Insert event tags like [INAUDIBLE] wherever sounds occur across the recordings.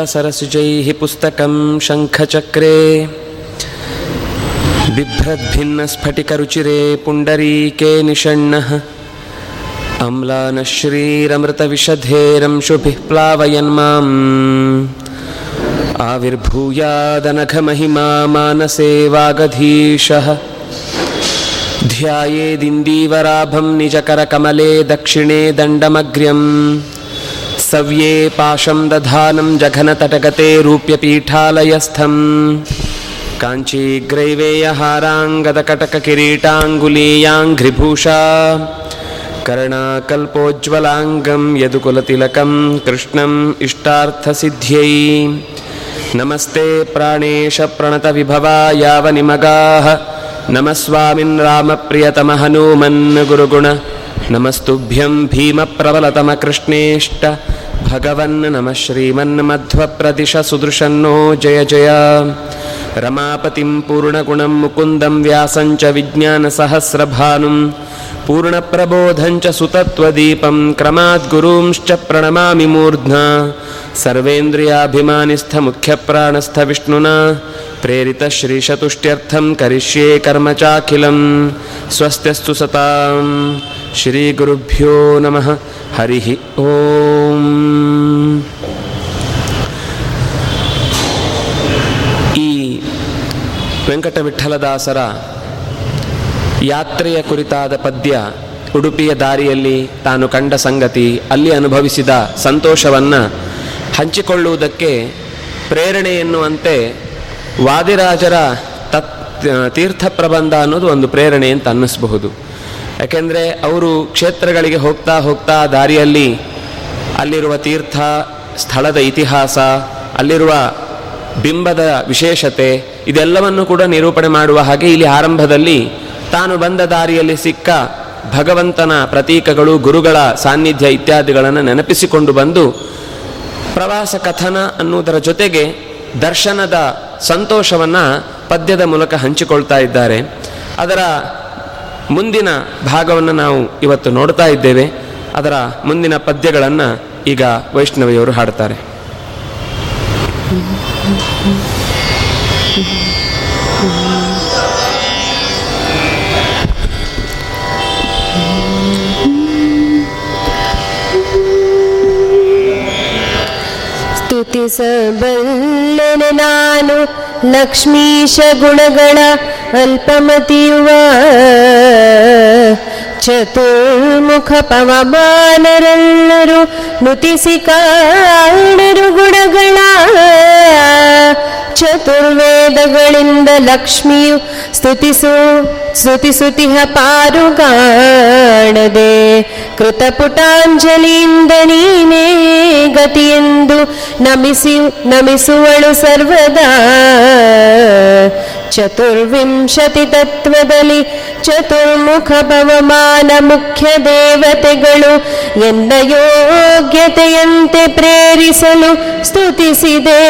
करसरसिजैः पुस्तकं शङ्खचक्रे बिभ्रद्भिन्नस्फटिकरुचिरे पुण्डरीके निषण्णः अम्लानश्रीरमृतविशधेरंशुभिः प्लावयन् माम् आविर्भूयादनघमहिमा मानसे वागधीशः ध्यायेदिन्दीवराभं निजकरकमले दक्षिणे दण्डमग्र्यम् सव्ये पाशं दधानं जघनतटगते रूप्यपीठालयस्थम्। काञ्चीग्रैवेयहाराङ्गदकटककिरीटाङ्गुलीयाङ्घ्रिभूषा कर्णाकल्पोज्ज्वलाङ्गं यदुकुलतिलकं कृष्णम् इष्टार्थसिद्ध्यै। नमस्ते प्राणेशप्रणतविभवा यावनिमगाः। नमः स्वामिन् रामप्रियतमहनूमन् गुरुगुण नमस्तुभ्यं भीमप्रबलतमकृष्णेष्ट भगवन् नमः श्रीमन्मध्वप्रदिश सुदृशन्नो जय जय। रमापतिं पूर्णगुणं मुकुन्दं व्यासं च विज्ञानसहस्रभानुं पूर्णप्रबोधं च सुतत्वदीपं क्रमाद्गुरूंश्च प्रणमामि मूर्ध्ना। सर्वेन्द्रियाभिमानिस्थमुख्यप्राणस्थविष्णुना प्रेरितश्रीशतुष्ट्यर्थं करिष्ये कर्म चाखिलं स्वस्त्यस्तु सतां श्रीगुरुभ्यो नमः हरिः ಓಂ ಈ ವೆಂಕಟವಿಠಲದಾಸರ ಯಾತ್ರೆಯ ಕುರಿತಾದ ಪದ್ಯ ಉಡುಪಿಯ ದಾರಿಯಲ್ಲಿ ತಾನು ಕಂಡ ಸಂಗತಿ ಅಲ್ಲಿ ಅನುಭವಿಸಿದ ಸಂತೋಷವನ್ನು ಹಂಚಿಕೊಳ್ಳುವುದಕ್ಕೆ ಪ್ರೇರಣೆ ಎನ್ನುವಂತೆ ವಾದಿರಾಜರ ತತ್ ತೀರ್ಥ ಪ್ರಬಂಧ ಅನ್ನೋದು ಒಂದು ಪ್ರೇರಣೆ ಅಂತ ಅನ್ನಿಸ್ಬಹುದು. ಯಾಕೆಂದರೆ ಅವರು ಕ್ಷೇತ್ರಗಳಿಗೆ ಹೋಗ್ತಾ ಹೋಗ್ತಾ ದಾರಿಯಲ್ಲಿ ಅಲ್ಲಿರುವ ತೀರ್ಥ, ಸ್ಥಳದ ಇತಿಹಾಸ, ಅಲ್ಲಿರುವ ಬಿಂಬದ ವಿಶೇಷತೆ, ಇದೆಲ್ಲವನ್ನು ಕೂಡ ನಿರೂಪಣೆ ಮಾಡುವ ಹಾಗೆ ಇಲ್ಲಿ ಆರಂಭದಲ್ಲಿ ತಾನು ಬಂದ ದಾರಿಯಲ್ಲಿ ಸಿಕ್ಕ ಭಗವಂತನ ಪ್ರತೀಕಗಳು, ಗುರುಗಳ ಸಾನ್ನಿಧ್ಯ ಇತ್ಯಾದಿಗಳನ್ನು ನೆನಪಿಸಿಕೊಂಡು ಬಂದು ಪ್ರವಾಸ ಕಥನ ಅನ್ನುವುದರ ಜೊತೆಗೆ ದರ್ಶನದ ಸಂತೋಷವನ್ನು ಪದ್ಯದ ಮೂಲಕ ಹಂಚಿಕೊಳ್ತಾ ಇದ್ದಾರೆ. ಅದರ ಮುಂದಿನ ಭಾಗವನ್ನು ನಾವು ಇವತ್ತು ನೋಡ್ತಾ ಇದ್ದೇವೆ. ಅದರ ಮುಂದಿನ ಪದ್ಯಗಳನ್ನು ಈಗ ವೈಷ್ಣವಿಯವರು ಹಾಡ್ತಾರೆ ಸ್ತುತಿಸಬಲ್ಲೆನೆ ನಾನು ಲಕ್ಷ್ಮೀಶ ಗುಣಗಳ ಅಲ್ಪಮತಿಯುವ ಚತುರ್ಮುಖ ಪವಮಾನರೆಲ್ಲರೂ ನುತಿಸಿ ಕಾಣರು ಗುಣಗಳ ಚತುರ್ವೇದಗಳಿಂದ ಲಕ್ಷ್ಮಿಯು ಸ್ತುತಿಸು ಸ್ತುತಿಸುತಿಹ ಪಾರುಗಾಣದೆ. ಕೃತಪುಟಾಂಜಲಿಯಿಂದ ನೀನೇ ಗತಿಯೆಂದು ನಮಿಸಿ ನಮಿಸುವಳು ಸರ್ವದಾ. ಚತುರ್ವಿಂಶತಿ ತತ್ವದಲ್ಲಿ ಚತುರ್ಮುಖ ಪವಮಾನ ಮುಖ್ಯ ದೇವತೆಗಳು ಎಂದ ಯೋಗ್ಯತೆಯಂತೆ ಪ್ರೇರಿಸಲು ಸ್ತುತಿಸಿದೆ.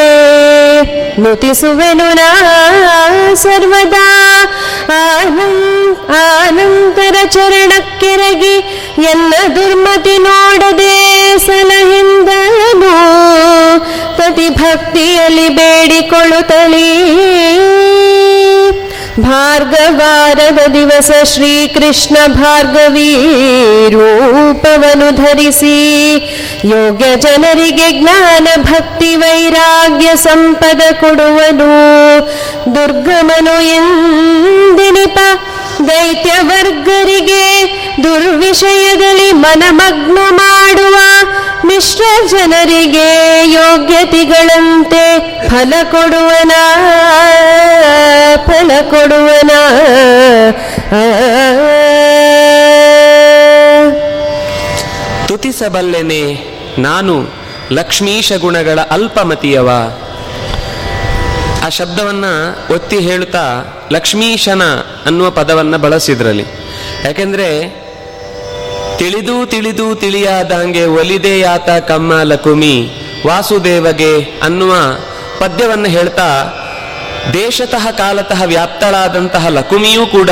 ನುತಿಸುವೆನು ನಾ ಸರ್ವದಾ. ಆನಂ- ಆನಂತರ ಚರಣಕ್ಕೆರಗಿ ಎನ್ನ ದುರ್ಮತಿ ನೋಡದೆ ಸಲಹಿಂದನು. ಪ್ರತಿಭಕ್ತಿಯಲ್ಲಿ ಬೇಡಿಕೊಳ್ಳುತ್ತಲೀ ಭಾರ್ಗವಾರದ ದಿವಸ ಶ್ರೀಕೃಷ್ಣ ಭಾರ್ಗವಿ ರೂಪವನ್ನು ಧರಿಸಿ ಯೋಗ್ಯ ಜನರಿಗೆ ಜ್ಞಾನ ಭಕ್ತಿ ವೈರಾಗ್ಯ ಸಂಪದ ಕೊಡುವನು ದುರ್ಗಮನು ಎಂದಿನಿಪ ದೈತ್ಯ ವರ್ಗರಿಗೆ ದುರ್ವಿಷಯದಲ್ಲಿ ಮನಮಗ್ನ ಮಾಡುವ ಮಿಶ್ರ ಜನರಿಗೆ ಯೋಗ್ಯತೆಗಳಂತೆ ಫಲ ಕೊಡುವನ ಫಲ ಕೊಡುವನ. ತುತಿಸಬಲ್ಲೆನೆ ನಾನು ಲಕ್ಷ್ಮೀಶ ಗುಣಗಳ ಅಲ್ಪಮತಿಯವ. ಆ ಶಬ್ದವನ್ನು ಒತ್ತಿ ಹೇಳುತ್ತಾ ಲಕ್ಷ್ಮೀಶನ ಅನ್ನುವ ಪದವನ್ನು ಬಳಸಿದ್ರಲ್ಲಿ. ಯಾಕೆಂದರೆ ತಿಳಿದು ತಿಳಿದು ತಿಳಿಯಾದಂಗೆ ಒಲಿದೆಯಾತ ಕಮ್ಮ ಲಕುಮಿ. ವಾಸುದೇವಗೆ ಅನ್ನುವ ಪದ್ಯವನ್ನು ಹೇಳ್ತಾ, ದೇಶತಃ ಕಾಲತಃ ವ್ಯಾಪ್ತಳಾದಂತಹ ಲಕುಮಿಯೂ ಕೂಡ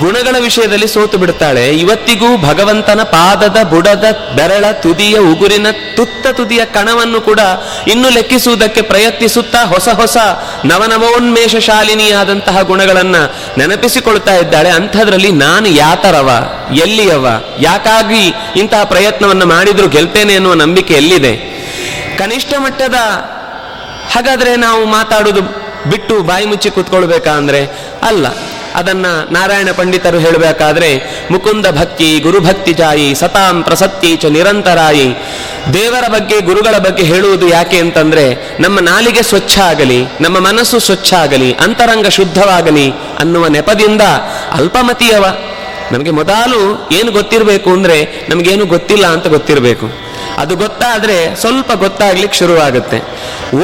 ಗುಣಗಳ ವಿಷಯದಲ್ಲಿ ಸೋತು ಬಿಡ್ತಾಳೆ. ಇವತ್ತಿಗೂ ಭಗವಂತನ ಪಾದದ ಬುಡದ ಬೆರಳ ತುದಿಯ ಉಗುರಿನ ತುತ್ತ ತುದಿಯ ಕಣವನ್ನು ಕೂಡ ಇನ್ನು ಲೆಕ್ಕಿಸುವುದಕ್ಕೆ ಪ್ರಯತ್ನಿಸುತ್ತಾ ಹೊಸ ಹೊಸ ನವನವೋನ್ಮೇಷ ಶಾಲಿನಿಯಾದಂತಹ ಗುಣಗಳನ್ನ ನೆನಪಿಸಿಕೊಳ್ತಾ ಇದ್ದಾಳೆ. ಅಂಥದ್ರಲ್ಲಿ ನಾನು ಯಾತರವ? ಎಲ್ಲಿಯವ? ಯಾಕಾಗಿ ಇಂತಹ ಪ್ರಯತ್ನವನ್ನು ಮಾಡಿದ್ರು ಗೆಲ್ತೇನೆ ಎನ್ನುವ ನಂಬಿಕೆ ಎಲ್ಲಿದೆ? ಕನಿಷ್ಠ ಮಟ್ಟದ ಹಾಗಾದ್ರೆ ನಾವು ಮಾತಾಡೋದು ಬಿಟ್ಟು ಬಾಯಿ ಮುಚ್ಚಿ ಕೂತ್ಕೊಳ್ಬೇಕಾ ಅಂದ್ರೆ? ಅಲ್ಲ. ಅದನ್ನ ನಾರಾಯಣ ಪಂಡಿತರು ಹೇಳಬೇಕಾದ್ರೆ, ಮುಕುಂದ ಭಕ್ತಿ ಗುರುಭಕ್ತಿ ಜಾಯಿ, ಸತಾಂ ಪ್ರಸತ್ತಿ ಚ ನಿರಂತರಾಯಿ. ದೇವರ ಬಗ್ಗೆ, ಗುರುಗಳ ಬಗ್ಗೆ ಹೇಳುವುದು ಯಾಕೆ ಅಂತಂದ್ರೆ, ನಮ್ಮ ನಾಲಿಗೆ ಸ್ವಚ್ಛ ಆಗಲಿ, ನಮ್ಮ ಮನಸ್ಸು ಸ್ವಚ್ಛ ಆಗಲಿ, ಅಂತರಂಗ ಶುದ್ಧವಾಗಲಿ ಅನ್ನುವ ನೆಪದಿಂದ ಅಲ್ಪಮತಿಯವ. ನಮಗೆ ಮೊದಲು ಏನು ಗೊತ್ತಿರಬೇಕು ಅಂದ್ರೆ, ನಮಗೇನು ಗೊತ್ತಿಲ್ಲ ಅಂತ ಗೊತ್ತಿರಬೇಕು. ಅದು ಗೊತ್ತಾದ್ರೆ ಸ್ವಲ್ಪ ಗೊತ್ತಾಗ್ಲಿಕ್ಕೆ ಶುರುವಾಗುತ್ತೆ.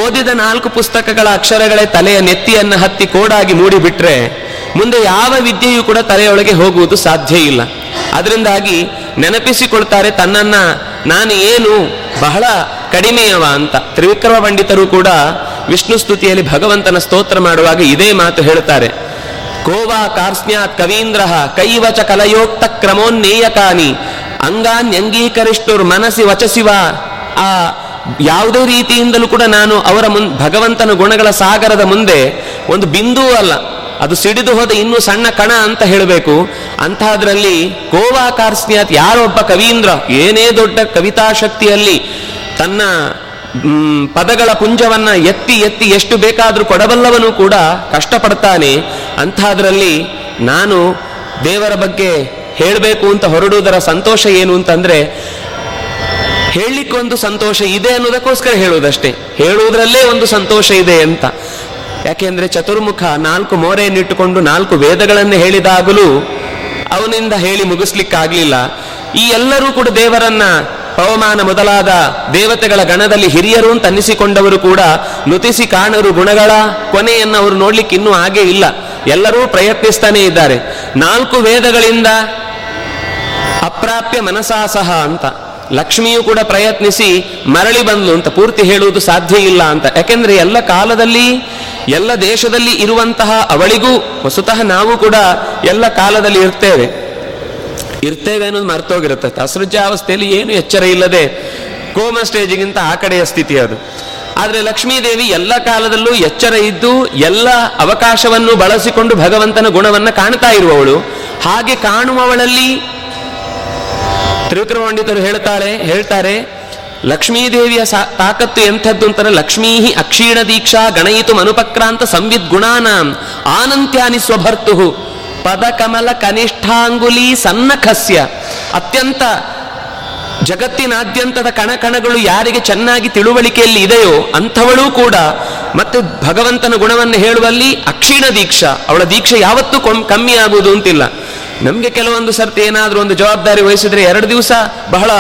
ಓದಿದ ನಾಲ್ಕು ಪುಸ್ತಕಗಳ ಅಕ್ಷರಗಳೇ ತಲೆಯ ನೆತ್ತಿಯನ್ನ ಹತ್ತಿ ಕೋಡಾಗಿ ಮೂಡಿಬಿಟ್ರೆ ಮುಂದೆ ಯಾವ ವಿದ್ಯೆಯೂ ಕೂಡ ತಲೆಯೊಳಗೆ ಹೋಗುವುದು ಸಾಧ್ಯ ಇಲ್ಲ. ಅದರಿಂದಾಗಿ ನೆನಪಿಸಿಕೊಳ್ತಾರೆ ತನ್ನನ್ನ, ನಾನು ಏನು ಬಹಳ ಕಡಿಮೆಯವ ಅಂತ. ತ್ರಿವಿಕ್ರಮ ಪಂಡಿತರು ಕೂಡ ವಿಷ್ಣು ಸ್ತುತಿಯಲ್ಲಿ ಭಗವಂತನ ಸ್ತೋತ್ರ ಮಾಡುವಾಗ ಇದೇ ಮಾತು ಹೇಳ್ತಾರೆ. ಕೋವಾ ಕಾರ್ಸ್ನ್ಯಾತ್ ಕವೀಂದ್ರ ಕೈವಚ ಕಲಯೋಕ್ತ ಕ್ರಮೋನ್ನೇಯಕಾನಿ. ಅಂಗಾನ್ಯಂಗೀಕರಿಷ್ಟುರ್ ಮನಸ್ಸಿ ವಚಸಿವ. ಆ ಯಾವುದೇ ರೀತಿಯಿಂದಲೂ ಕೂಡ ನಾನು ಅವರ ಮುನ್, ಭಗವಂತನ ಗುಣಗಳ ಸಾಗರದ ಮುಂದೆ ಒಂದು ಬಿಂದು ಅಲ್ಲ ಅದು ಸಿಡಿದು ಹೋದ ಇನ್ನೂ ಸಣ್ಣ ಕಣ ಅಂತ ಹೇಳಬೇಕು. ಅಂತಹದ್ರಲ್ಲಿ ಕೋವಾ ಕಾರ್ಸ್ನ್ಯಾತ್ ಯಾರೊಬ್ಬ ಕವೀಂದ್ರ, ಏನೇ ದೊಡ್ಡ ಕವಿತಾ ಶಕ್ತಿಯಲ್ಲಿ ತನ್ನ ಪದಗಳ ಪುಂಜವನ್ನ ಎತ್ತಿ ಎತ್ತಿ ಎಷ್ಟು ಬೇಕಾದರೂ ಕೊಡಬಲ್ಲವನು ಕೂಡ ಕಷ್ಟಪಡ್ತಾನೆ. ಅಂಥದ್ರಲ್ಲಿ ನಾನು ದೇವರ ಬಗ್ಗೆ ಹೇಳಬೇಕು ಅಂತ ಹೊರಡುವುದರ ಸಂತೋಷ ಏನು ಅಂತಂದ್ರೆ, ಹೇಳಲಿಕ್ಕೊಂದು ಸಂತೋಷ ಇದೆ ಅನ್ನೋದಕ್ಕೋಸ್ಕರ ಹೇಳುವುದಷ್ಟೇ. ಹೇಳುವುದರಲ್ಲೇ ಒಂದು ಸಂತೋಷ ಇದೆ ಅಂತ. ಯಾಕೆಂದ್ರೆ ಚತುರ್ಮುಖ ನಾಲ್ಕು ಮೋರೆಯನ್ನಿಟ್ಟುಕೊಂಡು ನಾಲ್ಕು ವೇದಗಳನ್ನು ಹೇಳಿದಾಗಲೂ ಅವನಿಂದ ಹೇಳಿ ಮುಗಿಸ್ಲಿಕ್ಕಾಗ್ಲಿಲ್ಲ. ಈ ಎಲ್ಲರೂ ಕೂಡ ದೇವರನ್ನ ಪವಮಾನ ಮೊದಲಾದ ದೇವತೆಗಳ ಗಣದಲ್ಲಿ ಹಿರಿಯರು ಅಂತ ಅನ್ನಿಸಿಕೊಂಡವರು ಕೂಡ ನುತಿಸಿ ಕಾಣರು ಗುಣಗಳ ಕೊನೆಯನ್ನು ಅವರು ನೋಡ್ಲಿಕ್ಕೆ ಇನ್ನೂ ಹಾಗೆ ಇಲ್ಲ. ಎಲ್ಲರೂ ಪ್ರಯತ್ನಿಸ್ತಾನೆ ಇದ್ದಾರೆ. ನಾಲ್ಕು ವೇದಗಳಿಂದ ಅಪ್ರಾಪ್ಯ ಮನಸಾಸಹ ಅಂತ. ಲಕ್ಷ್ಮಿಯು ಕೂಡ ಪ್ರಯತ್ನಿಸಿ ಮರಳಿ ಬಂದ್ಲು ಅಂತ, ಪೂರ್ತಿ ಹೇಳುವುದು ಸಾಧ್ಯ ಇಲ್ಲ ಅಂತ. ಯಾಕೆಂದ್ರೆ ಎಲ್ಲ ಕಾಲದಲ್ಲಿ ಎಲ್ಲ ದೇಶದಲ್ಲಿ ಇರುವಂತಹ ಅವಳಿಗೂ ಹೊಸತಃ ನಾವು ಕೂಡ ಎಲ್ಲ ಕಾಲದಲ್ಲಿ ಇರ್ತೇವೆ. ಇರ್ತೇವೆ ಅನ್ನೋದು ಮರ್ತೋಗಿರುತ್ತೆ. ಅಸೃಜಾವಸ್ಥೆಯಲ್ಲಿ ಏನು ಎಚ್ಚರ ಇಲ್ಲದೆ ಕೋಮ ಸ್ಟೇಜಿಗಿಂತ ಆ ಕಡೆಯ ಸ್ಥಿತಿ ಅದು. ಆದರೆ ಲಕ್ಷ್ಮೀದೇವಿ ಎಲ್ಲ ಕಾಲದಲ್ಲೂ ಎಚ್ಚರ ಇದ್ದು ಎಲ್ಲ ಅವಕಾಶವನ್ನು ಬಳಸಿಕೊಂಡು ಭಗವಂತನ ಗುಣವನ್ನ ಕಾಣ್ತಾ ಇರುವವಳು. ಹಾಗೆ ಕಾಣುವವಳಲ್ಲಿ ತ್ರಿವಿಕ್ರಮ ಹೇಳ್ತಾಳೆ ಹೇಳ್ತಾರೆ ಲಕ್ಷ್ಮೀದೇವಿಯ ಸಾ- ತಾಕತ್ತು ಎಂಥದ್ದು ಅಂತಾರೆ ಲಕ್ಷ್ಮೀ ಅಕ್ಷೀಣ ದೀಕ್ಷಾ ಗಣಯಿತು ಅನುಪಕ್ರಾಂತ ಸಂವಿದ್ ಗುಣಾನಾಂ ಆನಂತ್ಯಾನಿ ಸ್ವಭರ್ತು ಪದಕಮಲ ಕನಿಷ್ಠಾಂಗುಲಿ ಸನ್ನಖಸ್ಯ. ಅತ್ಯಂತ ಜಗತ್ತಿನಾದ್ಯಂತದ ಕಣಕಣಗಳು ಯಾರಿಗೆ ಚೆನ್ನಾಗಿ ತಿಳುವಳಿಕೆಯಲ್ಲಿ ಇದೆಯೋ ಅಂಥವಳೂ ಕೂಡ ಮತ್ತೆ ಭಗವಂತನ ಗುಣವನ್ನು ಹೇಳುವಲ್ಲಿ ಅಕ್ಷೀಣ ದೀಕ್ಷಾ. ಅವಳ ದೀಕ್ಷೆ ಯಾವತ್ತೂ ಕಮ್ಮಿ ಆಗುವುದು ಅಂತಿಲ್ಲ. ನಮಗೆ ಕೆಲವೊಂದು ಸರ್ತಿ ಏನಾದರೂ ಒಂದು ಜವಾಬ್ದಾರಿ ವಹಿಸಿದ್ರೆ ಎರಡು ದಿವಸ ಬಹಳ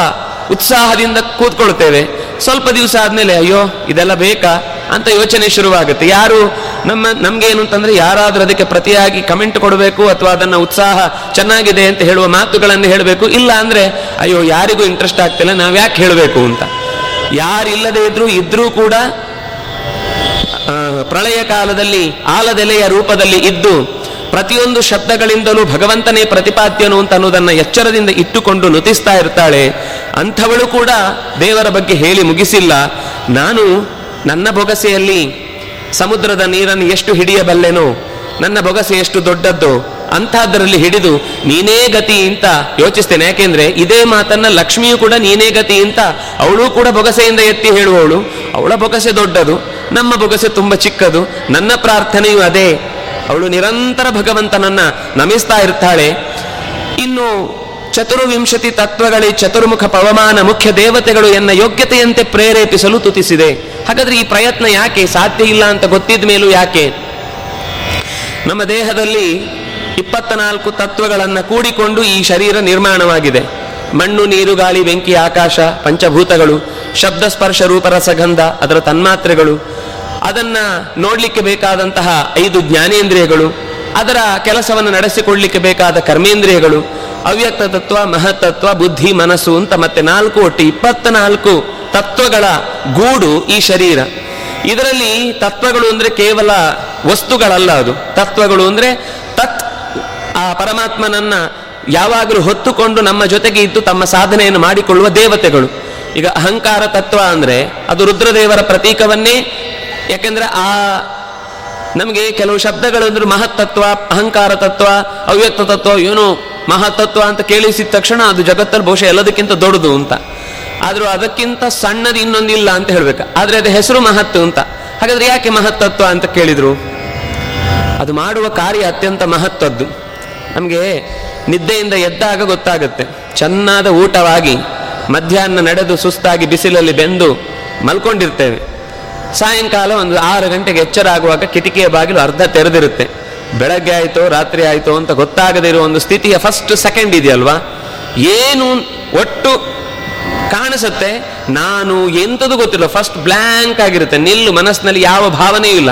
ಉತ್ಸಾಹದಿಂದ ಕೂತ್ಕೊಳ್ತೇವೆ ಸ್ವಲ್ಪ ದಿವಸ ಆದಮೇಲೆ, ಅಯ್ಯೋ, ಇದೆಲ್ಲ ಬೇಕಾ? ಅಂತ ಯೋಚನೆ ಶುರುವಾಗುತ್ತೆ. ಯಾರು ನಮ್ಮ ನಮ್ಗೇನು ಅಂತಂದ್ರೆ ಯಾರಾದರೂ ಅದಕ್ಕೆ ಪ್ರತಿಯಾಗಿ ಕಮೆಂಟ್ ಕೊಡಬೇಕು ಅಥವಾ ಅದನ್ನ ಉತ್ಸಾಹ ಚೆನ್ನಾಗಿದೆ ಅಂತ ಹೇಳುವ ಮಾತುಗಳನ್ನು ಹೇಳಬೇಕು. ಇಲ್ಲ ಅಂದ್ರೆ, ಅಯ್ಯೋ, ಯಾರಿಗೂ ಇಂಟ್ರೆಸ್ಟ್ ಆಗ್ತಿಲ್ಲ, ನಾವು ಯಾಕೆ ಹೇಳಬೇಕು? ಅಂತ. ಯಾರಿಲ್ಲದೆ ಇದ್ರೂ ಇದ್ರೂ ಕೂಡ ಪ್ರಳಯ ಕಾಲದಲ್ಲಿ ಆಲದೆಲೆಯ ರೂಪದಲ್ಲಿ ಇದ್ದು ಪ್ರತಿಯೊಂದು ಶಬ್ದಗಳಿಂದಲೂ ಭಗವಂತನೇ ಪ್ರತಿಪಾದ್ಯನು ಅಂತ ಅನ್ನೋದನ್ನು ಎಚ್ಚರದಿಂದ ಇಟ್ಟುಕೊಂಡು ನುತಿಸ್ತಾ ಇರ್ತಾಳೆ. ಅಂಥವಳು ಕೂಡ ದೇವರ ಬಗ್ಗೆ ಹೇಳಿ ಮುಗಿಸಿಲ್ಲ. ನಾನು ನನ್ನ ಬೊಗಸೆಯಲ್ಲಿ ಸಮುದ್ರದ ನೀರನ್ನು ಎಷ್ಟು ಹಿಡಿಯಬಲ್ಲೆನೋ, ನನ್ನ ಬೊಗಸೆ ಎಷ್ಟು ದೊಡ್ಡದ್ದು ಅಂಥದ್ರಲ್ಲಿ ಹಿಡಿದು ನೀನೇ ಗತಿ ಅಂತ ಯೋಚಿಸ್ತೇನೆ. ಯಾಕೆಂದ್ರೆ ಇದೇ ಮಾತನ್ನ ಲಕ್ಷ್ಮಿಯು ಕೂಡ ನೀನೇ ಗತಿ ಅಂತ ಅವಳು ಕೂಡ ಬೊಗಸೆಯಿಂದ ಎತ್ತಿ ಹೇಳುವವಳು. ಅವಳ ಬೊಗಸೆ ದೊಡ್ಡದು, ನಮ್ಮ ಬೊಗಸೆ ತುಂಬಾ ಚಿಕ್ಕದು, ನನ್ನ ಪ್ರಾರ್ಥನೆಯೂ ಅದೇ. ಅವಳು ನಿರಂತರ ಭಗವಂತನನ್ನ ನಮಿಸ್ತಾ ಇರ್ತಾಳೆ. ಇನ್ನು ಚತುರ್ವಿಂಶತಿ ತತ್ವಗಳೇ ಚತುರ್ಮುಖ ಪವಮಾನ ಮುಖ್ಯ ದೇವತೆಗಳು ಎನ್ನ ಯೋಗ್ಯತೆಯಂತೆ ಪ್ರೇರೇಪಿಸಲು ತುತಿಸಿದೆ. ಹಾಗಾದ್ರೆ ಈ ಪ್ರಯತ್ನ ಯಾಕೆ? ಸಾಧ್ಯ ಇಲ್ಲ ಅಂತ ಗೊತ್ತಿದ ಮೇಲೂ ಯಾಕೆ? ನಮ್ಮ ದೇಹದಲ್ಲಿ ಇಪ್ಪತ್ತ ನಾಲ್ಕು ತತ್ವಗಳನ್ನು ಕೂಡಿಕೊಂಡು ಈ ಶರೀರ ನಿರ್ಮಾಣವಾಗಿದೆ. ಮಣ್ಣು, ನೀರು, ಗಾಳಿ, ಬೆಂಕಿ, ಆಕಾಶ, ಪಂಚಭೂತಗಳು ಶಬ್ದ ಸ್ಪರ್ಶ ರೂಪರಸಗಂಧ, ಅದರ ತನ್ಮಾತ್ರೆಗಳು ಅದನ್ನ ನೋಡ್ಲಿಕ್ಕೆ ಬೇಕಾದಂತಹ ಐದು ಜ್ಞಾನೇಂದ್ರಿಯಗಳು, ಅದರ ಕೆಲಸವನ್ನು ನಡೆಸಿಕೊಳ್ಳಲಿಕ್ಕೆ ಬೇಕಾದ ಕರ್ಮೇಂದ್ರಿಯಗಳು ಅವ್ಯಕ್ತ ತತ್ವ ಮಹತ್ತತ್ವ, ಬುದ್ಧಿ, ಮನಸ್ಸು ಅಂತ ಮತ್ತೆ ನಾಲ್ಕು ಒಟ್ಟು ಇಪ್ಪತ್ತ ನಾಲ್ಕು ತತ್ವಗಳ ಗೂಡು ಈ ಶರೀರ. ಇದರಲ್ಲಿ ತತ್ವಗಳು ಅಂದ್ರೆ ಕೇವಲ ವಸ್ತುಗಳಲ್ಲ ಅದು. ತತ್ವಗಳು ಅಂದ್ರೆ ತತ್ ಆ ಪರಮಾತ್ಮನನ್ನ ಯಾವಾಗಲೂ ಹೊತ್ತುಕೊಂಡು ನಮ್ಮ ಜೊತೆಗೆ ಇದ್ದು ತಮ್ಮ ಸಾಧನೆಯನ್ನು ಮಾಡಿಕೊಳ್ಳುವ ದೇವತೆಗಳು. ಈಗ ಅಹಂಕಾರ ತತ್ವ ಅಂದ್ರೆ ಅದು ರುದ್ರದೇವರ ಪ್ರತೀಕವನ್ನೇ ಯಾಕೆಂದ್ರೆ ಆ ನಮಗೆ ಕೆಲವು ಶಬ್ದಗಳು ಅಂದ್ರೆ ಮಹತ್ತತ್ವ, ಅಹಂಕಾರ ತತ್ವ, ಅವ್ಯಕ್ತ ತತ್ವ, ಏನು ಮಹತ್ತತ್ವ ಅಂತ ಕೇಳಿಸಿದ ತಕ್ಷಣ ಅದು ಜಗತ್ತಲ್ಲಿ ಬಹುಶಃ ಎಲ್ಲದಕ್ಕಿಂತ ದೊಡ್ಡದು ಅಂತ. ಆದರೂ ಅದಕ್ಕಿಂತ ಸಣ್ಣದು ಇನ್ನೊಂದಿಲ್ಲ ಅಂತ ಹೇಳ್ಬೇಕು. ಆದ್ರೆ ಅದು ಹೆಸರು ಮಹತ್ತು ಅಂತ. ಹಾಗಾದ್ರೆ ಯಾಕೆ ಮಹತ್ತತ್ವ ಅಂತ ಕೇಳಿದ್ರು? ಅದು ಮಾಡುವ ಕಾರ್ಯ ಅತ್ಯಂತ ಮಹತ್ವದ್ದು ನಮಗೆ ನಿದ್ದೆಯಿಂದ ಎದ್ದಾಗ ಗೊತ್ತಾಗುತ್ತೆ. ಚೆನ್ನಾದ ಊಟವಾಗಿ ಮಧ್ಯಾಹ್ನ ನಡೆದು ಸುಸ್ತಾಗಿ ಬಿಸಿಲಲ್ಲಿ ಬೆಂದು ಮಲ್ಕೊಂಡಿರ್ತೇವೆ. ಸಾಯಂಕಾಲ ಒಂದು ಆರು ಗಂಟೆಗೆ ಎಚ್ಚರ ಆಗುವಾಗ ಕಿಟಕಿಯ ಬಾಗಿಲು ಅರ್ಧ ತೆರೆದಿರುತ್ತೆ. ಬೆಳಗ್ಗೆ ಆಯಿತೋ, ರಾತ್ರಿ ಆಯಿತು ಅಂತ ಗೊತ್ತಾಗದೇ ಇರೋ ಒಂದು ಸ್ಥಿತಿಯ ಫಸ್ಟ್ ಸೆಕೆಂಡ್ ಇದೆಯಲ್ವಾ? ಏನು ಒಟ್ಟು ಕಾಣಿಸುತ್ತೆ? ನಾನು ಎಂಥದ್ದು ಗೊತ್ತಿಲ್ಲ. ಫಸ್ಟ್ ಬ್ಲ್ಯಾಂಕ್ ಆಗಿರುತ್ತೆ. ನಿಲ್ಲು, ಮನಸ್ಸಿನಲ್ಲಿ ಯಾವ ಭಾವನೆಯೂ ಇಲ್ಲ.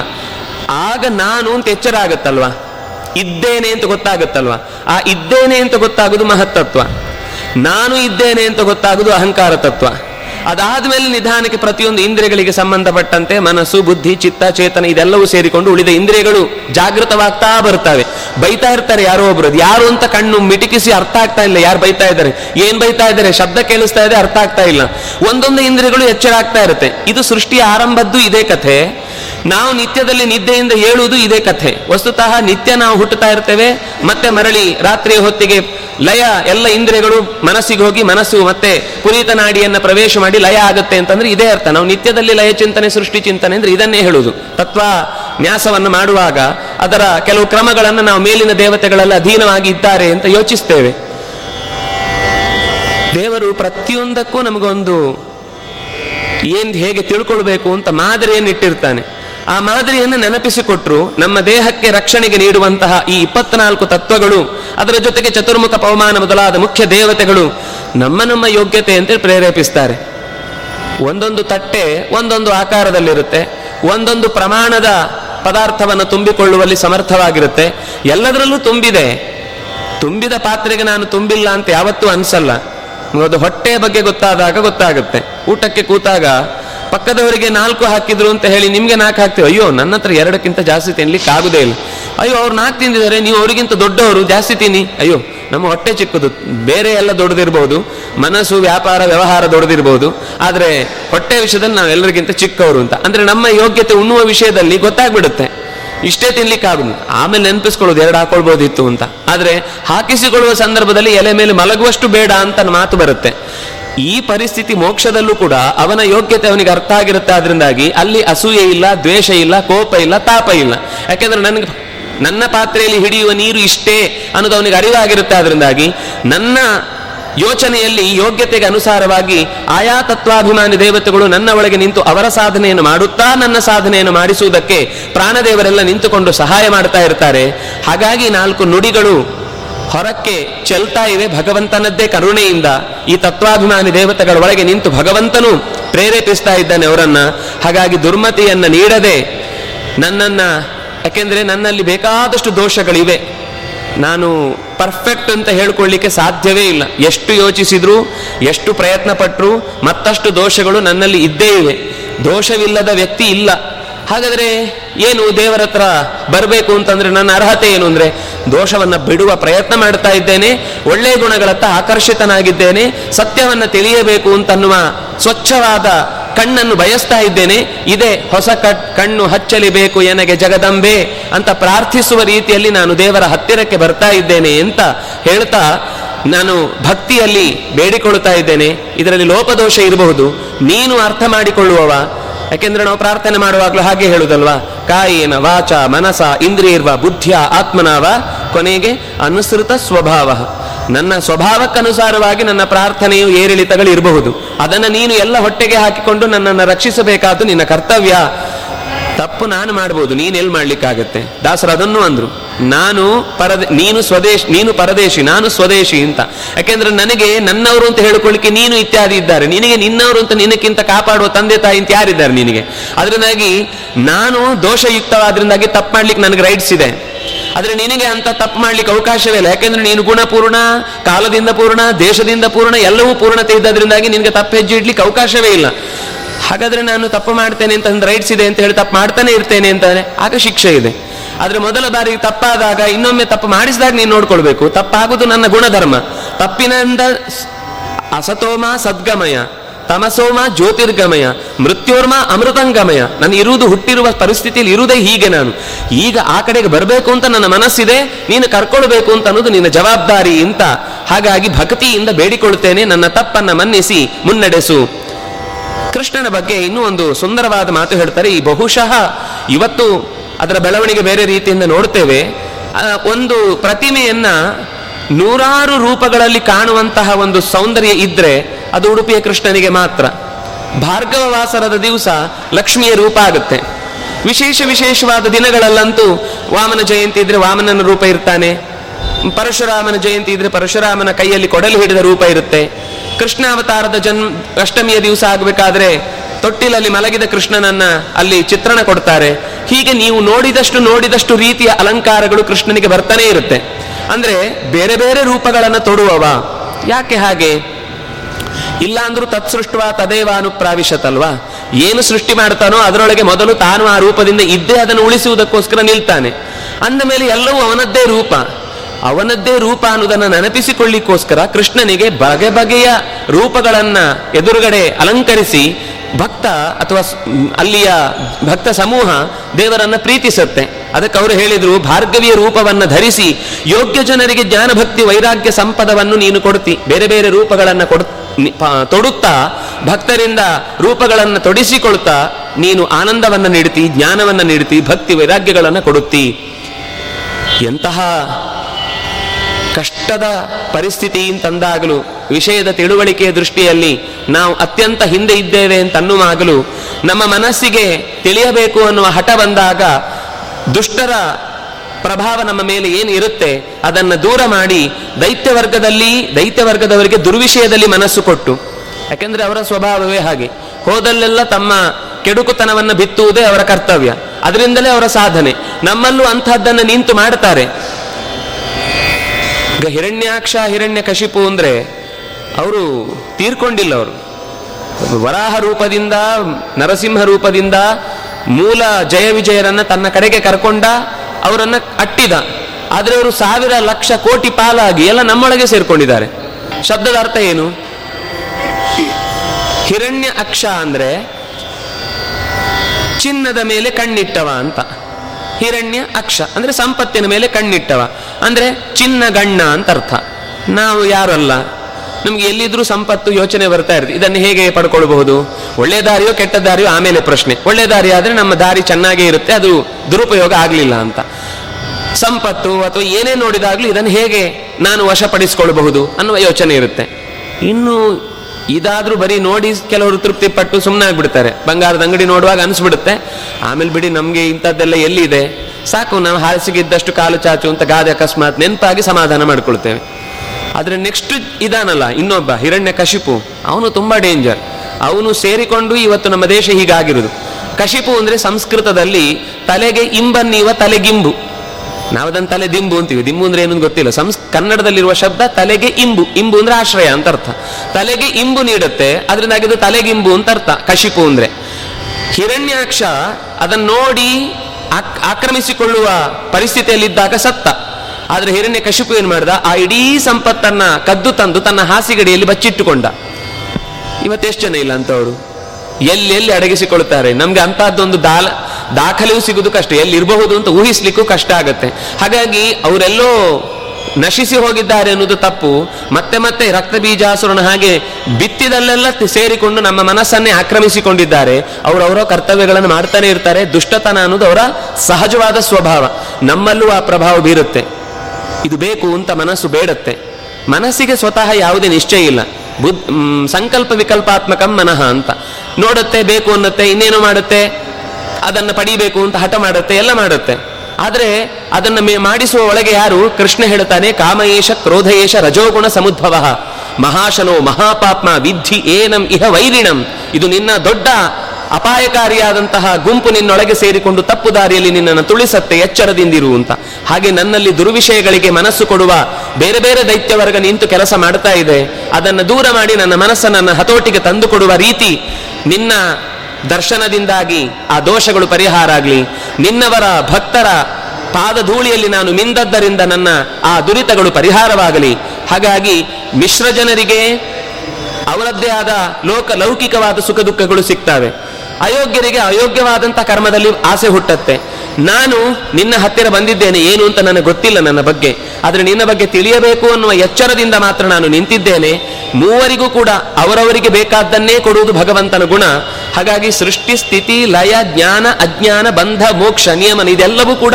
ಆಗ ನಾನು ಅಂತ ಎಚ್ಚರ ಆಗುತ್ತಲ್ವಾ ಇದ್ದೇನೆ ಅಂತ ಗೊತ್ತಾಗುತ್ತಲ್ವಾ? ಆ ಇದ್ದೇನೆ ಅಂತ ಗೊತ್ತಾಗೋದು ಮಹತ್ತತ್ವ. ನಾನು ಇದ್ದೇನೆ ಅಂತ ಗೊತ್ತಾಗೋದು ಅಹಂಕಾರ ತತ್ವ. ಅದಾದ್ಮೇಲೆ ನಿಧಾನಕ್ಕೆ ಪ್ರತಿಯೊಂದು ಇಂದ್ರಿಯಗಳಿಗೆ ಸಂಬಂಧಪಟ್ಟಂತೆ ಮನಸ್ಸು, ಬುದ್ಧಿ, ಚಿತ್ತ, ಚೇತನ ಇದೆಲ್ಲವೂ ಸೇರಿಕೊಂಡು ಉಳಿದ ಇಂದ್ರಿಯಗಳು ಜಾಗೃತವಾಗ್ತಾ ಬರ್ತವೆ ಬೈತಾ ಇರ್ತಾರೆ ಯಾರೋ ಒಬ್ರು. ಯಾರು ಅಂತ ಕಣ್ಣು ಮಿಟಿಕಿಸಿ ಅರ್ಥ ಆಗ್ತಾ ಇಲ್ಲ. ಯಾರು ಬೈತಾ ಇದ್ದಾರೆ? ಏನ್ ಬೈತಾ ಇದ್ದಾರೆ? ಶಬ್ದ ಕೇಳಿಸ್ತಾ ಇದೆ, ಅರ್ಥ ಆಗ್ತಾ ಇಲ್ಲ. ಒಂದೊಂದು ಇಂದ್ರಿಯಗಳು ಎಚ್ಚರ ಆಗ್ತಾ ಇರುತ್ತೆ. ಇದು ಸೃಷ್ಟಿಯ ಆರಂಭದ್ದು ಇದೇ ಕಥೆ. ನಾವು ನಿತ್ಯದಲ್ಲಿ ನಿದ್ದೆಯಿಂದ ಹೇಳುವುದು ಇದೇ ಕಥೆ. ವಸ್ತುತಃ ನಿತ್ಯ ನಾವು ಹುಟ್ಟುತ್ತಾ ಇರ್ತೇವೆ. ಮತ್ತೆ ಮರಳಿ ರಾತ್ರಿಯ ಹೊತ್ತಿಗೆ ಲಯ ಎಲ್ಲ ಇಂದ್ರಿಯಗಳು ಮನಸ್ಸಿಗೆ ಹೋಗಿ ಮನಸ್ಸು ಮತ್ತೆ ಪುನೀತ ನಾಡಿಯನ್ನು ಪ್ರವೇಶ ಮಾಡಿ ಲಯ ಆಗುತ್ತೆ ಅಂತಂದ್ರೆ ಇದೇ ಅರ್ಥ. ನಾವು ನಿತ್ಯದಲ್ಲಿ ಲಯ ಚಿಂತನೆ, ಸೃಷ್ಟಿ ಚಿಂತನೆ ಅಂದ್ರೆ ಇದನ್ನೇ ಹೇಳುವುದು ತತ್ವ ನ್ಯಾಸವನ್ನು ಮಾಡುವಾಗ ಅದರ ಕೆಲವು ಕ್ರಮಗಳನ್ನು ನಾವು ಮೇಲಿನ ದೇವತೆಗಳೆಲ್ಲ ಅಧೀನವಾಗಿ ಇದ್ದಾರೆ ಅಂತ ಯೋಚಿಸ್ತೇವೆ. ದೇವರು ಪ್ರತಿಯೊಂದಕ್ಕೂ ನಮಗೊಂದು ಏನ್ ಹೇಗೆ ತಿಳ್ಕೊಳ್ಬೇಕು ಅಂತ ಮಾದರಿಯನ್ನು ಇಟ್ಟಿರ್ತಾನೆ ಆ ಮಾದರಿಯನ್ನು ನೆನಪಿಸಿಕೊಟ್ರು ನಮ್ಮ ದೇಹಕ್ಕೆ ರಕ್ಷಣೆಗೆ ನೀಡುವಂತಹ ಈ ಇಪ್ಪತ್ನಾಲ್ಕು ತತ್ವಗಳು, ಅದರ ಜೊತೆಗೆ ಚತುರ್ಮುಖ ಪವಮಾನ ಮೊದಲಾದ ಮುಖ್ಯ ದೇವತೆಗಳು ನಮ್ಮ ನಮ್ಮ ಯೋಗ್ಯತೆಯಂತೆ ಪ್ರೇರೇಪಿಸ್ತಾರೆ. ಒಂದೊಂದು ತಟ್ಟೆ ಒಂದೊಂದು ಆಕಾರದಲ್ಲಿರುತ್ತೆ, ಒಂದೊಂದು ಪ್ರಮಾಣದ ಪದಾರ್ಥವನ್ನು ತುಂಬಿಕೊಳ್ಳುವಲ್ಲಿ ಸಮರ್ಥವಾಗಿರುತ್ತೆ. ಎಲ್ಲದರಲ್ಲೂ ತುಂಬಿದೆ. ತುಂಬಿದ ಪಾತ್ರೆಗೆ ನಾನು ತುಂಬಿಲ್ಲ ಅಂತ ಯಾವತ್ತೂ ಅನ್ಸಲ್ಲ. ಅದು ಹೊಟ್ಟೆಯ ಬಗ್ಗೆ ಗೊತ್ತಾದಾಗ ಗೊತ್ತಾಗುತ್ತೆ. ಊಟಕ್ಕೆ ಕೂತಾಗ ಪಕ್ಕದವರಿಗೆ ನಾಲ್ಕು ಹಾಕಿದ್ರು ಅಂತ ಹೇಳಿ ನಿಮಗೆ ನಾಲ್ಕು ಹಾಕ್ತೀವಿ. ಅಯ್ಯೋ, ನನ್ನ ಹತ್ರ ಎರಡಕ್ಕಿಂತ ಜಾಸ್ತಿ ತಿನ್ಲಿಕ್ಕೆ ಆಗುದೇ ಇಲ್ಲ. ಅಯ್ಯೋ, ಅವ್ರು ನಾಲ್ಕು ತಿಂದಿದ್ದಾರೆ, ನೀವು ಅವರಿಗಿಂತ ದೊಡ್ಡವರು, ಜಾಸ್ತಿ ತಿನ್ನಿ. ಅಯ್ಯೋ, ನಮ್ಮ ಹೊಟ್ಟೆ ಚಿಕ್ಕದು. ಬೇರೆ ಎಲ್ಲ ದೊಡ್ಡದಿರ್ಬೋದು. ಮನಸ್ಸು, ವ್ಯಾಪಾರ, ವ್ಯವಹಾರ ದೊಡ್ಡದಿರ್ಬೋದು. ಆದರೆ ಹೊಟ್ಟೆ ವಿಷಯದಲ್ಲಿ ನಾವು ಎಲ್ಲರಿಗಿಂತ ಚಿಕ್ಕವರು ಅಂತ. ಅಂದ್ರೆ ನಮ್ಮ ಯೋಗ್ಯತೆ ಉಣ್ಣುವ ವಿಷಯದಲ್ಲಿ ಗೊತ್ತಾಗ್ಬಿಡುತ್ತೆ. ಇಷ್ಟೇ ತಿನ್ಲಿಕ್ಕಾಗುದು ಆಮೇಲೆ ನೆನಪಿಸ್ಕೊಳ್ಳೋದು, ಎರಡು ಹಾಕೊಳ್ಬೋದಿತ್ತು ಅಂತ. ಆದರೆ ಹಾಕಿಸಿಕೊಳ್ಳುವ ಸಂದರ್ಭದಲ್ಲಿ ಎಲೆ ಮೇಲೆ ಮಲಗುವಷ್ಟು ಬೇಡ ಅಂತ ಮಾತು ಬರುತ್ತೆ. ಈ ಪರಿಸ್ಥಿತಿ ಮೋಕ್ಷದಲ್ಲೂ ಕೂಡ ಅವನ ಯೋಗ್ಯತೆ ಅವನಿಗೆ ಅರ್ಥ ಆಗಿರುತ್ತೆ. ಅದರಿಂದಾಗಿ ಅಲ್ಲಿ ಅಸೂಯೆ ಇಲ್ಲ, ದ್ವೇಷ ಇಲ್ಲ, ಕೋಪ ಇಲ್ಲ, ತಾಪ ಇಲ್ಲ. ಯಾಕೆಂದ್ರೆ ನನಗೆ ನನ್ನ ಪಾತ್ರೆಯಲ್ಲಿ ಹಿಡಿಯುವ ನೀರು ಇಷ್ಟೇ ಅನ್ನೋದು ಅವನಿಗೆ ಅರಿವಾಗಿರುತ್ತೆ. ಅದರಿಂದಾಗಿ ನನ್ನ ಯೋಚನೆಯಲ್ಲಿ ಯೋಗ್ಯತೆಗೆ ಅನುಸಾರವಾಗಿ ಆಯಾ ತತ್ವಾಭಿಮಾನಿ ದೇವತೆಗಳು ನನ್ನ ಒಳಗೆ ನಿಂತು ಅವರ ಸಾಧನೆಯನ್ನು ಮಾಡುತ್ತಾ ನನ್ನ ಸಾಧನೆಯನ್ನು ಮಾಡಿಸುವುದಕ್ಕೆ ಪ್ರಾಣದೇವರೆಲ್ಲ ನಿಂತುಕೊಂಡು ಸಹಾಯ ಮಾಡ್ತಾ ಇರ್ತಾರೆ. ಹಾಗಾಗಿ ನಾಲ್ಕು ನುಡಿಗಳು ಹೊರಕ್ಕೆ ಚೆಲ್ತಾ ಇವೆ ಭಗವಂತನದ್ದೇ ಕರುಣೆಯಿಂದ. ಈ ತತ್ವಾಭಿಮಾನಿ ದೇವತೆಗಳ ಒಳಗೆ ನಿಂತು ಭಗವಂತನು ಪ್ರೇರೇಪಿಸ್ತಾ ಇದ್ದಾನೆ ಅವರನ್ನ. ಹಾಗಾಗಿ ದುರ್ಮತಿಯನ್ನ ನೀಡದೆ ನನ್ನನ್ನ, ಯಾಕೆಂದ್ರೆ ನನ್ನಲ್ಲಿ ಬೇಕಾದಷ್ಟು ದೋಷಗಳಿವೆ. ನಾನು ಪರ್ಫೆಕ್ಟ್ ಅಂತ ಹೇಳ್ಕೊಳ್ಳಿಕ್ಕೆ ಸಾಧ್ಯವೇ ಇಲ್ಲ. ಎಷ್ಟು ಯೋಚಿಸಿದ್ರು, ಎಷ್ಟು ಪ್ರಯತ್ನ ಪಟ್ಟರು ಮತ್ತಷ್ಟು ದೋಷಗಳು ನನ್ನಲ್ಲಿ ಇದ್ದೇ ಇವೆ. ದೋಷವಿಲ್ಲದ ವ್ಯಕ್ತಿ ಇಲ್ಲ. ಹಾಗಾದ್ರೆ ಏನು ದೇವರ ಹತ್ರ ಬರಬೇಕು ಅಂತಂದ್ರೆ ನನ್ನ ಅರ್ಹತೆ ಏನು ಅಂದ್ರೆ ದೋಷವನ್ನ ಬಿಡುವ ಪ್ರಯತ್ನ ಮಾಡ್ತಾ ಇದ್ದೇನೆ ಒಳ್ಳೆಯ ಗುಣಗಳತ್ತ ಆಕರ್ಷಿತನಾಗಿದ್ದೇನೆ, ಸತ್ಯವನ್ನ ತಿಳಿಯಬೇಕು ಅಂತನ್ನುವ ಸ್ವಚ್ಛವಾದ ಕಣ್ಣನ್ನು ಬಯಸ್ತಾ ಇದ್ದೇನೆ, ಇದೇ ಹೊಸ ಕಣ್ಣು ಕಣ್ಣು ಹಚ್ಚಲಿಬೇಕು ಎನಗೆ ಜಗದಂಬೆ ಅಂತ ಪ್ರಾರ್ಥಿಸುವ ರೀತಿಯಲ್ಲಿ ನಾನು ದೇವರ ಹತ್ತಿರಕ್ಕೆ ಬರ್ತಾ ಇದ್ದೇನೆ ಅಂತ ಹೇಳ್ತಾ ನಾನು ಭಕ್ತಿಯಲ್ಲಿ ಬೇಡಿಕೊಳ್ಳುತ್ತಾ ಇದ್ದೇನೆ. ಇದರಲ್ಲಿ ಲೋಪದೋಷ ಇರಬಹುದು. ನೀನು ಅರ್ಥ ಮಾಡಿಕೊಳ್ಳುವವ ಯಾಕೆಂದ್ರೆ ನಾವು ಪ್ರಾರ್ಥನೆ ಮಾಡುವಾಗಲೂ ಹಾಗೆ ಹೇಳುದಲ್ವಾ? ಕಾಯೇನ ವಾಚ ಮನಸ ಇಂದ್ರಿಯರ್ವ ಬುದ್ಧಿಯ ಆತ್ಮನಾವ ಕೊನೆಗೆ ಅನುಸೃತ ಸ್ವಭಾವ. ನನ್ನ ಸ್ವಭಾವಕ್ಕನುಸಾರವಾಗಿ ನನ್ನ ಪ್ರಾರ್ಥನೆಯು ಏರಿಳಿತಗಳು ಇರಬಹುದು ಅದನ್ನು ನೀನು ಎಲ್ಲ ಹೊಟ್ಟೆಗೆ ಹಾಕಿಕೊಂಡು ನನ್ನನ್ನು ರಕ್ಷಿಸಬೇಕಾದ್ದು ನಿನ್ನ ಕರ್ತವ್ಯ. ತಪ್ಪು ನಾನು ಮಾಡ್ಬೋದು ನೀನು ಎಲ್ಲಿ ಮಾಡ್ಲಿಕ್ಕಾಗತ್ತೆ? ದಾಸರು ಅದನ್ನು ಅಂದ್ರು. ನಾನು ಪರದೆ, ನೀನು ಸ್ವದೇಶ್, ನೀನು ಪರದೇಶಿ, ನಾನು ಸ್ವದೇಶಿ ಅಂತ. ಯಾಕೆಂದ್ರೆ ನನಗೆ ನನ್ನವರು ಅಂತ ಹೇಳ್ಕೊಳ್ಳಿಕ್ಕೆ ನೀನು ಇತ್ಯಾದಿ ಇದ್ದಾರೆ. ನಿನಗೆ ನಿನ್ನವರು ಅಂತ ನಿನಕ್ಕಿಂತ ಕಾಪಾಡುವ ತಂದೆ ತಾಯಿ ಅಂತ ಯಾರಿದ್ದಾರೆ ನಿನಗೆ? ಅದರಿಂದಾಗಿ ನಾನು ದೋಷಯುಕ್ತವಾದ್ರಿಂದಾಗಿ ತಪ್ಪು ಮಾಡ್ಲಿಕ್ಕೆ ನನಗೆ ರೈಟ್ಸ್ ಇದೆ. ಆದರೆ ನಿನಗೆ ಅಂತ ತಪ್ಪು ಮಾಡ್ಲಿಕ್ಕೆ ಅವಕಾಶವೇ ಇಲ್ಲ. ಯಾಕೆಂದ್ರೆ ನೀನು ಗುಣಪೂರ್ಣ ಕಾಲದಿಂದ ಪೂರ್ಣ, ದೇಶದಿಂದ ಪೂರ್ಣ, ಎಲ್ಲವೂ ಪೂರ್ಣತೆ ಇದ್ದದ್ರಿಂದಾಗಿ ನಿನಗೆ ತಪ್ಪು ಹೆಜ್ಜೆ ಇಡ್ಲಿಕ್ಕೆ ಅವಕಾಶವೇ ಇಲ್ಲ. ಹಾಗಾದ್ರೆ ನಾನು ತಪ್ಪು ಮಾಡ್ತೇನೆ ಅಂತ ರೈಟ್ಸ್ ಇದೆ ಅಂತ ಹೇಳಿ ತಪ್ಪು ಮಾಡ್ತಾನೆ ಇರ್ತೇನೆ ಅಂತಾರೆ ಆಗ ಶಿಕ್ಷೆ ಇದೆ. ಆದರೆ ಮೊದಲ ಬಾರಿ ತಪ್ಪಾದಾಗ ಇನ್ನೊಮ್ಮೆ ತಪ್ಪು ಮಾಡಿಸಿದಾಗ ನೀನು ನೋಡ್ಕೊಳ್ಬೇಕು. ತಪ್ಪಾಗುವುದು ನನ್ನ ಗುಣಧರ್ಮ. ತಪ್ಪಿನಿಂದ ಅಸತೋಮ ಸದ್ಗಮಯ, ತಮಸೋಮ ಜ್ಯೋತಿರ್ಗಮಯ, ಮೃತ್ಯೋರ್ಮ ಅಮೃತಂಗಮಯ. ನಾನು ಇರುವುದು ಹುಟ್ಟಿರುವ ಪರಿಸ್ಥಿತಿಯಲ್ಲಿ ಇರುವುದೇ ಹೀಗೆ ನಾನು. ಈಗ ಆ ಕಡೆಗೆ ಬರಬೇಕು ಅಂತ ನನ್ನ ಮನಸ್ಸಿದೆ, ನೀನು ಕರ್ಕೊಳ್ಬೇಕು ಅಂತ ಅನ್ನೋದು ನಿನ್ನ ಜವಾಬ್ದಾರಿ ಅಂತ ಹಾಗಾಗಿ ಭಕ್ತಿಯಿಂದ ಬೇಡಿಕೊಳ್ತೇನೆ ನನ್ನ ತಪ್ಪನ್ನು ಮನ್ನಿಸಿ, ಮುನ್ನಡೆಸು. ಕೃಷ್ಣನ ಬಗ್ಗೆ ಇನ್ನೂ ಒಂದು ಸುಂದರವಾದ ಮಾತು ಹೇಳ್ತಾರೆ. ಈ ಬಹುಶಃ ಇವತ್ತು ಅದರ ಬೆಳವಣಿಗೆ ಬೇರೆ ರೀತಿಯಿಂದ ನೋಡ್ತೇವೆ. ಒಂದು ಪ್ರತಿಮೆಯನ್ನ ನೂರಾರು ರೂಪಗಳಲ್ಲಿ ಕಾಣುವಂತಹ ಒಂದು ಸೌಂದರ್ಯ ಇದ್ರೆ ಅದು ಉಡುಪಿಯ ಕೃಷ್ಣನಿಗೆ ಮಾತ್ರ. ಭಾರ್ಗವ ವಾಸರದ ದಿವಸ ಲಕ್ಷ್ಮಿಯ ರೂಪ ಆಗುತ್ತೆ. ವಿಶೇಷ ವಿಶೇಷವಾದ ದಿನಗಳಲ್ಲಂತೂ ವಾಮನ ಜಯಂತಿ ಇದ್ರೆ ವಾಮನನ ರೂಪ ಇರ್ತಾನೆ. ಪರಶುರಾಮನ ಜಯಂತಿ ಇದ್ರೆ ಪರಶುರಾಮನ ಕೈಯಲ್ಲಿ ಕೊಡಲು ಹಿಡಿದ ರೂಪ ಇರುತ್ತೆ. ಕೃಷ್ಣ ಅವತಾರದ ಜನ್ಮ ಅಷ್ಟಮಿಯ ದಿವಸ ಆಗಬೇಕಾದ್ರೆ ತೊಟ್ಟಿಲಲ್ಲಿ ಮಲಗಿದ ಕೃಷ್ಣನನ್ನ ಅಲ್ಲಿ ಚಿತ್ರಣ ಕೊಡ್ತಾರೆ. ಹೀಗೆ ನೀವು ನೋಡಿದಷ್ಟು ನೋಡಿದಷ್ಟು ರೀತಿಯ ಅಲಂಕಾರಗಳು ಕೃಷ್ಣನಿಗೆ ಬರ್ತಾನೆ ಇರುತ್ತೆ. ಅಂದ್ರೆ ಬೇರೆ ಬೇರೆ ರೂಪಗಳನ್ನು ತೊಡುವವ. ಯಾಕೆ ಹಾಗೆ? ಇಲ್ಲ ಅಂದ್ರೂ ತತ್ಸೃಷ್ಟವಾ ತದೇವ ಅನುಪ್ರಾವಿಶತಲ್ವಾ ಏನು ಸೃಷ್ಟಿ ಮಾಡ್ತಾನೋ ಅದರೊಳಗೆ ಮೊದಲು ತಾನು ಆ ರೂಪದಿಂದ ಇದ್ದೇ ಅದನ್ನು ಉಳಿಸುವುದಕ್ಕೋಸ್ಕರ ನಿಲ್ತಾನೆ. ಅಂದ ಮೇಲೆ ಎಲ್ಲವೂ ಅವನದ್ದೇ ರೂಪ. ಅವನದ್ದೇ ರೂಪ ಅನ್ನೋದನ್ನು ನೆನಪಿಸಿಕೊಳ್ಳಿಕ್ಕೋಸ್ಕರ ಕೃಷ್ಣನಿಗೆ ಬಗೆ ಬಗೆಯ ರೂಪಗಳನ್ನ ಎದುರುಗಡೆ ಅಲಂಕರಿಸಿ ಭಕ್ತ ಅಥವಾ ಅಲ್ಲಿಯ ಭಕ್ತ ಸಮೂಹ ದೇವರನ್ನ ಪ್ರೀತಿಸುತ್ತೆ. ಅದಕ್ಕೆ ಅವರು ಹೇಳಿದ್ರು, ಭಾರ್ಗವಿಯ ರೂಪವನ್ನು ಧರಿಸಿ ಯೋಗ್ಯ ಜನರಿಗೆ ಜ್ಞಾನಭಕ್ತಿ ವೈರಾಗ್ಯ ಸಂಪದವನ್ನು ನೀನು ಕೊಡ್ತಿ. ಬೇರೆ ಬೇರೆ ರೂಪಗಳನ್ನು ಕೊಡ್ ತೊಡುತ್ತಾ ಭಕ್ತರಿಂದ ರೂಪಗಳನ್ನು ತೊಡಿಸಿಕೊಳ್ತಾ ನೀನು ಆನಂದವನ್ನು ನೀಡ್ತಿ, ಜ್ಞಾನವನ್ನು ನೀಡ್ತಿ, ಭಕ್ತಿ ವೈರಾಗ್ಯಗಳನ್ನು ಕೊಡುತ್ತಿ. ಎಂತಹ ಕಷ್ಟದ ಪರಿಸ್ಥಿತಿ ಅಂತಂದಾಗಲೂ ವಿಷಯದ ತಿಳುವಳಿಕೆಯ ದೃಷ್ಟಿಯಲ್ಲಿ ನಾವು ಅತ್ಯಂತ ಹಿಂದೆ ಇದ್ದೇವೆ ಅಂತ ಅನ್ನುವಾಗಲೂ ನಮ್ಮ ಮನಸ್ಸಿಗೆ ತಿಳಿಯಬೇಕು ಅನ್ನುವ ಹಠ ಬಂದಾಗ, ದುಷ್ಟರ ಪ್ರಭಾವ ನಮ್ಮ ಮೇಲೆ ಏನು ಇರುತ್ತೆ, ಅದನ್ನು ದೂರ ಮಾಡಿ ದೈತ್ಯ ವರ್ಗದಲ್ಲಿ ದೈತ್ಯ ವರ್ಗದವರಿಗೆ ದುರ್ವಿಷಯದಲ್ಲಿ ಮನಸ್ಸು ಕೊಟ್ಟು. ಯಾಕೆಂದ್ರೆ ಅವರ ಸ್ವಭಾವವೇ ಹಾಗೆ. ಹೋದಲ್ಲೆಲ್ಲ ತಮ್ಮ ಕೆಡುಕುತನವನ್ನು ಬಿತ್ತುವುದೇ ಅವರ ಕರ್ತವ್ಯ. ಅದರಿಂದಲೇ ಅವರ ಸಾಧನೆ. ನಮ್ಮಲ್ಲೂ ಅಂತಹದ್ದನ್ನು ನಿಂತು ಮಾಡ್ತಾರೆ ಈಗ ಹಿರಣ್ಯಾಕ್ಷ ಹಿರಣ್ಯ ಕಶಿಪು ಅಂದರೆ ಅವರು ತೀರ್ಕೊಂಡಿಲ್ಲ ಅವರು. ವರಾಹ ರೂಪದಿಂದ, ನರಸಿಂಹ ರೂಪದಿಂದ ಮೂಲ ಜಯ ವಿಜಯರನ್ನ ತನ್ನ ಕಡೆಗೆ ಕರ್ಕೊಂಡ ಅವರನ್ನ ಅಟ್ಟಿದ. ಆದರೆ ಅವರು ಸಾವಿರ ಲಕ್ಷ ಕೋಟಿ ಪಾಲಾಗಿ ಎಲ್ಲ ನಮ್ಮೊಳಗೆ ಸೇರ್ಕೊಂಡಿದ್ದಾರೆ. ಶಬ್ದದ ಅರ್ಥ ಏನು? ಹಿರಣ್ಯ ಅಕ್ಷ ಅಂದ್ರೆ ಚಿನ್ನದ ಮೇಲೆ ಕಣ್ಣಿಟ್ಟವ ಅಂತ. ಹಿರಣ್ಯ ಅಕ್ಷ, ಅಂದ್ರೆ ಸಂಪತ್ತಿನ ಮೇಲೆ ಕಣ್ಣಿಟ್ಟವ. ಅಂದ್ರೆ ಚಿನ್ನ ಗಣ್ಣ ಅಂತ ಅರ್ಥ. ನಾವು ಯಾರಲ್ಲ ನಮ್ಗೆ ಎಲ್ಲಿದ್ರೂ ಸಂಪತ್ತು ಯೋಚನೆ ಬರ್ತಾ ಇರುತ್ತೆ. ಇದನ್ನು ಹೇಗೆ ಪಡ್ಕೊಳ್ಬಹುದು? ಒಳ್ಳೆ ದಾರಿಯೋ ಕೆಟ್ಟ ದಾರಿಯೋ ಆಮೇಲೆ ಪ್ರಶ್ನೆ. ಒಳ್ಳೆ ದಾರಿ ಆದರೆ ನಮ್ಮ ದಾರಿ ಚೆನ್ನಾಗೇ ಇರುತ್ತೆ, ಅದು ದುರುಪಯೋಗ ಆಗಲಿಲ್ಲ ಅಂತ. ಸಂಪತ್ತು ಅಥವಾ ಏನೇ ನೋಡಿದಾಗ್ಲೂ ಇದನ್ನು ಹೇಗೆ ನಾನು ವಶಪಡಿಸಿಕೊಳ್ಳಬಹುದು ಅನ್ನುವ ಯೋಚನೆ ಇರುತ್ತೆ. ಇನ್ನು ಇದಾದ್ರೂ ಬರೀ ನೋಡಿ ಕೆಲವರು ತೃಪ್ತಿ ಪಟ್ಟು ಸುಮ್ಮನೆ ಆಗ್ಬಿಡ್ತಾರೆ ಬಂಗಾರದ ಅಂಗಡಿ ನೋಡುವಾಗ ಅನಿಸ್ಬಿಡುತ್ತೆ. ಆಮೇಲೆ ಬಿಡಿ, ನಮಗೆ ಇಂಥದ್ದೆಲ್ಲ ಎಲ್ಲಿದೆ? ಸಾಕು, ನಾವು ಹಾಸಿಗಿದ್ದಷ್ಟು ಕಾಲು ಚಾಚು ಅಂತ ಗಾದೆ ಅಕಸ್ಮಾತ್ ನೆನಪಾಗಿ ಸಮಾಧಾನ ಮಾಡ್ಕೊಳ್ತೇವೆ. ಆದರೆ ನೆಕ್ಸ್ಟ್ ಇದಾನಲ್ಲ, ಇನ್ನೊಬ್ಬ, ಹಿರಣ್ಯ ಕಶಿಪು. ಅವನು ತುಂಬಾ ಡೇಂಜರ್ ಅವನು ಸೇರಿಕೊಂಡು ಇವತ್ತು ನಮ್ಮ ದೇಶ ಹೀಗಾಗಿರುವುದು. ಕಶಿಪು ಅಂದ್ರೆ ಸಂಸ್ಕೃತದಲ್ಲಿ ತಲೆಗೆ ಇಂಬನ್ನೀವ ತಲೆಗಿಂಬು. ನಾವು ಅದನ್ನ ತಲೆ ದಿಂಬು ಅಂತೀವಿ. ದಿಂಬು ಅಂದ್ರೆ ಏನೊಂದು ಗೊತ್ತಿಲ್ಲ. ಸಂಸ್, ಕನ್ನಡದಲ್ಲಿರುವ ಶಬ್ದ ತಲೆಗೆ ಇಂಬು. ಇಂಬು ಅಂದ್ರೆ ಆಶ್ರಯ ಅಂತ ಅರ್ಥ. ತಲೆಗೆ ಇಂಬು ನೀಡುತ್ತೆ ಅದರಿಂದಾಗಿ ಇದು ತಲೆಗಿಂಬು ಅಂತ ಅರ್ಥ. ಕಶಿಪು ಅಂದ್ರೆ. ಹಿರಣ್ಯಾಕ್ಷ ಅದನ್ನು ನೋಡಿ ಆಕ್- ಆಕ್ರಮಿಸಿಕೊಳ್ಳುವ ಪರಿಸ್ಥಿತಿಯಲ್ಲಿದ್ದಾಗ ಸತ್ತ. ಆದ್ರೆ ಹಿರಣ್ಯ ಕಶಿಪು ಏನ್ ಮಾಡ್ದ? ಆ ಇಡೀ ಸಂಪತ್ತನ್ನ ಕದ್ದು ತಂದು ತನ್ನ ಹಾಸಿಗಡಿಯಲ್ಲಿ ಬಚ್ಚಿಟ್ಟುಕೊಂಡ. ಇವತ್ತೆಷ್ಟು ಜನ ಇಲ್ಲ ಅಂತವರು? ಎಲ್ಲಿ ಎಲ್ಲಿ ಅಡಗಿಸಿಕೊಳ್ಳುತ್ತಾರೆ? ನಮ್ಗೆ ಅಂತಹದ್ದೊಂದು ದಾಲ ದಾಖಲೆಯೂ ಸಿಗುದು ಕಷ್ಟ ಎಲ್ಲಿ ಇರಬಹುದು ಅಂತ ಊಹಿಸ್ಲಿಕ್ಕೂ ಕಷ್ಟ ಆಗತ್ತೆ. ಹಾಗಾಗಿ ಅವರೆಲ್ಲೋ ನಶಿಸಿ ಹೋಗಿದ್ದಾರೆ ಅನ್ನೋದು ತಪ್ಪು. ಮತ್ತೆ ಮತ್ತೆ ರಕ್ತ ಬೀಜಾಸುರನ ಹಾಗೆ ಬಿತ್ತಿದಲ್ಲೆಲ್ಲ ಸೇರಿಕೊಂಡು ನಮ್ಮ ಮನಸ್ಸನ್ನೇ ಆಕ್ರಮಿಸಿಕೊಂಡಿದ್ದಾರೆ. ಅವರು ಅವರ ಕರ್ತವ್ಯಗಳನ್ನು ಮಾಡ್ತಾನೆ ಇರ್ತಾರೆ, ದುಷ್ಟತನ ಅನ್ನೋದು ಅವರ ಸಹಜವಾದ ಸ್ವಭಾವ. ನಮ್ಮಲ್ಲೂ ಆ ಪ್ರಭಾವ ಬೀರುತ್ತೆ. ಇದು ಬೇಕು ಅಂತ ಮನಸ್ಸು ಬೇಡತ್ತೆ. ಮನಸ್ಸಿಗೆ ಸ್ವತಃ ಯಾವುದೇ ನಿಶ್ಚಯ ಇಲ್ಲ. ಬುದ್ ಸಂಕಲ್ಪ ವಿಕಲ್ಪಾತ್ಮಕ ಮನಃ ಅಂತ. ನೋಡುತ್ತೆ, ಬೇಕು ಅನ್ನತ್ತೆ, ಇನ್ನೇನು ಮಾಡುತ್ತೆ? ಅದನ್ನು ಪಡಿಬೇಕು ಅಂತ ಹಠ ಮಾಡುತ್ತೆ, ಎಲ್ಲ ಮಾಡುತ್ತೆ. ಆದರೆ ಅದನ್ನು ಮೇ- ಮಾಡಿಸುವ ಒಳಗೆ ಯಾರು? ಕೃಷ್ಣ ಹೇಳ್ತಾನೆ ಕಾಮಯೇಶ ಕ್ರೋಧಯೇಶ ರಜೋಗುಣ ಸಮುದ್ಭವ. ಮಹಾಶನೋ ಮಹಾಪಾಪ್ಮ ವಿದ್ಧಿ ಏನಂ ಇಹ ವೈರಿಣಂ. ಇದು ನಿನ್ನ ದೊಡ್ಡ ಅಪಾಯಕಾರಿಯಾದಂತಹ ಗುಂಪು ನಿನ್ನೊಳಗೆ ಸೇರಿಕೊಂಡು ತಪ್ಪು ದಾರಿಯಲ್ಲಿ ನಿನ್ನನ್ನು ತುಳಿಸತ್ತೆ, ಎಚ್ಚರದಿಂದಿರು ಅಂತ. ಹಾಗೆ ನನ್ನಲ್ಲಿ ದುರ್ವಿಷಯಗಳಿಗೆ ಮನಸ್ಸು ಕೊಡುವ ಬೇರೆ ಬೇರೆ ದೈತ್ಯವರ್ಗ ನಿಂತು ಕೆಲಸ ಮಾಡ್ತಾ ಇದೆ. ಅದನ್ನು ದೂರ ಮಾಡಿ ನನ್ನ ಮನಸ್ಸನ್ನು ನನ್ನ ಹತೋಟಿಗೆ ತಂದುಕೊಡುವ ರೀತಿ ನಿನ್ನ ದರ್ಶನದಿಂದಾಗಿ ಆ ದೋಷಗಳು ಪರಿಹಾರ ಆಗಲಿ. ನಿನ್ನವರ ಭಕ್ತರ ಪಾದಧೂಳಿಯಲ್ಲಿ ನಾನು ಮಿಂದದ್ದರಿಂದ ನನ್ನ ಆ ದುರಿತಗಳು ಪರಿಹಾರವಾಗಲಿ. ಹಾಗಾಗಿ ಮಿಶ್ರ ಜನರಿಗೆ ಅವರದ್ದೇ ಆದ ಲೋಕ ಲೌಕಿಕವಾದ ಸುಖ ದುಃಖಗಳು ಸಿಗ್ತವೆ. ಅಯೋಗ್ಯರಿಗೆ ಅಯೋಗ್ಯವಾದಂಥ ಕರ್ಮದಲ್ಲಿ ಆಸೆ ಹುಟ್ಟತ್ತೆ. ನಾನು ನಿನ್ನ ಹತ್ತಿರ ಬಂದಿದ್ದೇನೆ, ಏನು ಅಂತ ನನಗೆ ಗೊತ್ತಿಲ್ಲ ನನ್ನ ಬಗ್ಗೆ. ಆದರೆ ನಿನ್ನ ಬಗ್ಗೆ ತಿಳಿಯಬೇಕು ಅನ್ನುವ ಎಚ್ಚರದಿಂದ ಮಾತ್ರ ನಾನು ನಿಂತಿದ್ದೇನೆ. ಮೂವರಿಗೂ ಕೂಡ ಅವರವರಿಗೆ ಬೇಕಾದ್ದನ್ನೇ ಕೊಡುವುದು ಭಗವಂತನ ಗುಣ. ಹಾಗಾಗಿ ಸೃಷ್ಟಿ, ಸ್ಥಿತಿ, ಲಯ, ಜ್ಞಾನ, ಅಜ್ಞಾನ, ಬಂಧ, ಮೋಕ್ಷ ನಿಯಮನ ಇದೆಲ್ಲವೂ ಕೂಡ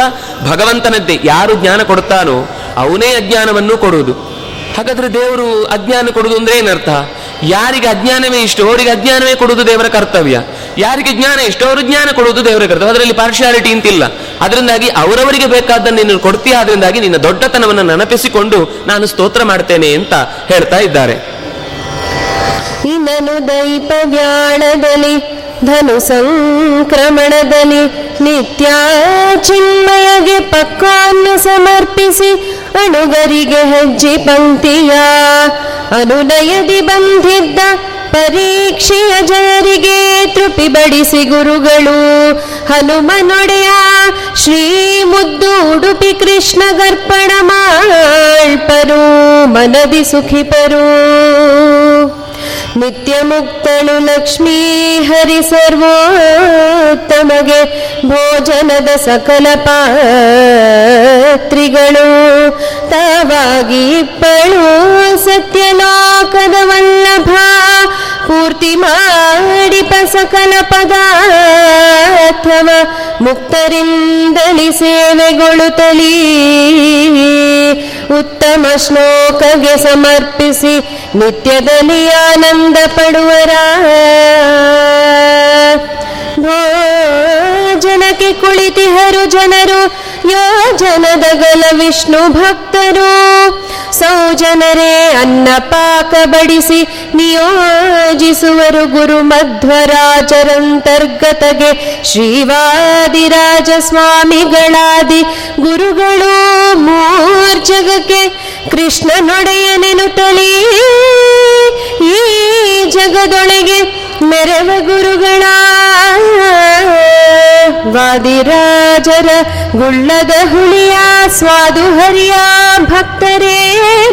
ಭಗವಂತನದ್ದೇ. ಯಾರು ಜ್ಞಾನ ಕೊಡುತ್ತಾನೋ ಅವನೇ ಅಜ್ಞಾನವನ್ನು ಕೊಡುವುದು. ಹಾಗಾದ್ರೆ ದೇವರು ಅಜ್ಞಾನ ಕೊಡುವುದು ಅಂದ್ರೆ ಏನರ್ಥ? ಯಾರಿಗೆ ಅಜ್ಞಾನವೇ ಇಷ್ಟು ಅವರಿಗೆ ಅಜ್ಞಾನವೇ ಕೊಡುವುದು ದೇವರ ಕರ್ತವ್ಯ. ಯಾರಿಗೆ ಜ್ಞಾನ ಇಷ್ಟು ಅವರು ಜ್ಞಾನ ಕೊಡುವುದು ದೇವರ ಕರ್ತವ್ಯ. ಅದರಲ್ಲಿ ಪಾರ್ಶಿಯಾಲಿಟಿ ಅಂತಿಲ್ಲ. ಅದರಿಂದಾಗಿ ಅವರವರಿಗೆ ಬೇಕಾದ್ದನ್ನು ನೀನು ಕೊಡ್ತೀಯ, ಅದರಿಂದಾಗಿ ನಿನ್ನ ದೊಡ್ಡತನವನ್ನು ನೆನಪಿಸಿಕೊಂಡು ನಾನು ಸ್ತೋತ್ರ ಮಾಡ್ತೇನೆ ಅಂತ ಹೇಳ್ತಾ ಇದ್ದಾರೆ. ಇನನು ದೈಪ ವ್ಯಾಳದಲ್ಲಿ ಧನು ಸಂಕ್ರಮಣದಲ್ಲಿ, ನಿತ್ಯ ಚಿನ್ಮಯಗೆ ಪಕ್ವಾನ್ನ ಸಮರ್ಪಿಸಿ, ಅಣುಗರಿಗೆ ಹೆಜ್ಜೆ ಪಂಕ್ತಿಯ ಅನುನಯದಿ ಬಂಧಿದ್ದ ಪರೀಕ್ಷೆಯ ಜನರಿಗೆ ತೃಪಿ ಬಡಿಸಿ ಗುರುಗಳು. ಹನುಮನೊಡೆಯ ಶ್ರೀ ಮುದ್ದು ಉಡುಪಿ ಕೃಷ್ಣ ಗರ್ಪಣ ಮಾಳ್ಪರು ಮನದಿ ಸುಖಿಪರು. ನಿತ್ಯ ಮುಕ್ತಳು ಲಕ್ಷ್ಮೀ ಹರಿ ಸರ್ವೋತ್ತಮಗೆ ಭೋಜನದ ಸಕಲ ಪಾತ್ರಿಗಳು. ತಾವಾಗಿ ಇಪ್ಪಳು ಸತ್ಯಲೋಕದ ವಲ್ಲಭ ಪೂರ್ತಿ ಮಾಡಿಪ ಸಕಲ ಪದಾರ್ಥವ, ಮುಕ್ತರಿಂದಲಿ ಸೇವೆಗೊಳ್ಳುತ್ತಲೀ ಉತ್ತಮ ಶ್ಲೋಕಗೆ ಸಮರ್ಪಿಸಿ ನಿತ್ಯದಲ್ಲಿ ಆನಂದ ಪಡುವರ. ಜನಕ್ಕೆ ಕುಳಿತಿಹರು ಜನರು ಯೋಜನದಗಲ ವಿಷ್ಣು ಭಕ್ತರು. ಸೌಜನರೇ ಅನ್ನ ಪಾಕ ಬಡಿಸಿ ನಿಯೋಜಿಸುವರು ಗುರು ಮಧ್ವರಾಜರಂತರ್ಗತಗೆ. ಶ್ರೀವಾದಿರಾಜ ಸ್ವಾಮಿಗಳಾದಿ ಗುರುಗಳು ಮೂರ್ಜಗಕ್ಕೆ ಕೃಷ್ಣನೊಡೆಯನೆನುತ್ತಲೀ ಈ ಜಗದೊಳಗೆ ಮೆರವ ಗುರುಗಳ ವಾದಿರಾಜರ ಗುಳ್ಳದ ಹುಳಿಯ ಸ್ವಾದು ಹರಿಯ ಭಕ್ತರೇ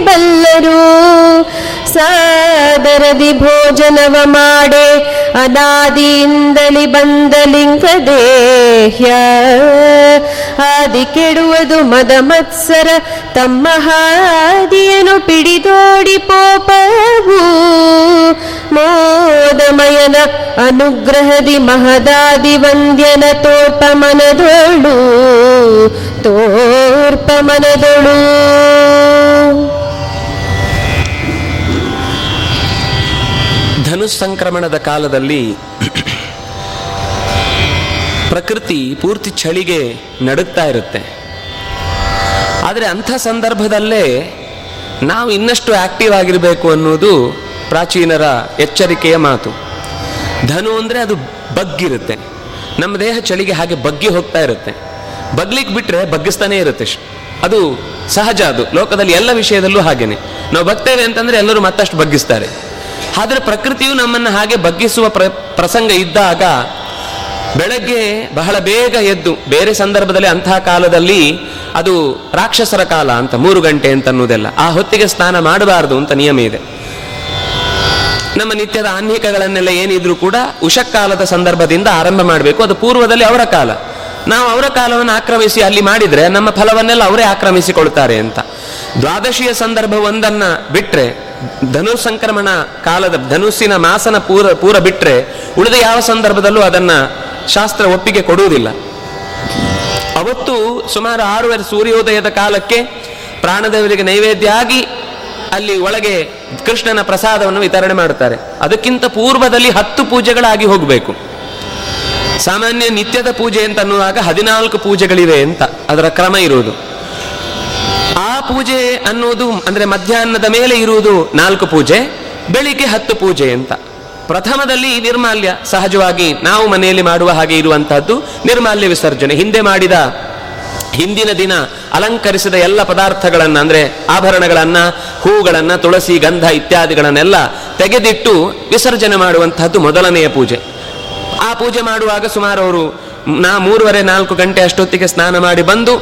ಬಲ್ಲರು. ಸಾದರದಿ ಭೋಜನವ ಮಾಡೆ ಅನಾದಿಯಿಂದಲಿ ಬಂದ ಲಿಂಗ ದೇಹ್ಯ ಆದಿ ಕೆಡುವುದು ಮದ ಮತ್ಸರ ತಮ್ಮ ಹಾದಿಯನ್ನು ಪಿಡಿದೋಡಿ ಪೋಪವು. ಮೋದಮಯನ ಅನುಗ್ರಹದಿ ಮಹದಾದಿ ವಂದ್ಯನ ತೋರ್ಪ ಮನದೊಳು ತೋರ್ಪ ಮನದೊಳು ಧನುಸ್ ಸಂಕ್ರಮಣದ ಕಾಲದಲ್ಲಿ ಪ್ರಕೃತಿ ಪೂರ್ತಿ ಚಳಿಗೆ ನಡುಗ್ತಾ ಇರುತ್ತೆ. ಆದರೆ ಅಂಥ ಸಂದರ್ಭದಲ್ಲೇ ನಾವು ಇನ್ನಷ್ಟು ಆಕ್ಟಿವ್ ಆಗಿರಬೇಕು ಅನ್ನೋದು ಪ್ರಾಚೀನರ ಎಚ್ಚರಿಕೆಯ ಮಾತು. ಧನು ಅಂದರೆ ಅದು ಬಗ್ಗಿರುತ್ತೆ. ನಮ್ಮ ದೇಹ ಚಳಿಗೆ ಹಾಗೆ ಬಗ್ಗಿ ಹೋಗ್ತಾ ಇರುತ್ತೆ. ಬಗ್ಲಿಕ್ಕೆ ಬಿಟ್ಟರೆ ಬಗ್ಗಿಸ್ತಾನೇ ಇರುತ್ತೆ ಅದು ಸಹಜ ಅದು. ಲೋಕದಲ್ಲಿ ಎಲ್ಲ ವಿಷಯದಲ್ಲೂ ಹಾಗೇನೆ. ನಾವು ಬಗ್ತೇವೆ ಅಂತಂದ್ರೆ ಎಲ್ಲರೂ ಮತ್ತಷ್ಟು ಬಗ್ಗಿಸ್ತಾರೆ. ಆದರೆ ಪ್ರಕೃತಿಯು ನಮ್ಮನ್ನು ಹಾಗೆ ಬಗ್ಗಿಸುವ ಪ್ರ, ಪ್ರಸಂಗ ಇದ್ದಾಗ ಬೆಳಗ್ಗೆ ಬಹಳ ಬೇಗ ಎದ್ದು, ಬೇರೆ ಸಂದರ್ಭದಲ್ಲಿ ಅಂತಹ ಕಾಲದಲ್ಲಿ ಅದು ರಾಕ್ಷಸರ ಕಾಲ ಅಂತ, ಮೂರು ಗಂಟೆ ಅಂತ ಅನ್ನೋದೆಲ್ಲ ಆ ಹೊತ್ತಿಗೆ ಸ್ನಾನ ಮಾಡಬಾರದು ಅಂತ ನಿಯಮ ಇದೆ. ನಮ್ಮ ನಿತ್ಯದ ಆನ್ಹಿಕಗಳನ್ನೆಲ್ಲ ಏನಿದ್ರು ಕೂಡ ಉಷಕ್ಕಾಲದ ಸಂದರ್ಭದಿಂದ ಆರಂಭ ಮಾಡಬೇಕು. ಅದು ಪೂರ್ವದಲ್ಲಿ ಅವರ ಕಾಲ. ನಾವು ಅವರ ಕಾಲವನ್ನು ಆಕ್ರಮಿಸಿ ಅಲ್ಲಿ ಮಾಡಿದರೆ ನಮ್ಮ ಫಲವನ್ನೆಲ್ಲ ಅವರೇ ಆಕ್ರಮಿಸಿಕೊಳ್ತಾರೆ ಅಂತ. ದ್ವಾದಶಿಯ ಸಂದರ್ಭ ಒಂದನ್ನ ಬಿಟ್ಟರೆ ಧನು ಸಂಕ್ರಮಣ ಕಾಲದ, ಧನುಸ್ಸಿನ ಮಾಸನ ಪೂರ ಪೂರ ಬಿಟ್ಟರೆ ಉಳಿದ ಯಾವ ಸಂದರ್ಭದಲ್ಲೂ ಅದನ್ನ ಶಾಸ್ತ್ರ ಒಪ್ಪಿಗೆ ಕೊಡುವುದಿಲ್ಲ. ಅವತ್ತು ಸುಮಾರು ಆರೂವರೆ ಸೂರ್ಯೋದಯದ ಕಾಲಕ್ಕೆ ಪ್ರಾಣದೇವರಿಗೆ ನೈವೇದ್ಯ ಆಗಿ ಅಲ್ಲಿ ಒಳಗೆ ಕೃಷ್ಣನ ಪ್ರಸಾದವನ್ನು ವಿತರಣೆ ಮಾಡುತ್ತಾರೆ. ಅದಕ್ಕಿಂತ ಪೂರ್ವದಲ್ಲಿ ಹತ್ತು ಪೂಜೆಗಳಾಗಿ ಹೋಗಬೇಕು. ಸಾಮಾನ್ಯ ನಿತ್ಯದ ಪೂಜೆ ಅಂತ ಅನ್ನುವಾಗ ಹದಿನಾಲ್ಕು ಪೂಜೆಗಳಿವೆ ಅಂತ ಅದರ ಕ್ರಮ ಇರುವುದು. ಆ ಪೂಜೆ ಅನ್ನುವುದು ಅಂದ್ರೆ ಮಧ್ಯಾಹ್ನದ ಮೇಲೆ ಇರುವುದು ನಾಲ್ಕು ಪೂಜೆ, ಬೆಳಿಗ್ಗೆ ಹತ್ತು ಪೂಜೆ ಅಂತ. ಪ್ರಥಮದಲ್ಲಿ ನಿರ್ಮಾಲ್ಯ, ಸಹಜವಾಗಿ ನಾವು ಮನೆಯಲ್ಲಿ ಮಾಡುವ ಹಾಗೆ ಇರುವಂತಹದ್ದು ನಿರ್ಮಾಲ್ಯ ವಿಸರ್ಜನೆ. ಹಿಂದೆ ಮಾಡಿದ ಹಿಂದಿನ ದಿನ ಅಲಂಕರಿಸಿದ ಎಲ್ಲ ಪದಾರ್ಥಗಳನ್ನು, ಅಂದರೆ ಆಭರಣಗಳನ್ನು, ಹೂಗಳನ್ನು, ತುಳಸಿ, ಗಂಧ ಇತ್ಯಾದಿಗಳನ್ನೆಲ್ಲ ತೆಗೆದಿಟ್ಟು ವಿಸರ್ಜನೆ ಮಾಡುವಂತಹದ್ದು ಮೊದಲನೆಯ ಪೂಜೆ. ಆ ಪೂಜೆ ಮಾಡುವಾಗ ಸುಮಾರು ಅವರು ನಾ ಮೂರುವರೆ ನಾಲ್ಕು ಗಂಟೆ ಅಷ್ಟೊತ್ತಿಗೆ ಸ್ನಾನ ಮಾಡಿ ಬಂದು,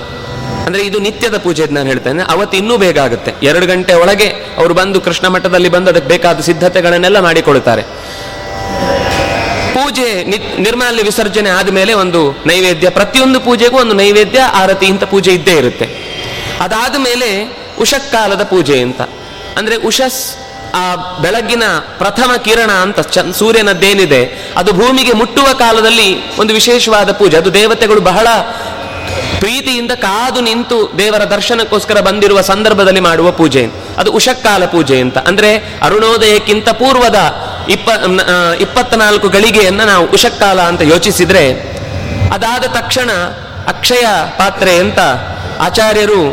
ಅಂದರೆ ಇದು ನಿತ್ಯದ ಪೂಜೆ ನಾನು ಹೇಳ್ತೇನೆ, ಅವತ್ತು ಇನ್ನೂ ಬೇಗ ಆಗುತ್ತೆ. ಎರಡು ಗಂಟೆ ಒಳಗೆ ಅವರು ಬಂದು ಕೃಷ್ಣ ಮಠದಲ್ಲಿ ಬಂದು ಅದಕ್ಕೆ ಬೇಕಾದ ಸಿದ್ಧತೆಗಳನ್ನೆಲ್ಲ ಮಾಡಿಕೊಳ್ತಾರೆ ಪೂಜೆ ನಿರ್ಮಲ್ಯ ವಿಸರ್ಜನೆ ವಿಸರ್ಜನೆ ಆದಮೇಲೆ ಒಂದು ನೈವೇದ್ಯ, ಪ್ರತಿಯೊಂದು ಪೂಜೆಗೂ ಒಂದು ನೈವೇದ್ಯ, ಆರತಿ ಇಂಥ ಪೂಜೆ ಇದ್ದೇ ಇರುತ್ತೆ. ಅದಾದ ಮೇಲೆ ಉಷಕ್ಕಾಲದ ಪೂಜೆ ಅಂತ. ಅಂದ್ರೆ ಉಷಸ್, ಆ ಬೆಳಗ್ಗಿನ ಪ್ರಥಮ ಕಿರಣ ಅಂತ ಸೂರ್ಯನದ್ದೇನಿದೆ, ಅದು ಭೂಮಿಗೆ ಮುಟ್ಟುವ ಕಾಲದಲ್ಲಿ ಒಂದು ವಿಶೇಷವಾದ ಪೂಜೆ. ಅದು ದೇವತೆಗಳು ಬಹಳ ಪ್ರೀತಿಯಿಂದ ಕಾದು ನಿಂತು ದೇವರ ದರ್ಶನಕ್ಕೋಸ್ಕರ ಬಂದಿರುವ ಸಂದರ್ಭದಲ್ಲಿ ಮಾಡುವ ಪೂಜೆ. ಅದು ಉಷಕ್ಕಾಲ ಪೂಜೆ ಅಂತ. ಅಂದ್ರೆ ಅರುಣೋದಯಕ್ಕಿಂತ ಪೂರ್ವದ ಇಪ್ಪ ಇಪ್ಪತ್ನಾಲ್ಕು ಗಳಿಗೆಯನ್ನ ನಾವು ಉಷಕ್ಕಾಲ ಅಂತ ಯೋಚಿಸಿದರೆ ಅದಾದ ತಕ್ಷಣ ಅಕ್ಷಯ ಪಾತ್ರೆ ಅಂತ ಆಚಾರ್ಯರು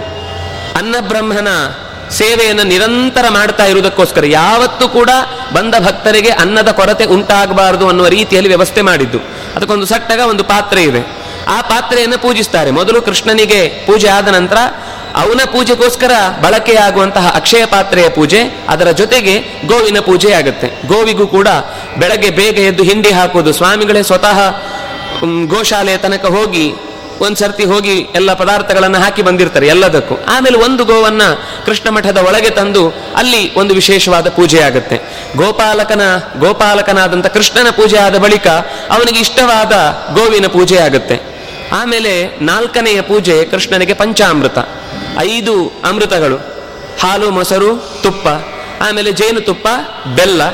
ಅನ್ನಬ್ರಹ್ಮನ ಸೇವೆಯನ್ನು ನಿರಂತರ ಮಾಡ್ತಾ ಇರುವುದಕ್ಕೋಸ್ಕರ ಯಾವತ್ತೂ ಕೂಡ ಬಂದ ಭಕ್ತರಿಗೆ ಅನ್ನದ ಕೊರತೆ ಉಂಟಾಗಬಾರದು ಅನ್ನುವ ರೀತಿಯಲ್ಲಿ ವ್ಯವಸ್ಥೆ ಮಾಡಿದ್ದು. ಅದಕ್ಕೊಂದು ಸಟ್ಟಗ ಒಂದು ಪಾತ್ರೆ ಇದೆ. ಆ ಪಾತ್ರೆಯನ್ನು ಪೂಜಿಸ್ತಾರೆ. ಮೊದಲು ಕೃಷ್ಣನಿಗೆ ಪೂಜೆ ಆದ ನಂತರ ಅವನ ಪೂಜೆಗೋಸ್ಕರ ಬಳಕೆಯಾಗುವಂತಹ ಅಕ್ಷಯ ಪಾತ್ರೆಯ ಪೂಜೆ, ಅದರ ಜೊತೆಗೆ ಗೋವಿನ ಪೂಜೆ ಆಗುತ್ತೆ. ಗೋವಿಗೂ ಕೂಡ ಬೆಳಗ್ಗೆ ಬೇಗ ಎದ್ದು ಹಿಂಡಿ ಹಾಕೋದು ಸ್ವಾಮಿಗಳೇ ಸ್ವತಃ ಗೋಶಾಲೆಯ ತನಕ ಹೋಗಿ, ಒಂದ್ಸರ್ತಿ ಹೋಗಿ ಎಲ್ಲ ಪದಾರ್ಥಗಳನ್ನು ಹಾಕಿ ಬಂದಿರ್ತಾರೆ ಎಲ್ಲದಕ್ಕೂ. ಆಮೇಲೆ ಒಂದು ಗೋವನ್ನ ಕೃಷ್ಣ ಮಠದ ಒಳಗೆ ತಂದು ಅಲ್ಲಿ ಒಂದು ವಿಶೇಷವಾದ ಪೂಜೆ ಆಗುತ್ತೆ. ಗೋಪಾಲಕನ, ಗೋಪಾಲಕನಾದಂಥ ಕೃಷ್ಣನ ಪೂಜೆ ಆದ ಬಳಿಕ ಅವನಿಗೆ ಇಷ್ಟವಾದ ಗೋವಿನ ಪೂಜೆ ಆಗುತ್ತೆ. ಆಮೇಲೆ ನಾಲ್ಕನೆಯ ಪೂಜೆ ಕೃಷ್ಣನಿಗೆ ಪಂಚಾಮೃತ. ಐದು ಅಮೃತಗಳು. ಹಾಲು, ಮೊಸರು, ತುಪ್ಪ. ಆಮೇಲೆ ಜೇನುತುಪ್ಪ ಬೆಲ್ಲ,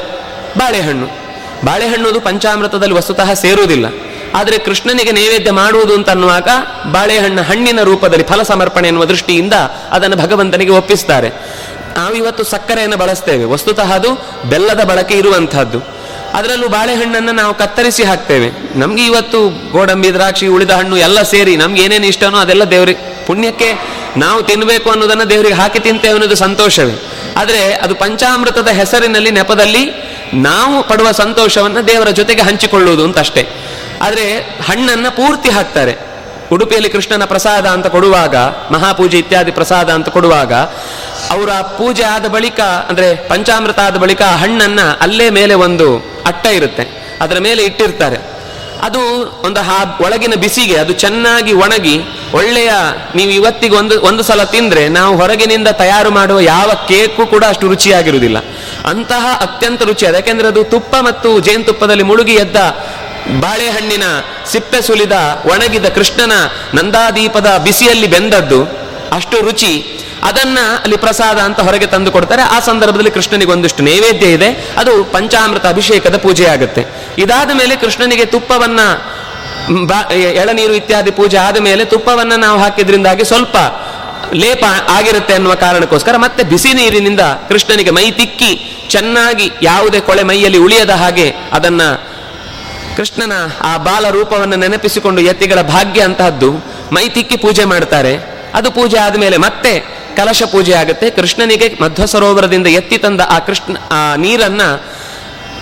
ಬಾಳೆಹಣ್ಣು. ಬಾಳೆಹಣ್ಣು ಅದು ಪಂಚಾಮೃತದಲ್ಲಿ ವಸ್ತುತಃ ಸೇರುವುದಿಲ್ಲ. ಆದರೆ ಕೃಷ್ಣನಿಗೆ ನೈವೇದ್ಯ ಮಾಡುವುದು ಅಂತ ಅನ್ನುವಾಗ ಬಾಳೆಹಣ್ಣು ಹಣ್ಣಿನ ರೂಪದಲ್ಲಿ ಫಲ ಸಮರ್ಪಣೆ ಎನ್ನುವ ದೃಷ್ಟಿಯಿಂದ ಅದನ್ನು ಭಗವಂತನಿಗೆ ಒಪ್ಪಿಸ್ತಾರೆ. ನಾವು ಇವತ್ತು ಸಕ್ಕರೆಯನ್ನು ಬಳಸ್ತೇವೆ. ವಸ್ತುತಃ ಅದು ಬೆಲ್ಲದ ಬಳಕೆ ಇರುವಂತಹದ್ದು. ಅದರಲ್ಲೂ ಬಾಳೆಹಣ್ಣನ್ನು ನಾವು ಕತ್ತರಿಸಿ ಹಾಕ್ತೇವೆ. ನಮ್ಗೆ ಇವತ್ತು ಗೋಡಂಬಿ, ದ್ರಾಕ್ಷಿ, ಉಳಿದ ಹಣ್ಣು ಎಲ್ಲ ಸೇರಿ ನಮ್ಗೆ ಏನೇನು ಇಷ್ಟನೋ ಅದೆಲ್ಲ ದೇವರಿಗೆ. ಪುಣ್ಯಕ್ಕೆ ನಾವು ತಿನ್ನಬೇಕು ಅನ್ನೋದನ್ನು ದೇವರಿಗೆ ಹಾಕಿ ತಿಂತೇವೆ ಅನ್ನೋದು ಸಂತೋಷವೇ. ಆದರೆ ಅದು ಪಂಚಾಮೃತದ ಹೆಸರಿನಲ್ಲಿ ನೆಪದಲ್ಲಿ ನಾವು ಪಡುವ ಸಂತೋಷವನ್ನು ದೇವರ ಜೊತೆಗೆ ಹಂಚಿಕೊಳ್ಳುವುದು ಅಂತ ಅಷ್ಟೇ. ಆದರೆ ಹಣ್ಣನ್ನು ಪೂರ್ತಿ ಹಾಕ್ತಾರೆ. ಉಡುಪಿಯಲ್ಲಿ ಕೃಷ್ಣನ ಪ್ರಸಾದ ಅಂತ ಕೊಡುವಾಗ, ಮಹಾಪೂಜೆ ಇತ್ಯಾದಿ ಪ್ರಸಾದ ಅಂತ ಕೊಡುವಾಗ, ಅವರ ಪೂಜೆ ಆದ ಬಳಿಕ, ಅಂದರೆ ಪಂಚಾಮೃತ ಆದ ಬಳಿಕ ಹಣ್ಣನ್ನು ಅಲ್ಲೇ ಮೇಲೆ ಒಂದು ಅಟ್ಟ ಇರುತ್ತೆ. ಅದರ ಮೇಲೆ ಇಟ್ಟಿರ್ತಾರೆ. ಅದು ಒಂದು ಹಾ, ಒಳಗಿನ ಬಿಸಿಗೆ, ಅದು ಚೆನ್ನಾಗಿ ಒಣಗಿ, ಒಳ್ಳೆಯ ನೀವು ಇವತ್ತಿಗೆ ಒಂದು ಒಂದು ಸಲ ತಿಂದ್ರೆ ನಾವು ಹೊರಗಿನಿಂದ ತಯಾರು ಮಾಡುವ ಯಾವ ಕೇಕು ಕೂಡ ಅಷ್ಟು ರುಚಿಯಾಗಿರುವುದಿಲ್ಲ. ಅಂತಹ ಅತ್ಯಂತ ರುಚಿ, ಯಾಕೆಂದರೆ ಅದು ತುಪ್ಪ ಮತ್ತು ಜೇನುತುಪ್ಪದಲ್ಲಿ ಮುಳುಗಿ ಎದ್ದ ಬಾಳೆಹಣ್ಣಿನ ಸಿಪ್ಪೆ ಸುಲಿದ ಒಣಗಿದ ಕೃಷ್ಣನ ನಂದಾದೀಪದ ಬಿಸಿಯಲ್ಲಿ ಬೆಂದದ್ದು, ಅಷ್ಟು ರುಚಿ ಅದನ್ನ ಅಲ್ಲಿ ಪ್ರಸಾದ ಅಂತ ಹೊರಗೆ ತಂದು ಕೊಡ್ತಾರೆ. ಆ ಸಂದರ್ಭದಲ್ಲಿ ಕೃಷ್ಣನಿಗೆ ಒಂದಿಷ್ಟು ನೈವೇದ್ಯ ಇದೆ. ಅದು ಪಂಚಾಮೃತ ಅಭಿಷೇಕದ ಪೂಜೆ ಆಗುತ್ತೆ ಇದಾದ ಮೇಲೆ ಕೃಷ್ಣನಿಗೆ ತುಪ್ಪವನ್ನ ಎಳನೀರು ಇತ್ಯಾದಿ ಪೂಜೆ ಆದ ಮೇಲೆ ತುಪ್ಪವನ್ನ ನಾವು ಹಾಕಿದ್ರಿಂದಾಗಿ ಸ್ವಲ್ಪ ಲೇಪ ಆಗಿರುತ್ತೆ ಅನ್ನುವ ಕಾರಣಕ್ಕೋಸ್ಕರ ಮತ್ತೆ ಬಿಸಿ ನೀರಿನಿಂದ ಕೃಷ್ಣನಿಗೆ ಮೈ ತಿಕ್ಕಿ ಚೆನ್ನಾಗಿ ಯಾವುದೇ ಕೊಳೆ ಮೈಯಲ್ಲಿ ಉಳಿಯದ ಹಾಗೆ ಅದನ್ನ ಕೃಷ್ಣನ ಆ ಬಾಲ ರೂಪವನ್ನು ನೆನಪಿಸಿಕೊಂಡು ಯತಿಗಳ ಭಾಗ್ಯ ಅಂತಹದ್ದು ಮೈ ತಿಕ್ಕಿ ಪೂಜೆ ಮಾಡ್ತಾರೆ. ಅದು ಪೂಜೆ ಆದಮೇಲೆ ಮತ್ತೆ ಕಲಶ ಪೂಜೆ ಆಗುತ್ತೆ. ಕೃಷ್ಣನಿಗೆ ಮಧ್ವ ಸರೋವರದಿಂದ ಎತ್ತಿ ತಂದ ಆ ಕೃಷ್ಣ, ಆ ನೀರನ್ನ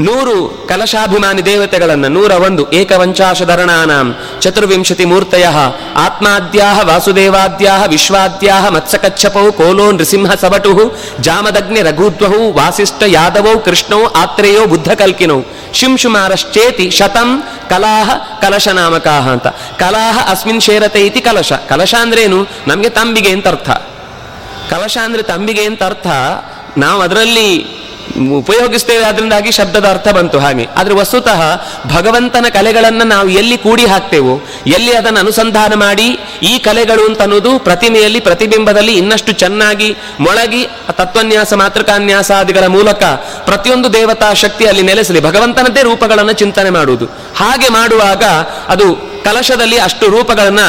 ನೂರು ಕಲಶಾಭಿಮಾನಿ ದೇವತೆಗಳನ್ನ, ನೂರ ಒಂದು ಏಕವಂಚಾಶಧರಣಾನಾಂ ಚತುರ್ವಿಂಶತಿ ಮೂರ್ತಯ, ಆತ್ಮಾದ್ಯಾಹ ವಾಸುದೇವಾದ್ಯಾಹ, ವಿಶ್ವಾದ್ಯಾಹ, ಮತ್ಸಕಚ್ಛಪೌ, ಕೋಲೋ ನೃಸಿಂಹ ಸಬಟು ಜಾಮದಗ್ನಿ ರಘುದ್ವಹು, ವಾಸಿಷ್ಠ ಯಾದವೌ, ಕೃಷ್ಣೌ, ಆತ್ರೇಯೋ ಬುದ್ಧ ಕಲ್ಕಿನೌ ಶಿಂಶುಮಾರಶ್ಚೇತಿ ಶತಂ ಕಲಾಹ ಕಲಶ ನಾಮಕಾಹ ಅಂತ. ಕಲಾಹ ಅಸ್ಮಿನ್ ಶೇರತೆ ಇತಿ ಕಲಶ. ಕಲಶ ಅಂದ್ರೇನು? ನಮಗೆ ತಂಬಿಗೆ ಅಂತ ಅರ್ಥ ಕಲಶ ಅಂದರೆ ತಂಬಿಗೆ ಅಂತ ಅರ್ಥ ನಾವು ಅದರಲ್ಲಿ ಉಪಯೋಗಿಸ್ತೇವೆ ಅದರಿಂದಾಗಿ ಶಬ್ದದ ಅರ್ಥ ಬಂತು ಹಾಗೆ. ಆದರೆ ವಸ್ತುತಃ ಭಗವಂತನ ಕಲೆಗಳನ್ನು ನಾವು ಎಲ್ಲಿ ಕೂಡಿ ಹಾಕ್ತೇವೋ, ಎಲ್ಲಿ ಅದನ್ನು ಅನುಸಂಧಾನ ಮಾಡಿ, ಈ ಕಲೆಗಳು ಅಂತ ಅನ್ನೋದು ಪ್ರತಿಮೆಯಲ್ಲಿ, ಪ್ರತಿಬಿಂಬದಲ್ಲಿ ಇನ್ನಷ್ಟು ಚೆನ್ನಾಗಿ ಮೊಳಗಿ ತತ್ವನ್ಯಾಸ ಮಾತೃಕಾನ್ಯಾಸಾದಿಗಳ ಮೂಲಕ ಪ್ರತಿಯೊಂದು ದೇವತಾ ಶಕ್ತಿ ಅಲ್ಲಿ ನೆಲೆಸಲಿ. ಭಗವಂತನದ್ದೇ ರೂಪಗಳನ್ನು ಚಿಂತನೆ ಮಾಡುವುದು. ಹಾಗೆ ಮಾಡುವಾಗ ಅದು ಕಲಶದಲ್ಲಿ ಅಷ್ಟು ರೂಪಗಳನ್ನ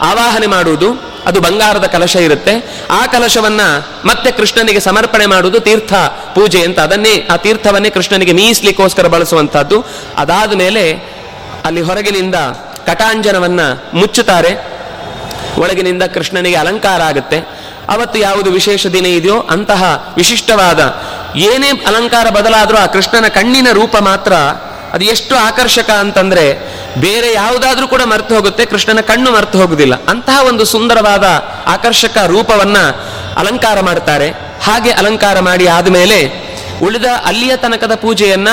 ಆವಾಹನೆ ಮಾಡುವುದು, ಅದು ಬಂಗಾರದ ಕಲಶ ಇರುತ್ತೆ. ಆ ಕಲಶವನ್ನ ಮತ್ತೆ ಕೃಷ್ಣನಿಗೆ ಸಮರ್ಪಣೆ ಮಾಡುವುದು ತೀರ್ಥ ಪೂಜೆ ಅಂತ. ಅದನ್ನೇ, ಆ ತೀರ್ಥವನ್ನೇ ಕೃಷ್ಣನಿಗೆ ಮೀಸಲಿಕ್ಕೋಸ್ಕರ ಬಳಸುವಂತಹದ್ದು ಅದಾದ ಮೇಲೆ ಅಲ್ಲಿ ಹೊರಗಿನಿಂದ ಕಟಾಂಜನವನ್ನ ಮುಚ್ಚುತ್ತಾರೆ. ಒಳಗಿನಿಂದ ಕೃಷ್ಣನಿಗೆ ಅಲಂಕಾರ ಆಗುತ್ತೆ. ಅವತ್ತು ಯಾವುದು ವಿಶೇಷ ದಿನ ಇದೆಯೋ ಅಂತಹ ವಿಶಿಷ್ಟವಾದ ಏನೇ ಅಲಂಕಾರ ಬದಲಾದರೂ ಆ ಕೃಷ್ಣನ ಕಣ್ಣಿನ ರೂಪ ಮಾತ್ರ ಅದು ಎಷ್ಟು ಆಕರ್ಷಕ ಅಂತಂದ್ರೆ ಬೇರೆ ಯಾವುದಾದ್ರೂ ಕೂಡ ಮರೆತು ಹೋಗುತ್ತೆ, ಕೃಷ್ಣನ ಕಣ್ಣು ಮರೆತು ಹೋಗುದಿಲ್ಲ. ಅಂತಹ ಒಂದು ಸುಂದರವಾದ ಆಕರ್ಷಕ ರೂಪವನ್ನ ಅಲಂಕಾರ ಮಾಡ್ತಾರೆ. ಹಾಗೆ ಅಲಂಕಾರ ಮಾಡಿ ಆದಮೇಲೆ ಉಳಿದ ಅಲ್ಲಿಯ ತನಕದ ಪೂಜೆಯನ್ನ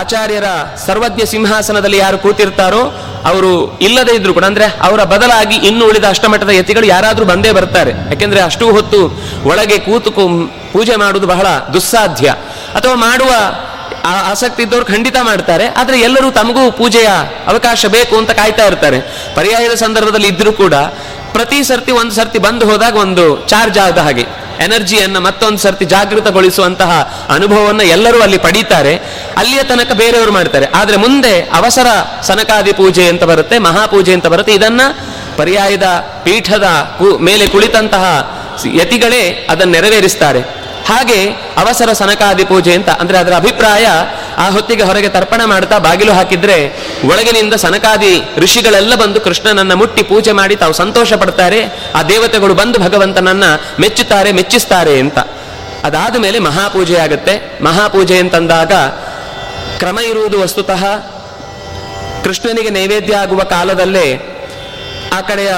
ಆಚಾರ್ಯರ ಸರ್ವಜ್ಞ ಸಿಂಹಾಸನದಲ್ಲಿ ಯಾರು ಕೂತಿರ್ತಾರೋ ಅವರು ಇಲ್ಲದೇ ಇದ್ರು ಕೂಡ, ಅಂದ್ರೆ ಅವರ ಬದಲಾಗಿ ಇನ್ನು ಉಳಿದ ಅಷ್ಟಮಠದ ಯತಿಗಳು ಯಾರಾದರೂ ಬಂದೇ ಬರ್ತಾರೆ. ಯಾಕೆಂದ್ರೆ ಅಷ್ಟು ಹೊತ್ತು ಒಳಗೆ ಕೂತು ಪೂಜೆ ಮಾಡುವುದು ಬಹಳ ದುಸ್ಸಾಧ್ಯ. ಅಥವಾ ಮಾಡುವ ಆಸಕ್ತಿ ಇದ್ದವ್ರು ಖಂಡಿತ ಮಾಡ್ತಾರೆ, ಆದರೆ ಎಲ್ಲರೂ ತಮಗೂ ಪೂಜೆಯ ಅವಕಾಶ ಬೇಕು ಅಂತ ಕಾಯ್ತಾ ಇರ್ತಾರೆ. ಪರ್ಯಾಯದ ಸಂದರ್ಭದಲ್ಲಿ ಇದ್ದರೂ ಕೂಡ ಪ್ರತಿ ಸರ್ತಿ ಒಂದು ಸರ್ತಿ ಬಂದು ಹೋದಾಗ ಒಂದು ಚಾರ್ಜ್ ಆದ ಹಾಗೆ, ಎನರ್ಜಿಯನ್ನು ಮತ್ತೊಂದು ಸರ್ತಿ ಜಾಗೃತಗೊಳಿಸುವಂತಹ ಅನುಭವವನ್ನು ಎಲ್ಲರೂ ಅಲ್ಲಿ ಪಡೀತಾರೆ. ಅಲ್ಲಿಯ ತನಕ ಬೇರೆಯವರು ಮಾಡ್ತಾರೆ. ಆದರೆ ಮುಂದೆ ಅವಸರ ಸನಕಾದಿ ಪೂಜೆ ಅಂತ ಬರುತ್ತೆ, ಮಹಾಪೂಜೆ ಅಂತ ಬರುತ್ತೆ. ಇದನ್ನು ಪರ್ಯಾಯದ ಪೀಠದ ಮೇಲೆ ಕುಳಿತಂತಹ ಯತಿಗಳೇ ಅದನ್ನು ನೆರವೇರಿಸ್ತಾರೆ. ಹಾಗೆ ಅವಸರ ಸನಕಾದಿ ಪೂಜೆ ಅಂತ, ಅಂದ್ರೆ ಅದರ ಅಭಿಪ್ರಾಯ ಆ ಹೊತ್ತಿಗೆ ಹೊರಗೆ ತರ್ಪಣ ಮಾಡ್ತಾ ಬಾಗಿಲು ಹಾಕಿದ್ರೆ ಒಳಗಿನಿಂದ ಸನಕಾದಿ ಋಷಿಗಳೆಲ್ಲ ಬಂದು ಕೃಷ್ಣನನ್ನ ಮುಟ್ಟಿ ಪೂಜೆ ಮಾಡಿ ತಾವು ಸಂತೋಷ ಪಡ್ತಾರೆ. ಆ ದೇವತೆಗಳು ಬಂದು ಭಗವಂತನನ್ನ ಮೆಚ್ಚುತ್ತಾರೆ, ಮೆಚ್ಚಿಸ್ತಾರೆ ಅಂತ. ಅದಾದ ಮೇಲೆ ಮಹಾಪೂಜೆ ಆಗುತ್ತೆ. ಮಹಾಪೂಜೆ ಅಂತಂದಾಗ ಕ್ರಮ ಇರುವುದು ವಸ್ತುತಃ ಕೃಷ್ಣನಿಗೆ ನೈವೇದ್ಯ ಆಗುವ ಕಾಲದಲ್ಲೇ ಆ ಕಡೆಯ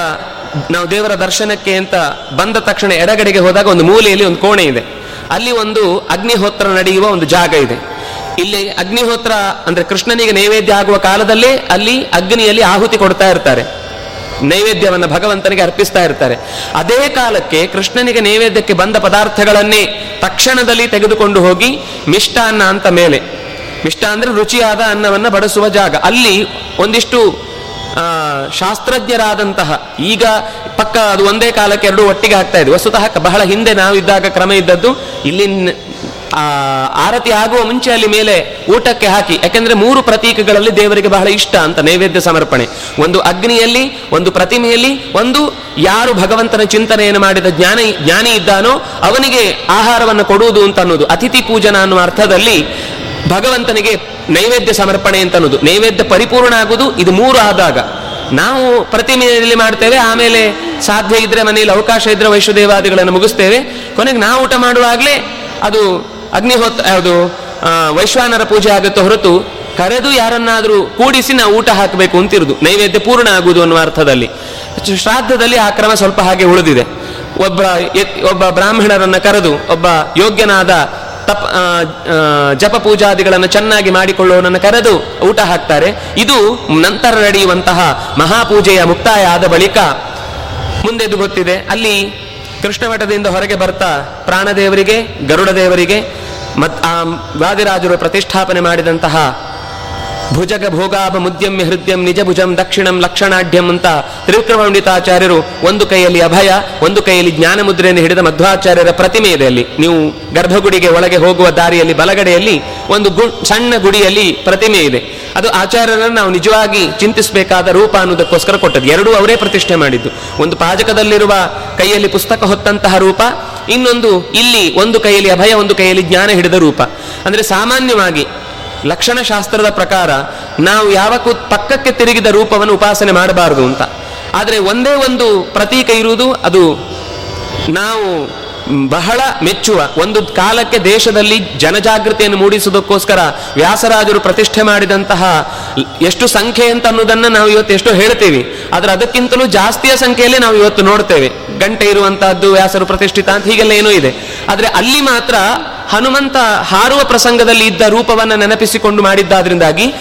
ನಾವು ದೇವರ ದರ್ಶನಕ್ಕೆ ಅಂತ ಬಂದ ತಕ್ಷಣ ಎಡಗಡೆಗೆ ಹೋದಾಗ ಒಂದು ಮೂಲೆಯಲ್ಲಿ ಒಂದು ಕೋಣೆ ಇದೆ. ಅಲ್ಲಿ ಒಂದು ಅಗ್ನಿಹೋತ್ರ ನಡೆಯುವ ಒಂದು ಜಾಗ ಇದೆ. ಇಲ್ಲಿ ಅಗ್ನಿಹೋತ್ರ ಅಂದ್ರೆ ಕೃಷ್ಣನಿಗೆ ನೈವೇದ್ಯ ಆಗುವ ಕಾಲದಲ್ಲೇ ಅಲ್ಲಿ ಅಗ್ನಿಯಲ್ಲಿ ಆಹುತಿ ಕೊಡ್ತಾ ಇರ್ತಾರೆ. ನೈವೇದ್ಯವನ್ನು ಭಗವಂತನಿಗೆ ಅರ್ಪಿಸ್ತಾ ಇರ್ತಾರೆ. ಅದೇ ಕಾಲಕ್ಕೆ ಕೃಷ್ಣನಿಗೆ ನೈವೇದ್ಯಕ್ಕೆ ಬಂದ ಪದಾರ್ಥಗಳನ್ನೇ ತಕ್ಷಣದಲ್ಲಿ ತೆಗೆದುಕೊಂಡು ಹೋಗಿ ಮಿಷ್ಟಾನ್ನ ಅಂತ ಮೇಲೆ. ಮಿಷ್ಟ ಅಂದ್ರೆ ರುಚಿಯಾದ ಅನ್ನವನ್ನು ಬಡಿಸುವ ಜಾಗ. ಅಲ್ಲಿ ಒಂದಿಷ್ಟು ಶಾಸ್ತ್ರಜ್ಞರಾದಂತಹ, ಈಗ ಪಕ್ಕ ಅದು ಒಂದೇ ಕಾಲಕ್ಕೆ ಎರಡು ಒಟ್ಟಿಗೆ ಆಗ್ತಾ ಇದೆ ವಸ್ತುತಃ ಬಹಳ ಹಿಂದೆ ನಾವು ಇದ್ದಾಗ ಕ್ರಮ ಇದ್ದದ್ದು, ಇಲ್ಲಿ ಆರತಿ ಆಗುವ ಮುಂಚೆ ಅಲ್ಲಿ ಮೇಲೆ ಊಟಕ್ಕೆ ಹಾಕಿ, ಯಾಕೆಂದ್ರೆ ಮೂರು ಪ್ರತೀಕಗಳಲ್ಲಿ ದೇವರಿಗೆ ಬಹಳ ಇಷ್ಟ ಅಂತ, ನೈವೇದ್ಯ ಸಮರ್ಪಣೆ. ಒಂದು ಅಗ್ನಿಯಲ್ಲಿ, ಒಂದು ಪ್ರತಿಮೆಯಲ್ಲಿ, ಒಂದು ಯಾರು ಭಗವಂತನ ಚಿಂತನೆಯನ್ನು ಮಾಡಿದ ಜ್ಞಾನ, ಜ್ಞಾನಿ ಇದ್ದಾನೋ, ಅವನಿಗೆ ಆಹಾರವನ್ನು ಕೊಡುವುದು ಅಂತ ಅನ್ನೋದು, ಅತಿಥಿ ಪೂಜನ ಅನ್ನುವ ಅರ್ಥದಲ್ಲಿ ಭಗವಂತನಿಗೆ ನೈವೇದ್ಯ ಸಮರ್ಪಣೆ ಅಂತ ಅನ್ನೋದು ನೈವೇದ್ಯ ಪರಿಪೂರ್ಣ ಆಗುವುದು ಇದು ಮೂರು ಆದಾಗ. ನಾವು ಪ್ರತಿಮೆಯಲ್ಲಿ ಮಾಡ್ತೇವೆ, ಆಮೇಲೆ ಸಾಧ್ಯ ಇದ್ರೆ ಮನೆಯಲ್ಲಿ ಅವಕಾಶ ಇದ್ರೆ ವೈಶ್ವದೇವಾದಿಗಳನ್ನು ಮುಗಿಸ್ತೇವೆ. ಕೊನೆಗೆ ನಾವು ಊಟ ಮಾಡುವಾಗಲೇ ಅದು ಅಗ್ನಿಹೋತ್, ಯಾವುದು ವೈಶ್ವಾನರ ಪೂಜೆ ಆಗುತ್ತೆ ಹೊರತು ಕರೆದು ಯಾರನ್ನಾದರೂ ಕೂಡಿಸಿ ನಾವು ಊಟ ಹಾಕಬೇಕು ಅಂತಿರುದು. ನೈವೇದ್ಯ ಪೂರ್ಣ ಆಗುವುದು ಅನ್ನುವ ಅರ್ಥದಲ್ಲಿ. ಶ್ರಾದ್ದದಲ್ಲಿ ಆ ಕ್ರಮ ಸ್ವಲ್ಪ ಹಾಗೆ ಉಳಿದಿದೆ. ಒಬ್ಬ ಒಬ್ಬ ಬ್ರಾಹ್ಮಣರನ್ನ ಕರೆದು, ಒಬ್ಬ ಯೋಗ್ಯನಾದ ತಪ್ ಜಪ ಪೂಜಾದಿಗಳನ್ನು ಚೆನ್ನಾಗಿ ಮಾಡಿಕೊಳ್ಳುವವನನ್ನು ಕರೆದು ಊಟ ಹಾಕ್ತಾರೆ. ಇದು ನಂತರ ನಡೆಯುವಂತಹ ಮಹಾಪೂಜೆಯ ಮುಕ್ತಾಯ ಆದ ಬಳಿಕ ಮುಂದೆದು ಗೊತ್ತಿದೆ. ಅಲ್ಲಿ ಕೃಷ್ಣ ಮಠದಿಂದ ಹೊರಗೆ ಬರ್ತಾ ಪ್ರಾಣದೇವರಿಗೆ ಗರುಡ ದೇವರಿಗೆ ಮತ್, ಆ, ವಾದಿರಾಜರು ಪ್ರತಿಷ್ಠಾಪನೆ ಮಾಡಿದಂತಹ ಭುಜಗ ಭೋಗಾಭ ಮುದ್ಯಮ್ಯ ಹೃದಯಂ ನಿಜ ಭುಜಂ ದಕ್ಷಿಣಂ ಲಕ್ಷಣಾಢ್ಯಂ ಅಂತ ತ್ರಿವಿಕ್ರಮಪಂಡಿತಾಚಾರ್ಯರು ಒಂದು ಕೈಯಲ್ಲಿ ಅಭಯ, ಒಂದು ಕೈಯಲ್ಲಿ ಜ್ಞಾನ ಮುದ್ರೆಯನ್ನು ಹಿಡಿದ ಮಧ್ವಾಚಾರ್ಯರ ಪ್ರತಿಮೆ ಇದೆ ಅಲ್ಲಿ. ನೀವು ಗರ್ಭಗುಡಿಗೆ ಒಳಗೆ ಹೋಗುವ ದಾರಿಯಲ್ಲಿ ಬಲಗಡೆಯಲ್ಲಿ ಒಂದು ಗು, ಸಣ್ಣ ಗುಡಿಯಲ್ಲಿ ಪ್ರತಿಮೆ ಇದೆ. ಅದು ಆಚಾರ್ಯರನ್ನು ನಾವು ನಿಜವಾಗಿ ಚಿಂತಿಸಬೇಕಾದ ರೂಪ ಅನ್ನೋದಕ್ಕೋಸ್ಕರ ಕೊಟ್ಟದ್ದು. ಎರಡೂ ಅವರೇ ಪ್ರತಿಷ್ಠೆ ಮಾಡಿದ್ದು. ಒಂದು ಪಾಜಕದಲ್ಲಿರುವ ಕೈಯಲ್ಲಿ ಪುಸ್ತಕ ಹೊತ್ತಂತಹ ರೂಪ, ಇನ್ನೊಂದು ಇಲ್ಲಿ ಒಂದು ಕೈಯಲ್ಲಿ ಅಭಯ, ಒಂದು ಕೈಯಲ್ಲಿ ಜ್ಞಾನ ಹಿಡಿದ ರೂಪ. ಅಂದರೆ ಸಾಮಾನ್ಯವಾಗಿ ಲಕ್ಷಣಶಾಸ್ತ್ರದ ಪ್ರಕಾರ ನಾವು ಯಾವಕ್ಕೂ ಪಕ್ಕಕ್ಕೆ ತಿರುಗಿದ ರೂಪವನ್ನು ಉಪಾಸನೆ ಮಾಡಬಾರದು ಅಂತ. ಆದರೆ ಒಂದೇ ಒಂದು ಪ್ರತೀಕ ಇರುವುದು ಅದು ನಾವು ಬಹಳ ಮೆಚ್ಚುವ ಒಂದು ಕಾಲಕ್ಕೆ ದೇಶದಲ್ಲಿ ಜನಜಾಗೃತಿಯನ್ನು ಮೂಡಿಸುವುದಕ್ಕೋಸ್ಕರ ವ್ಯಾಸರಾಜರು ಪ್ರತಿಷ್ಠೆ ಮಾಡಿದಂತಹ ಎಷ್ಟು ಸಂಖ್ಯೆ ಅಂತ ಅನ್ನೋದನ್ನ ನಾವು ಇವತ್ತು ಎಷ್ಟೋ ಹೇಳ್ತೀವಿ. ಆದ್ರೆ ಅದಕ್ಕಿಂತಲೂ ಜಾಸ್ತಿಯ ಸಂಖ್ಯೆಯಲ್ಲಿ ನಾವು ಇವತ್ತು ನೋಡ್ತೇವೆ. ಗಂಟೆ ಇರುವಂತಹದ್ದು ವ್ಯಾಸರು ಪ್ರತಿಷ್ಠಿತ ಅಂತ ಹೀಗೆಲ್ಲ ಏನೂ ಇದೆ. ಆದ್ರೆ ಅಲ್ಲಿ ಮಾತ್ರ ಹನುಮಂತ ಹಾರುವ ಪ್ರಸಂಗದಲ್ಲಿ ಇದ್ದ ರೂಪವನ್ನು ನೆನಪಿಸಿಕೊಂಡು ಮಾಡಿದ್ದಾದ್ರಿಂದಾಗಿ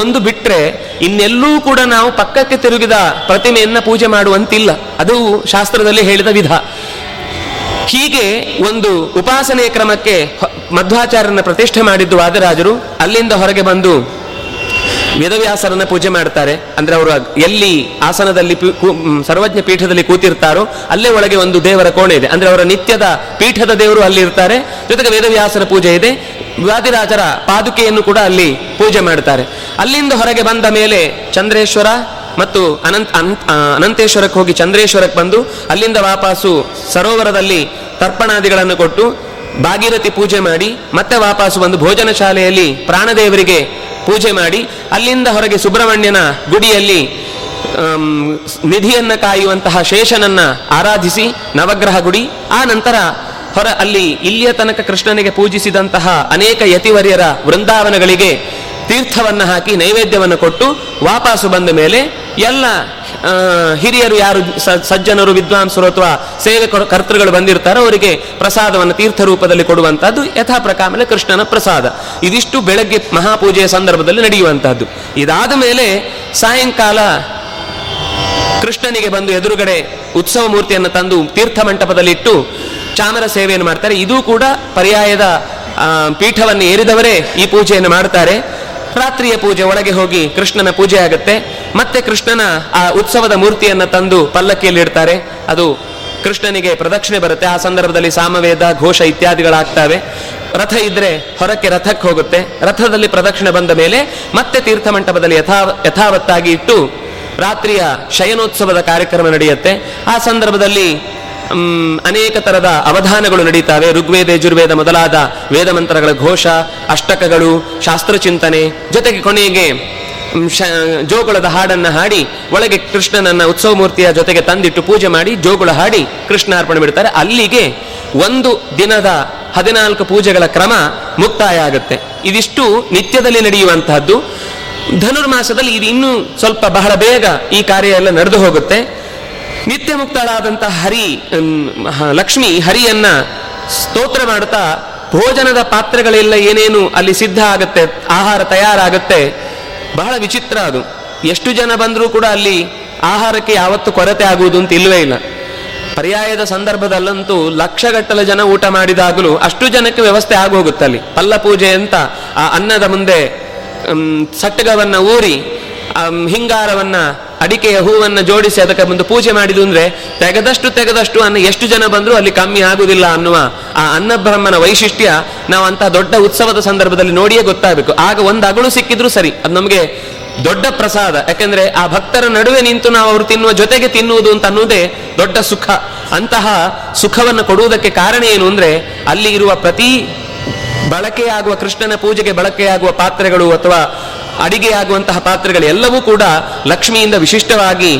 ಒಂದು ಬಿಟ್ರೆ ಇನ್ನೆಲ್ಲೂ ಕೂಡ ನಾವು ಪಕ್ಕಕ್ಕೆ ತಿರುಗಿದ ಪ್ರತಿಮೆಯನ್ನ ಪೂಜೆ ಮಾಡುವಂತಿಲ್ಲ. ಅದು ಶಾಸ್ತ್ರದಲ್ಲಿ ಹೇಳಿದ ವಿಧ. ಹೀಗೆ ಒಂದು ಉಪಾಸನೆಯ ಕ್ರಮಕ್ಕೆ ಮಧ್ವಾಚಾರ್ಯನ ಪ್ರತಿಷ್ಠೆ ಮಾಡಿದ್ದು ವಾದರಾಜರು. ಅಲ್ಲಿಂದ ಹೊರಗೆ ಬಂದು ವೇದವ್ಯಾಸರನ್ನ ಪೂಜೆ ಮಾಡ್ತಾರೆ. ಅಂದ್ರೆ ಅವರು ಎಲ್ಲಿ ಆಸನದಲ್ಲಿ ಸರ್ವಜ್ಞ ಪೀಠದಲ್ಲಿ ಕೂತಿರ್ತಾರೋ ಅಲ್ಲೇ ಒಳಗೆ ಒಂದು ದೇವರ ಕೋಣೆ ಇದೆ. ಅಂದ್ರೆ ಅವರ ನಿತ್ಯದ ಪೀಠದ ದೇವರು ಅಲ್ಲಿ ಇರ್ತಾರೆ. ಜೊತೆಗೆ ವೇದವ್ಯಾಸರ ಪೂಜೆ ಇದೆ. ವಾದಿರಾಜರ ಪಾದುಕೆಯನ್ನು ಕೂಡ ಅಲ್ಲಿ ಪೂಜೆ ಮಾಡ್ತಾರೆ. ಅಲ್ಲಿಂದ ಹೊರಗೆ ಬಂದ ಮೇಲೆ ಚಂದ್ರೇಶ್ವರ ಮತ್ತು ಅನಂತ ಅನಂತ್ ಅನಂತೇಶ್ವರಕ್ಕೆ ಹೋಗಿ ಚಂದ್ರೇಶ್ವರಕ್ಕೆ ಬಂದು ಅಲ್ಲಿಂದ ವಾಪಾಸು ಸರೋವರದಲ್ಲಿ ತರ್ಪಣಾದಿಗಳನ್ನು ಕೊಟ್ಟು ಭಾಗೀರಥಿ ಪೂಜೆ ಮಾಡಿ, ಮತ್ತೆ ವಾಪಾಸು ಬಂದು ಭೋಜನ ಶಾಲೆಯಲ್ಲಿ ಪ್ರಾಣದೇವರಿಗೆ ಪೂಜೆ ಮಾಡಿ, ಅಲ್ಲಿಂದ ಹೊರಗೆ ಸುಬ್ರಹ್ಮಣ್ಯನ ಗುಡಿಯಲ್ಲಿ ನಿಧಿಯನ್ನ ಕಾಯುವಂತಹ ಶೇಷನನ್ನ ಆರಾಧಿಸಿ ನವಗ್ರಹ ಗುಡಿ, ಆ ನಂತರ ಹೊರ ಅಲ್ಲಿ ಇಲ್ಲಿಯ ತನಕ ಕೃಷ್ಣನಿಗೆ ಪೂಜಿಸಿದಂತಹ ಅನೇಕ ಯತಿವರ್ಯರ ವೃಂದಾವನಗಳಿಗೆ ತೀರ್ಥವನ್ನು ಹಾಕಿ ನೈವೇದ್ಯವನ್ನು ಕೊಟ್ಟು ವಾಪಸ್ಸು ಬಂದ ಮೇಲೆ ಎಲ್ಲ ಹಿರಿಯರು ಯಾರು ಸಜ್ಜನರು, ವಿದ್ವಾಂಸರು ಅಥವಾ ಸೇವೆ ಕರ್ತೃಗಳು ಬಂದಿರ್ತಾರೋ ಅವರಿಗೆ ಪ್ರಸಾದವನ್ನು ತೀರ್ಥ ರೂಪದಲ್ಲಿ ಕೊಡುವಂಥದ್ದು ಯಥಾ ಪ್ರಕಾರ ಕೃಷ್ಣನ ಪ್ರಸಾದ. ಇದಿಷ್ಟು ಬೆಳಗ್ಗೆ ಮಹಾಪೂಜೆಯ ಸಂದರ್ಭದಲ್ಲಿ ನಡೆಯುವಂತಹದ್ದು ಇದಾದ ಮೇಲೆ ಸಾಯಂಕಾಲ ಕೃಷ್ಣನಿಗೆ ಬಂದು ಎದುರುಗಡೆ ಉತ್ಸವ ಮೂರ್ತಿಯನ್ನು ತಂದು ತೀರ್ಥ ಮಂಟಪದಲ್ಲಿಟ್ಟು ಚಾಮರ ಸೇವೆಯನ್ನು ಮಾಡ್ತಾರೆ. ಇದು ಕೂಡ ಪರ್ಯಾಯದ ಪೀಠವನ್ನು ಏರಿದವರೇ ಈ ಪೂಜೆಯನ್ನು ಮಾಡ್ತಾರೆ. ರಾತ್ರಿಯ ಪೂಜೆ, ಒಳಗೆ ಹೋಗಿ ಕೃಷ್ಣನ ಪೂಜೆ ಆಗುತ್ತೆ. ಮತ್ತೆ ಕೃಷ್ಣನ ಆ ಉತ್ಸವದ ಮೂರ್ತಿಯನ್ನು ತಂದು ಪಲ್ಲಕ್ಕಿಯಲ್ಲಿ ಇಡ್ತಾರೆ. ಅದು ಕೃಷ್ಣನಿಗೆ ಪ್ರದಕ್ಷಿಣೆ ಬರುತ್ತೆ. ಆ ಸಂದರ್ಭದಲ್ಲಿ ಸಾಮವೇದ, ಘೋಷ ಇತ್ಯಾದಿಗಳಾಗ್ತವೆ. ರಥ ಇದ್ರೆ ಹೊರಕ್ಕೆ ರಥಕ್ಕೆ ಹೋಗುತ್ತೆ. ರಥದಲ್ಲಿ ಪ್ರದಕ್ಷಿಣೆ ಬಂದ ಮೇಲೆ ಮತ್ತೆ ತೀರ್ಥ ಮಂಟಪದಲ್ಲಿ ಯಥಾ, ಯಥಾವತ್ತಾಗಿ ಇಟ್ಟು ರಾತ್ರಿಯ ಶಯನೋತ್ಸವದ ಕಾರ್ಯಕ್ರಮ ನಡೆಯುತ್ತೆ. ಆ ಸಂದರ್ಭದಲ್ಲಿ ಅನೇಕ ತರದ ಅವಧಾನಗಳು ನಡೀತಾವೆ. ಋಗ್ವೇದ, ಯಜುರ್ವೇದ ಮೊದಲಾದ ವೇದ ಮಂತ್ರಗಳ ಘೋಷ, ಅಷ್ಟಕಗಳು ಶಾಸ್ತ್ರಚಿಂತನೆ ಜೊತೆಗೆ ಕೊನೆಗೆ ಜೋಗುಳದ ಹಾಡನ್ನ ಹಾಡಿ, ಒಳಗೆ ಕೃಷ್ಣನನ್ನ ಉತ್ಸವ ಮೂರ್ತಿಯ ಜೊತೆಗೆ ತಂದಿಟ್ಟು ಪೂಜೆ ಮಾಡಿ, ಜೋಗುಳ ಹಾಡಿ ಕೃಷ್ಣ ಅರ್ಪಣೆ ಬಿಡ್ತಾರೆ. ಅಲ್ಲಿಗೆ ಒಂದು ದಿನದ ಹದಿನಾಲ್ಕು ಪೂಜೆಗಳ ಕ್ರಮ ಮುಕ್ತಾಯ ಆಗುತ್ತೆ. ಇದಿಷ್ಟು ನಿತ್ಯದಲ್ಲಿ ನಡೆಯುವಂತಹದ್ದು. ಧನುರ್ಮಾಸದಲ್ಲಿ ಇದು ಇನ್ನೂ ಸ್ವಲ್ಪ ಬಹಳ ಬೇಗ ಈ ಕಾರ್ಯ ಎಲ್ಲ ನಡೆದು ಹೋಗುತ್ತೆ. ನಿತ್ಯ ಮುಕ್ತಳಾದಂತಹ ಹರಿ ಲಕ್ಷ್ಮಿ ಹರಿಯನ್ನ ಸ್ತೋತ್ರ ಮಾಡ್ತಾ ಭೋಜನದ ಪಾತ್ರೆಗಳೆಲ್ಲ ಏನೇನು ಅಲ್ಲಿ ಸಿದ್ಧ ಆಗತ್ತೆ, ಆಹಾರ ತಯಾರಾಗತ್ತೆ, ಬಹಳ ವಿಚಿತ್ರ ಅದು. ಎಷ್ಟು ಜನ ಬಂದರೂ ಕೂಡ ಅಲ್ಲಿ ಆಹಾರಕ್ಕೆ ಯಾವತ್ತು ಕೊರತೆ ಆಗುವುದು ಅಂತ ಇಲ್ಲವೇ ಇಲ್ಲ. ಪರ್ಯಾಯದ ಸಂದರ್ಭದಲ್ಲಂತೂ ಲಕ್ಷಗಟ್ಟಲೆ ಜನ ಊಟ ಮಾಡಿದಾಗಲೂ ಅಷ್ಟು ಜನಕ್ಕೆ ವ್ಯವಸ್ಥೆ ಆಗೋಗುತ್ತೆ ಅಲ್ಲಿ. ಪಲ್ಲ ಪೂಜೆ ಅಂತ ಆ ಅನ್ನದ ಮುಂದೆ ಸಟ್ಟಗವನ್ನು ಊರಿ ಹಿಂಗಾರವನ್ನ ಅಡಿಕೆಯ ಹೂವನ್ನು ಜೋಡಿಸಿ ಅದಕ್ಕೆ ಮುಂದೆ ಪೂಜೆ ಮಾಡಿದು ಅಂದ್ರೆ ತೆಗೆದಷ್ಟು ತೆಗೆದಷ್ಟು ಅನ್ನ ಎಷ್ಟು ಜನ ಬಂದರೂ ಅಲ್ಲಿ ಕಮ್ಮಿ ಆಗುವುದಿಲ್ಲ ಅನ್ನುವ ಆ ಅನ್ನಬ್ರಹ್ಮನ ವೈಶಿಷ್ಟ್ಯ ನಾವು ಅಂತ ದೊಡ್ಡ ಉತ್ಸವದ ಸಂದರ್ಭದಲ್ಲಿ ನೋಡಿಯೇ ಗೊತ್ತಾಗಬೇಕು. ಆಗ ಒಂದು ಅಗಳು ಸಿಕ್ಕಿದ್ರು ಸರಿ, ಅದು ನಮಗೆ ದೊಡ್ಡ ಪ್ರಸಾದ. ಯಾಕೆಂದ್ರೆ ಆ ಭಕ್ತರ ನಡುವೆ ನಿಂತು ನಾವು ಅವರು ತಿನ್ನುವ ಜೊತೆಗೆ ತಿನ್ನುವುದು ಅಂತ ಅನ್ನೋದೇ ದೊಡ್ಡ ಸುಖ. ಅಂತಹ ಸುಖವನ್ನು ಕೊಡುವುದಕ್ಕೆ ಕಾರಣ ಏನು ಅಂದ್ರೆ ಅಲ್ಲಿ ಇರುವ ಪ್ರತಿ ಬಳಕೆಯಾಗುವ ಕೃಷ್ಣನ ಪೂಜೆಗೆ ಬಳಕೆಯಾಗುವ ಪಾತ್ರೆಗಳು ಅಥವಾ ಅಡಿಗೆಯಾಗುವಂತಹ ಪಾತ್ರೆಗಳು ಎಲ್ಲವೂ ಕೂಡ ಲಕ್ಷ್ಮಿಯಿಂದ ವಿಶಿಷ್ಟವಾಗಿ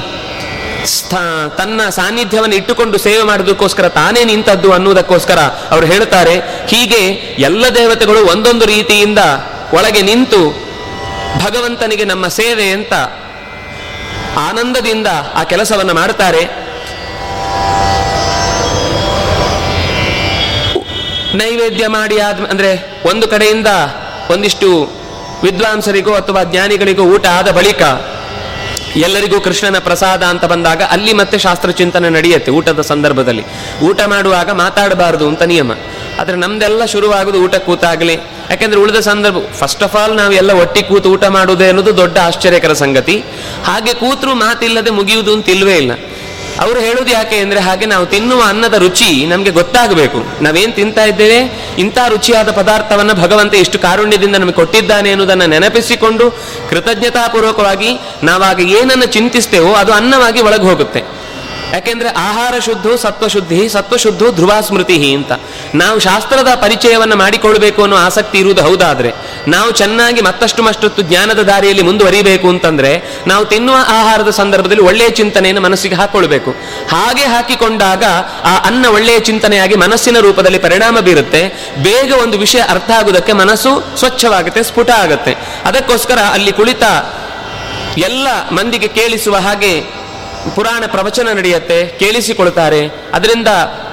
ಸ್ಥಾ- ತನ್ನ ಸಾನ್ನಿಧ್ಯವನ್ನು ಇಟ್ಟುಕೊಂಡು ಸೇವೆ ಮಾಡೋದಕ್ಕೋಸ್ಕರ ತಾನೇ ನಿಂತದ್ದು ಅನ್ನುವುದಕ್ಕೋಸ್ಕರ ಅವರು ಹೇಳ್ತಾರೆ ಹೀಗೆ ಎಲ್ಲ ದೇವತೆಗಳು ಒಂದೊಂದು ರೀತಿಯಿಂದ ಒಳಗೆ ನಿಂತು ಭಗವಂತನಿಗೆ ನಮ್ಮ ಸೇವೆ ಅಂತ ಆನಂದದಿಂದ ಆ ಕೆಲಸವನ್ನು ಮಾಡ್ತಾರೆ ನೈವೇದ್ಯ ಮಾಡಿ ಆದ ಅಂದ್ರೆ ಒಂದು ಕಡೆಯಿಂದ ಒಂದಿಷ್ಟು ವಿದ್ವಾಂಸರಿಗೋ ಅಥವಾ ಜ್ಞಾನಿಗಳಿಗೂ ಊಟ ಆದ ಬಳಿಕ ಎಲ್ಲರಿಗೂ ಕೃಷ್ಣನ ಪ್ರಸಾದ ಅಂತ ಬಂದಾಗ ಅಲ್ಲಿ ಮತ್ತೆ ಶಾಸ್ತ್ರ ಚಿಂತನೆ ನಡೆಯುತ್ತೆ ಊಟದ ಸಂದರ್ಭದಲ್ಲಿ. ಊಟ ಮಾಡುವಾಗ ಮಾತಾಡಬಾರದು ಅಂತ ನಿಯಮ. ಆದರೆ ನಮ್ದೆಲ್ಲ ಶುರುವಾಗುದು ಊಟ ಕೂತಾಗಲಿ. ಯಾಕೆಂದ್ರೆ ಉಳಿದ ಸಂದರ್ಭ ಫಸ್ಟ್ ಆಫ್ ಆಲ್ ನಾವು ಎಲ್ಲ ಒಟ್ಟಿ ಕೂತು ಊಟ ಮಾಡುವುದೇ ಅನ್ನೋದು ದೊಡ್ಡ ಆಶ್ಚರ್ಯಕರ ಸಂಗತಿ. ಹಾಗೆ ಕೂತರೂ ಮಾತಿಲ್ಲದೆ ಮುಗಿಯುವುದು ಅಂತ ಇಲ್ಲವೇ ಇಲ್ಲ. ಅವರು ಹೇಳುದು ಯಾಕೆ ಅಂದ್ರೆ ಹಾಗೆ ನಾವು ತಿನ್ನುವ ಅನ್ನದ ರುಚಿ ನಮಗೆ ಗೊತ್ತಾಗಬೇಕು. ನಾವೇನ್ ತಿಂತಾ ಇದ್ದೇವೆ? ಇಂಥ ರುಚಿಯಾದ ಪದಾರ್ಥವನ್ನ ಭಗವಂತ ಎಷ್ಟು ಕಾರುಣ್ಯದಿಂದ ನಮಗೆ ಕೊಟ್ಟಿದ್ದಾನೆ ಎನ್ನುವುದನ್ನು ನೆನಪಿಸಿಕೊಂಡು ಕೃತಜ್ಞತಾಪೂರ್ವಕವಾಗಿ ನಾವಾಗ ಏನನ್ನು ಚಿಂತಿಸ್ತೇವೋ ಅದು ಅನ್ನವಾಗಿ ಒಳಗೆ ಹೋಗುತ್ತೆ. ಯಾಕೆಂದ್ರೆ ಆಹಾರ ಶುದ್ಧ ಸತ್ವಶುದ್ಧಿ ಸತ್ವಶುದ್ಧು ಧ್ರುವ ಸ್ಮೃತಿ ಅಂತ. ನಾವು ಶಾಸ್ತ್ರದ ಪರಿಚಯವನ್ನು ಮಾಡಿಕೊಳ್ಬೇಕು ಅನ್ನೋ ಆಸಕ್ತಿ ಇರುವುದು ಹೌದಾದ್ರೆ. ನಾವು ಚೆನ್ನಾಗಿ ಮತ್ತಷ್ಟು ಮಷ್ಟೊತ್ತು ಜ್ಞಾನದ ದಾರಿಯಲ್ಲಿ ಮುಂದುವರಿಬೇಕು ಅಂತಂದ್ರೆ, ನಾವು ತಿನ್ನುವ ಆಹಾರದ ಸಂದರ್ಭದಲ್ಲಿ ಒಳ್ಳೆಯ ಚಿಂತನೆಯನ್ನು ಮನಸ್ಸಿಗೆ ಹಾಕೊಳ್ಬೇಕು. ಹಾಗೆ ಹಾಕಿಕೊಂಡಾಗ ಆ ಅನ್ನ ಒಳ್ಳೆಯ ಚಿಂತನೆಯಾಗಿ ಮನಸ್ಸಿನ ರೂಪದಲ್ಲಿ ಪರಿಣಾಮ ಬೀರುತ್ತೆ. ಬೇಗ ಒಂದು ವಿಷಯ ಅರ್ಥ ಆಗುವುದಕ್ಕೆ ಮನಸ್ಸು ಸ್ವಚ್ಛವಾಗುತ್ತೆ, ಸ್ಫುಟ ಆಗುತ್ತೆ. ಅದಕ್ಕೋಸ್ಕರ ಅಲ್ಲಿ ಕುಳಿತ ಎಲ್ಲ ಮಂದಿಗೆ ಕೇಳಿಸುವ ಹಾಗೆ ಪುರಾಣ ಪ್ರವಚನ ನಡೆಯುತ್ತೆ, ಕೇಳಿಸಿಕೊಳ್ತಾರೆ. ಅದರಿಂದ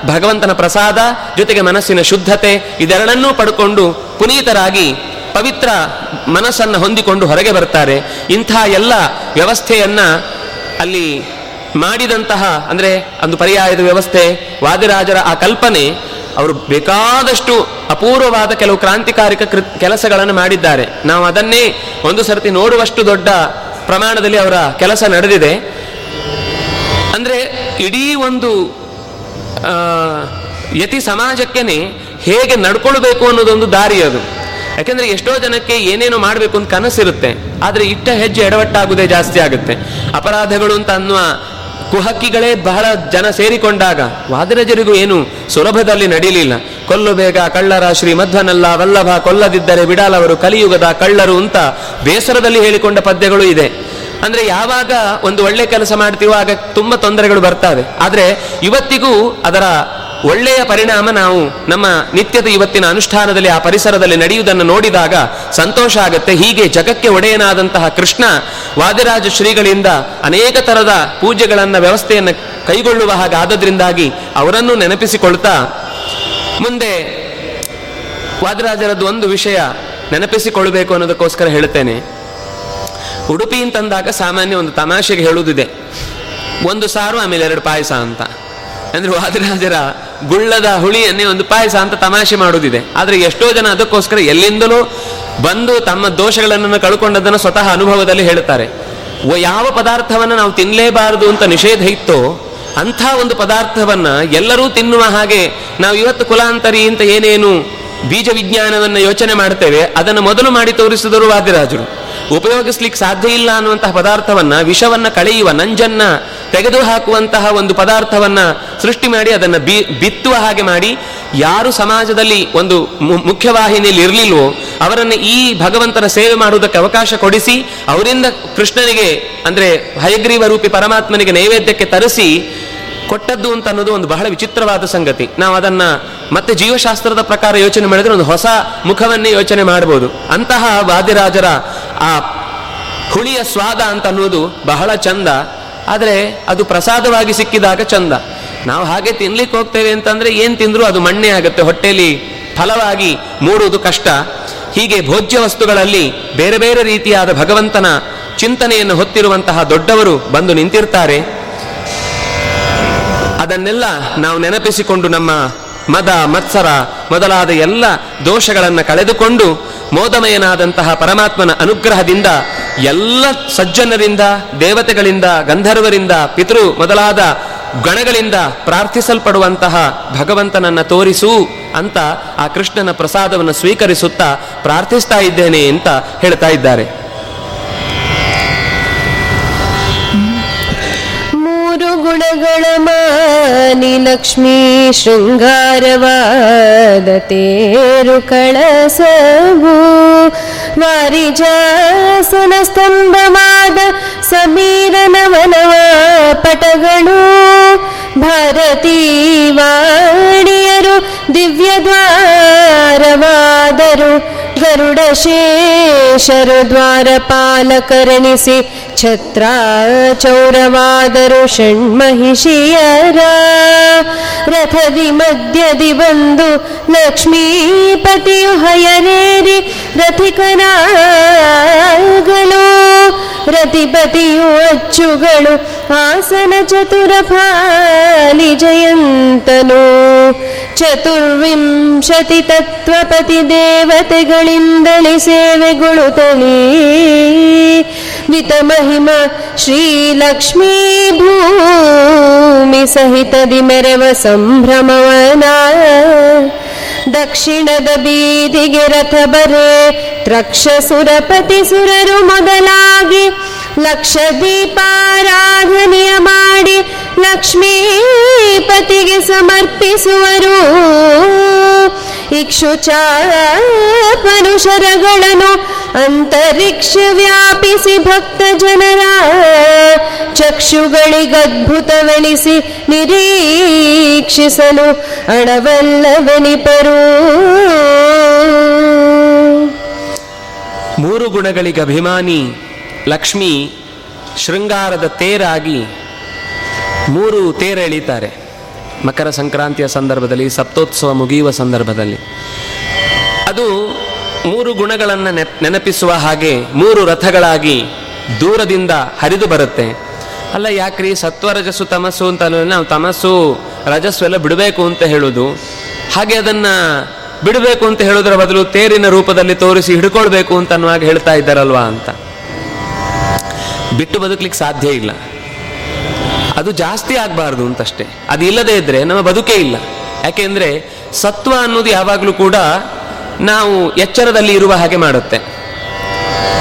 ಭಗವಂತನ ಪ್ರಸಾದ, ಜೊತೆಗೆ ಮನಸ್ಸಿನ ಶುದ್ಧತೆ, ಇದೆರಡನ್ನೂ ಪಡ್ಕೊಂಡು ಪುನೀತರಾಗಿ ಪವಿತ್ರ ಮನಸ್ಸನ್ನು ಹೊಂದಿಕೊಂಡು ಹೊರಗೆ ಬರ್ತಾರೆ. ಇಂಥ ಎಲ್ಲ ವ್ಯವಸ್ಥೆಯನ್ನು ಅಲ್ಲಿ ಮಾಡಿದಂತಹ, ಅಂದರೆ ಒಂದು ಪರ್ಯಾಯದ ವ್ಯವಸ್ಥೆ, ವಾದಿರಾಜರ ಆ ಕಲ್ಪನೆ, ಅವರು ಬೇಕಾದಷ್ಟು ಅಪೂರ್ವವಾದ ಕೆಲವು ಕ್ರಾಂತಿಕಾರಿಕ ಕೃ, ಕೆಲಸಗಳನ್ನು ಮಾಡಿದ್ದಾರೆ. ನಾವು ಅದನ್ನೇ ಒಂದು ಸರ್ತಿ ನೋಡುವಷ್ಟು ದೊಡ್ಡ ಪ್ರಮಾಣದಲ್ಲಿ ಅವರ ಕೆಲಸ ನಡೆದಿದೆ. ಇಡೀ ಒಂದು ಯತಿ ಸಮಾಜಕ್ಕೇನೆ ಹೇಗೆ ನಡ್ಕೊಳ್ಬೇಕು ಅನ್ನೋದೊಂದು ದಾರಿ ಅದು. ಯಾಕೆಂದ್ರೆ ಎಷ್ಟೋ ಜನಕ್ಕೆ ಏನೇನೋ ಮಾಡಬೇಕು ಅಂತ ಕನಸಿರುತ್ತೆ, ಆದ್ರೆ ಇಟ್ಟ ಹೆಜ್ಜೆ ಎಡವಟ್ಟಾಗುವುದೇ ಜಾಸ್ತಿ ಆಗುತ್ತೆ. ಅಪರಾಧಗಳು ಅಂತ ಅನ್ನುವ ಕುಹಕ್ಕಿಗಳೇ ಬಹಳ ಜನ ಸೇರಿಕೊಂಡಾಗ, ವಾದರಜರಿಗೂ ಏನು ಸುಲಭದಲ್ಲಿ ನಡೀಲಿಲ್ಲ. ಕೊಲ್ಲು ಬೇಗ ಕಳ್ಳರ ಶ್ರೀ ಮಧ್ವನಲ್ಲ ವಲ್ಲಭ ಕೊಲ್ಲದಿದ್ದರೆ ಬಿಡಾಲವರು ಕಲಿಯುಗದ ಕಳ್ಳರು ಅಂತ ಬೇಸರದಲ್ಲಿ ಹೇಳಿಕೊಂಡ ಪದ್ಯಗಳು ಇದೆ. ಅಂದ್ರೆ ಯಾವಾಗ ಒಂದು ಒಳ್ಳೆ ಕೆಲಸ ಮಾಡ್ತೀವೋ ಆಗ ತುಂಬಾ ತೊಂದರೆಗಳು ಬರ್ತವೆ. ಆದರೆ ಇವತ್ತಿಗೂ ಅದರ ಒಳ್ಳೆಯ ಪರಿಣಾಮ ನಾವು ನಮ್ಮ ನಿತ್ಯದ ಇವತ್ತಿನ ಅನುಷ್ಠಾನದಲ್ಲಿ, ಆ ಪರಿಸರದಲ್ಲಿ ನಡೆಯುವುದನ್ನು ನೋಡಿದಾಗ ಸಂತೋಷ ಆಗುತ್ತೆ. ಹೀಗೆ ಜಗಕ್ಕೆ ಒಡೆಯನಾದಂತಹ ಕೃಷ್ಣ ವಾದಿರಾಜ ಶ್ರೀಗಳಿಂದ ಅನೇಕ ಥರದ ಪೂಜೆಗಳನ್ನು, ವ್ಯವಸ್ಥೆಯನ್ನು ಕೈಗೊಳ್ಳುವ ಹಾಗೆ ಆದದ್ರಿಂದಾಗಿ ಅವರನ್ನು ನೆನಪಿಸಿಕೊಳ್ತಾ ಮುಂದೆ ವಾದಿರಾಜರದ್ದು ಒಂದು ವಿಷಯ ನೆನಪಿಸಿಕೊಳ್ಳಬೇಕು ಅನ್ನೋದಕ್ಕೋಸ್ಕರ ಹೇಳುತ್ತೇನೆ. ಉಡುಪಿ ಅಂತಂದಾಗ ಸಾಮಾನ್ಯ ಒಂದು ತಮಾಷೆಗೆ ಹೇಳುವುದಿದೆ. ಒಂದು ಸಾರು, ಆಮೇಲೆ ಎರಡು ಪಾಯಸ ಅಂತ. ಅಂದ್ರೆ ವಾದಿರಾಜರ ಗುಳ್ಳದ ಹುಳಿಯನ್ನೇ ಒಂದು ಪಾಯಸ ಅಂತ ತಮಾಷೆ ಮಾಡುವುದಿದೆ. ಆದರೆ ಎಷ್ಟೋ ಜನ ಅದಕ್ಕೋಸ್ಕರ ಎಲ್ಲಿಂದಲೂ ಬಂದು ತಮ್ಮ ದೋಷಗಳನ್ನು ಕಳ್ಕೊಂಡದನ್ನು ಸ್ವತಃ ಅನುಭವದಲ್ಲಿ ಹೇಳ್ತಾರೆ ವ- ಯಾವ ಪದಾರ್ಥವನ್ನು ನಾವು ತಿನ್ನಲೇಬಾರದು ಅಂತ ನಿಷೇಧ ಇತ್ತೋ, ಅಂಥ ಒಂದು ಪದಾರ್ಥವನ್ನು ಎಲ್ಲರೂ ತಿನ್ನುವ ಹಾಗೆ ನಾವು ಇವತ್ತು ಕುಲಾಂತರಿ ಅಂತ ಏನೇನು ಬೀಜ ವಿಜ್ಞಾನವನ್ನು ಯೋಚನೆ ಮಾಡ್ತೇವೆ, ಅದನ್ನು ಮೊದಲು ಮಾಡಿ ತೋರಿಸಿದರು ವಾದಿರಾಜರು. ಉಪಯೋಗಿಸ್ಲಿಕ್ಕೆ ಸಾಧ್ಯ ಇಲ್ಲ ಅನ್ನುವಂತಹ ಪದಾರ್ಥವನ್ನ, ವಿಷವನ್ನ ಕಳೆಯುವ ನಂಜನ್ನ ತೆಗೆದು ಹಾಕುವಂತಹ ಒಂದು ಪದಾರ್ಥವನ್ನ ಸೃಷ್ಟಿ ಮಾಡಿ ಅದನ್ನ ಬಿ, ಬಿತ್ತುವ ಹಾಗೆ ಮಾಡಿ, ಯಾರು ಸಮಾಜದಲ್ಲಿ ಒಂದು ಮುಖ್ಯವಾಹಿನಿಯಲ್ಲಿ ಇರಲಿಲ್ವೋ, ಅವರನ್ನು ಈ ಭಗವಂತನ ಸೇವೆ ಮಾಡುವುದಕ್ಕೆ ಅವಕಾಶ ಕೊಡಿಸಿ, ಅವರಿಂದ ಕೃಷ್ಣನಿಗೆ, ಅಂದ್ರೆ ಹಯಗ್ರೀವ ರೂಪಿ ಪರಮಾತ್ಮನಿಗೆ ನೈವೇದ್ಯಕ್ಕೆ ತರಿಸಿ ಕೊಟ್ಟದ್ದು ಅಂತ ಅನ್ನೋದು ಒಂದು ಬಹಳ ವಿಚಿತ್ರವಾದ ಸಂಗತಿ. ನಾವು ಅದನ್ನ ಮತ್ತೆ ಜೀವಶಾಸ್ತ್ರದ ಪ್ರಕಾರ ಯೋಚನೆ ಮಾಡಿದ್ರೆ ಒಂದು ಹೊಸ ಮುಖವನ್ನೇ ಯೋಚನೆ ಮಾಡಬಹುದು ಅಂತಹ ವಾದಿರಾಜರ ಆ ಹುಳಿಯ ಸ್ವಾದ ಅಂತ ಅನ್ನೋದು ಬಹಳ ಚಂದ. ಆದರೆ ಅದು ಪ್ರಸಾದವಾಗಿ ಸಿಕ್ಕಿದಾಗ ಚಂದ. ನಾವು ಹಾಗೆ ತಿನ್ಲಿಕ್ಕೆ ಹೋಗ್ತೇವೆ ಅಂತಂದ್ರೆ ಏನು ತಿಂದ್ರು ಅದು ಮಣ್ಣೆ ಆಗುತ್ತೆ. ಹೊಟ್ಟೆಯಲ್ಲಿ ಫಲವಾಗಿ ಮೂಡುವುದು ಕಷ್ಟ. ಹೀಗೆ ಭೋಜ್ಯ ವಸ್ತುಗಳಲ್ಲಿ ಬೇರೆ ಬೇರೆ ರೀತಿಯಾದ ಭಗವಂತನ ಚಿಂತನೆಯನ್ನು ಹೊತ್ತಿರುವಂತಹ ದೊಡ್ಡವರು ಬಂದು ನಿಂತಿರ್ತಾರೆ. ಅದನ್ನೆಲ್ಲ ನಾವು ನೆನಪಿಸಿಕೊಂಡು ನಮ್ಮ ಮದ, ಮತ್ಸರ ಮೊದಲಾದ ಎಲ್ಲ ದೋಷಗಳನ್ನು ಕಳೆದುಕೊಂಡು ಮೋದಮಯನಾದಂತಹ ಪರಮಾತ್ಮನ ಅನುಗ್ರಹದಿಂದ ಎಲ್ಲ ಸಜ್ಜನರಿಂದ, ದೇವತೆಗಳಿಂದ, ಗಂಧರ್ವರಿಂದ, ಪಿತೃ ಮೊದಲಾದ ಗಣಗಳಿಂದ ಪ್ರಾರ್ಥಿಸಲ್ಪಡುವಂತಹ ಭಗವಂತನನ್ನ ತೋರಿಸು ಅಂತ ಆ ಕೃಷ್ಣನ ಪ್ರಸಾದವನ್ನು ಸ್ವೀಕರಿಸುತ್ತಾ ಪ್ರಾರ್ಥಿಸ್ತಾ ಇದ್ದೇನೆ ಅಂತ ಹೇಳ್ತಾ ಇದ್ದಾರೆ. णगणमानि लक्ष्मी शृङ्गारवाद तेरुकलसभू वारिजासुनस्तम्भवाद समीर नवनवा पटगणो भारती वाण्य दिव्यद्वारवादुडेषरुद्वारपालकर्णसि ಪಟಗಳು ಭಾರತೀ ವಾಣಿಯರು ದಿವ್ಯ ದ್ವಾರವಾದರು ಗರುಡ ಶೇಷರು ದ್ವಾರಪಾಲಕರಣಿಸಿ ಛತ್ರ ಚೌರವಾದರು ಷಣ್ಮಹಿಷಿಯರ ರಥದಿ ಮಧ್ಯದಿ ಬಂದು ಲಕ್ಷ್ಮೀಪತಿಯು ಹಯನೇರಿ ರಥಿಕನಾಗಲು ರತಿಪತಿಯು ಅಚ್ಚುಗಳು ಆಸನ ಚತುರ ಫಾಲಿ ಜಯಂತನು ಚತುರ್ವಿಂಶತಿ ತತ್ವಪತಿ ದೇವತೆಗಳಿಂದಲೇ ಸೇವೆಗೊಳುತ್ತಲೀ ವಿತ ಮಹಿಮ ಶ್ರೀಲಕ್ಷ್ಮೀ ಭೂಮಿ ಸಹಿತದಿ ಮೆರವ ಸಂಭ್ರಮವನ ದಕ್ಷಿಣದ ಬೀದಿಗೆ ರಥ ಬರೆ ತ್ರಕ್ಷ ಸುರಪತಿ ಸುರರು ಮೊದಲಾಗಿ ಲಕ್ಷ ದೀಪಾರಾಧನೆಯ ಮಾಡಿ ಲಕ್ಷ್ಮೀಪತಿಗೆ ಸಮರ್ಪಿಸುವರು ಇಕ್ಷುಚಾಪನುಷರಗಳನ್ನು ಅಂತರಿಕ್ಷ ವ್ಯಾಪಿಸಿ ಭಕ್ತ ಜನರ ಚಕ್ಷುಗಳಿಗದ್ಭುತವೆನಿಸಿ ನಿರೀಕ್ಷಿಸಲು ಅಣವಲ್ಲವೆನಿಪರು ಮೂರು ಗುಣಗಳಿಗೆ ಅಭಿಮಾನಿ ಲಕ್ಷ್ಮಿ ಶೃಂಗಾರದ ತೇರಾಗಿ ಮೂರು ತೇರ ಎಳೀತಾರೆ ಮಕರ ಸಂಕ್ರಾಂತಿಯ ಸಂದರ್ಭದಲ್ಲಿ, ಸಪ್ತೋತ್ಸವ ಮುಗಿಯುವ ಸಂದರ್ಭದಲ್ಲಿ. ಅದು ಮೂರು ಗುಣಗಳನ್ನು ನೆಪ್, ನೆನಪಿಸುವ ಹಾಗೆ ಮೂರು ರಥಗಳಾಗಿ ದೂರದಿಂದ ಹರಿದು ಬರುತ್ತೆ. ಅಲ್ಲ ಯಾಕ್ರಿ ಸತ್ವರಜಸ್ಸು ತಮಸ್ಸು ಅಂತ ನಾವು ತಮಸ್ಸು, ರಜಸ್ಸು ಎಲ್ಲ ಬಿಡಬೇಕು ಅಂತ ಹೇಳೋದು. ಹಾಗೆ ಅದನ್ನ ಬಿಡಬೇಕು ಅಂತ ಹೇಳೋದರ ಬದಲು ತೇರಿನ ರೂಪದಲ್ಲಿ ತೋರಿಸಿ ಹಿಡ್ಕೊಳ್ಬೇಕು ಅಂತ ಹೇಳ್ತಾ ಇದ್ದಾರಲ್ವಾ ಅಂತ. ಬಿಟ್ಟು ಬದುಕಲಿಕ್ಕೆ ಸಾಧ್ಯ ಇಲ್ಲ. ಅದು ಜಾಸ್ತಿ ಆಗಬಾರ್ದು ಅಂತಷ್ಟೇ. ಅದು ಇಲ್ಲದೇ ಇದ್ರೆ ನಮ್ಮ ಬದುಕೇ ಇಲ್ಲ. ಯಾಕೆಂದ್ರೆ ಸತ್ವ ಅನ್ನೋದು ಯಾವಾಗಲೂ ಕೂಡ ನಾವು ಎಚ್ಚರದಲ್ಲಿ ಇರುವ ಹಾಗೆ ಮಾಡುತ್ತೆ.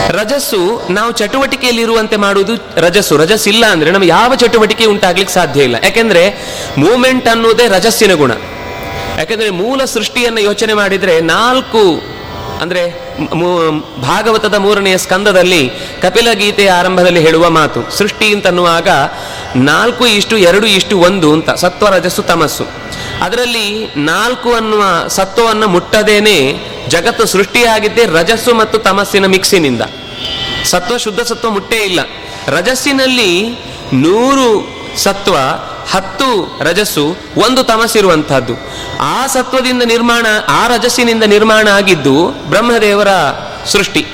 ರಜಸ್ಸು ನಾವು ಚಟುವಟಿಕೆಯಲ್ಲಿ ಇರುವಂತೆ ಮಾಡುವುದು ರಜಸ್ಸು. ರಜಸ್ ಇಲ್ಲ ಅಂದ್ರೆ ನಮಗೆ ಯಾವ ಚಟುವಟಿಕೆ ಉಂಟಾಗ್ಲಿಕ್ಕೆ ಸಾಧ್ಯ ಇಲ್ಲ. ಯಾಕೆಂದ್ರೆ ಮೂಮೆಂಟ್ ಅನ್ನೋದೇ ರಜಸ್ಸಿನ ಗುಣ. ಯಾಕೆಂದ್ರೆ ಮೂಲ ಸೃಷ್ಟಿಯನ್ನು ಯೋಚನೆ ಮಾಡಿದ್ರೆ ನಾಲ್ಕು ಅಂದ್ರೆ ಭಾಗವತದ ಮೂರನೆಯ ಸ್ಕಂದದಲ್ಲಿ ಕಪಿಲ ಗೀತೆಯ ಆರಂಭದಲ್ಲಿ ಹೇಳುವ ಮಾತು, ಸೃಷ್ಟಿ ಅಂತ ಅನ್ನುವಾಗ ನಾಲ್ಕು ಇಷ್ಟು ಎರಡು ಇಷ್ಟು ಒಂದು ಅಂತ, ಸತ್ವ, ರಜಸ್ಸು, ತಮಸ್ಸು. ಅದರಲ್ಲಿ ನಾಲ್ಕು ಅನ್ನುವ ಸತ್ವವನ್ನು ಮುಟ್ಟದೇನೆ ಜಗತ್ತು ಸೃಷ್ಟಿಯಾಗಿದ್ದೇ ರಜಸ್ಸು ಮತ್ತು ತಮಸ್ಸಿನ ಮಿಕ್ಸಿನಿಂದ. ಸತ್ವ, ಶುದ್ಧ ಸತ್ವ ಮುಟ್ಟೇ ಇಲ್ಲ. ರಜಸ್ಸಿನಲ್ಲಿ ನೂರು ಸತ್ವ ಹತ್ತು ರಜಸ್ಸು ಒಂದು ತಮಸ್ಸಿರುವಂತಹದ್ದು ಆ ಸತ್ವದಿಂದ ನಿರ್ಮಾಣ, ಆ ರಜಸ್ಸಿನಿಂದ ನಿರ್ಮಾಣ ಆಗಿದ್ದು ಬ್ರಹ್ಮದೇವರ ಸೃಷ್ಟಿ.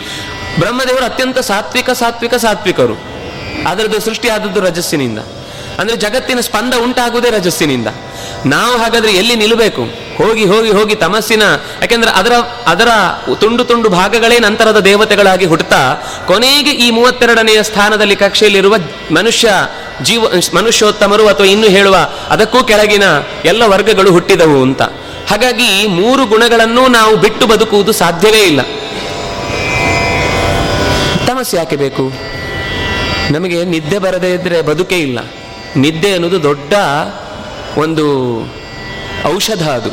ಬ್ರಹ್ಮದೇವರು ಅತ್ಯಂತ ಸಾತ್ವಿಕ ಸಾತ್ವಿಕ, ಸಾತ್ವಿಕರು. ಅದರದ್ದು ಸೃಷ್ಟಿ ಆದದ್ದು ರಜಸ್ಸಿನಿಂದ. ಅಂದ್ರೆ ಜಗತ್ತಿನ ಸ್ಪಂದ ಉಂಟಾಗುವುದೇ ರಜಸ್ಸಿನಿಂದ. ನಾವು ಹಾಗಾದ್ರೆ ಎಲ್ಲಿ ನಿಲ್ಲಬೇಕು? ಹೋಗಿ ಹೋಗಿ ಹೋಗಿ ತಮಸ್ಸಿನ, ಯಾಕೆಂದ್ರೆ ಅದರ ಅದರ ತುಂಡು ತುಂಡು ಭಾಗಗಳೇ ನಂತರದ ದೇವತೆಗಳಾಗಿ ಹುಟ್ಟುತ್ತಾ ಕೊನೆಗೆ ಈ ಮೂವತ್ತೆರಡನೆಯ ಸ್ಥಾನದಲ್ಲಿ ಕಕ್ಷೆಯಲ್ಲಿರುವ ಮನುಷ್ಯ ಜೀವ, ಮನುಷ್ಯೋತ್ತಮರು ಅಥವಾ ಇನ್ನು ಹೇಳುವ ಅದಕ್ಕೂ ಕೆಳಗಿನ ಎಲ್ಲ ವರ್ಗಗಳು ಹುಟ್ಟಿದವು ಅಂತ. ಹಾಗಾಗಿ ಮೂರು ಗುಣಗಳನ್ನು ನಾವು ಬಿಟ್ಟು ಬದುಕುವುದು ಸಾಧ್ಯವೇ ಇಲ್ಲ. ತಮಸ್ಸೆ ಯಾಕೆ ಬೇಕು? ನಮಗೆ ನಿದ್ದೆ ಬರದೇ ಇದ್ರೆ ಬದುಕೇ ಇಲ್ಲ. ನಿದ್ದೆ ಅನ್ನೋದು ದೊಡ್ಡ ಒಂದು ಔಷಧ ಅದು.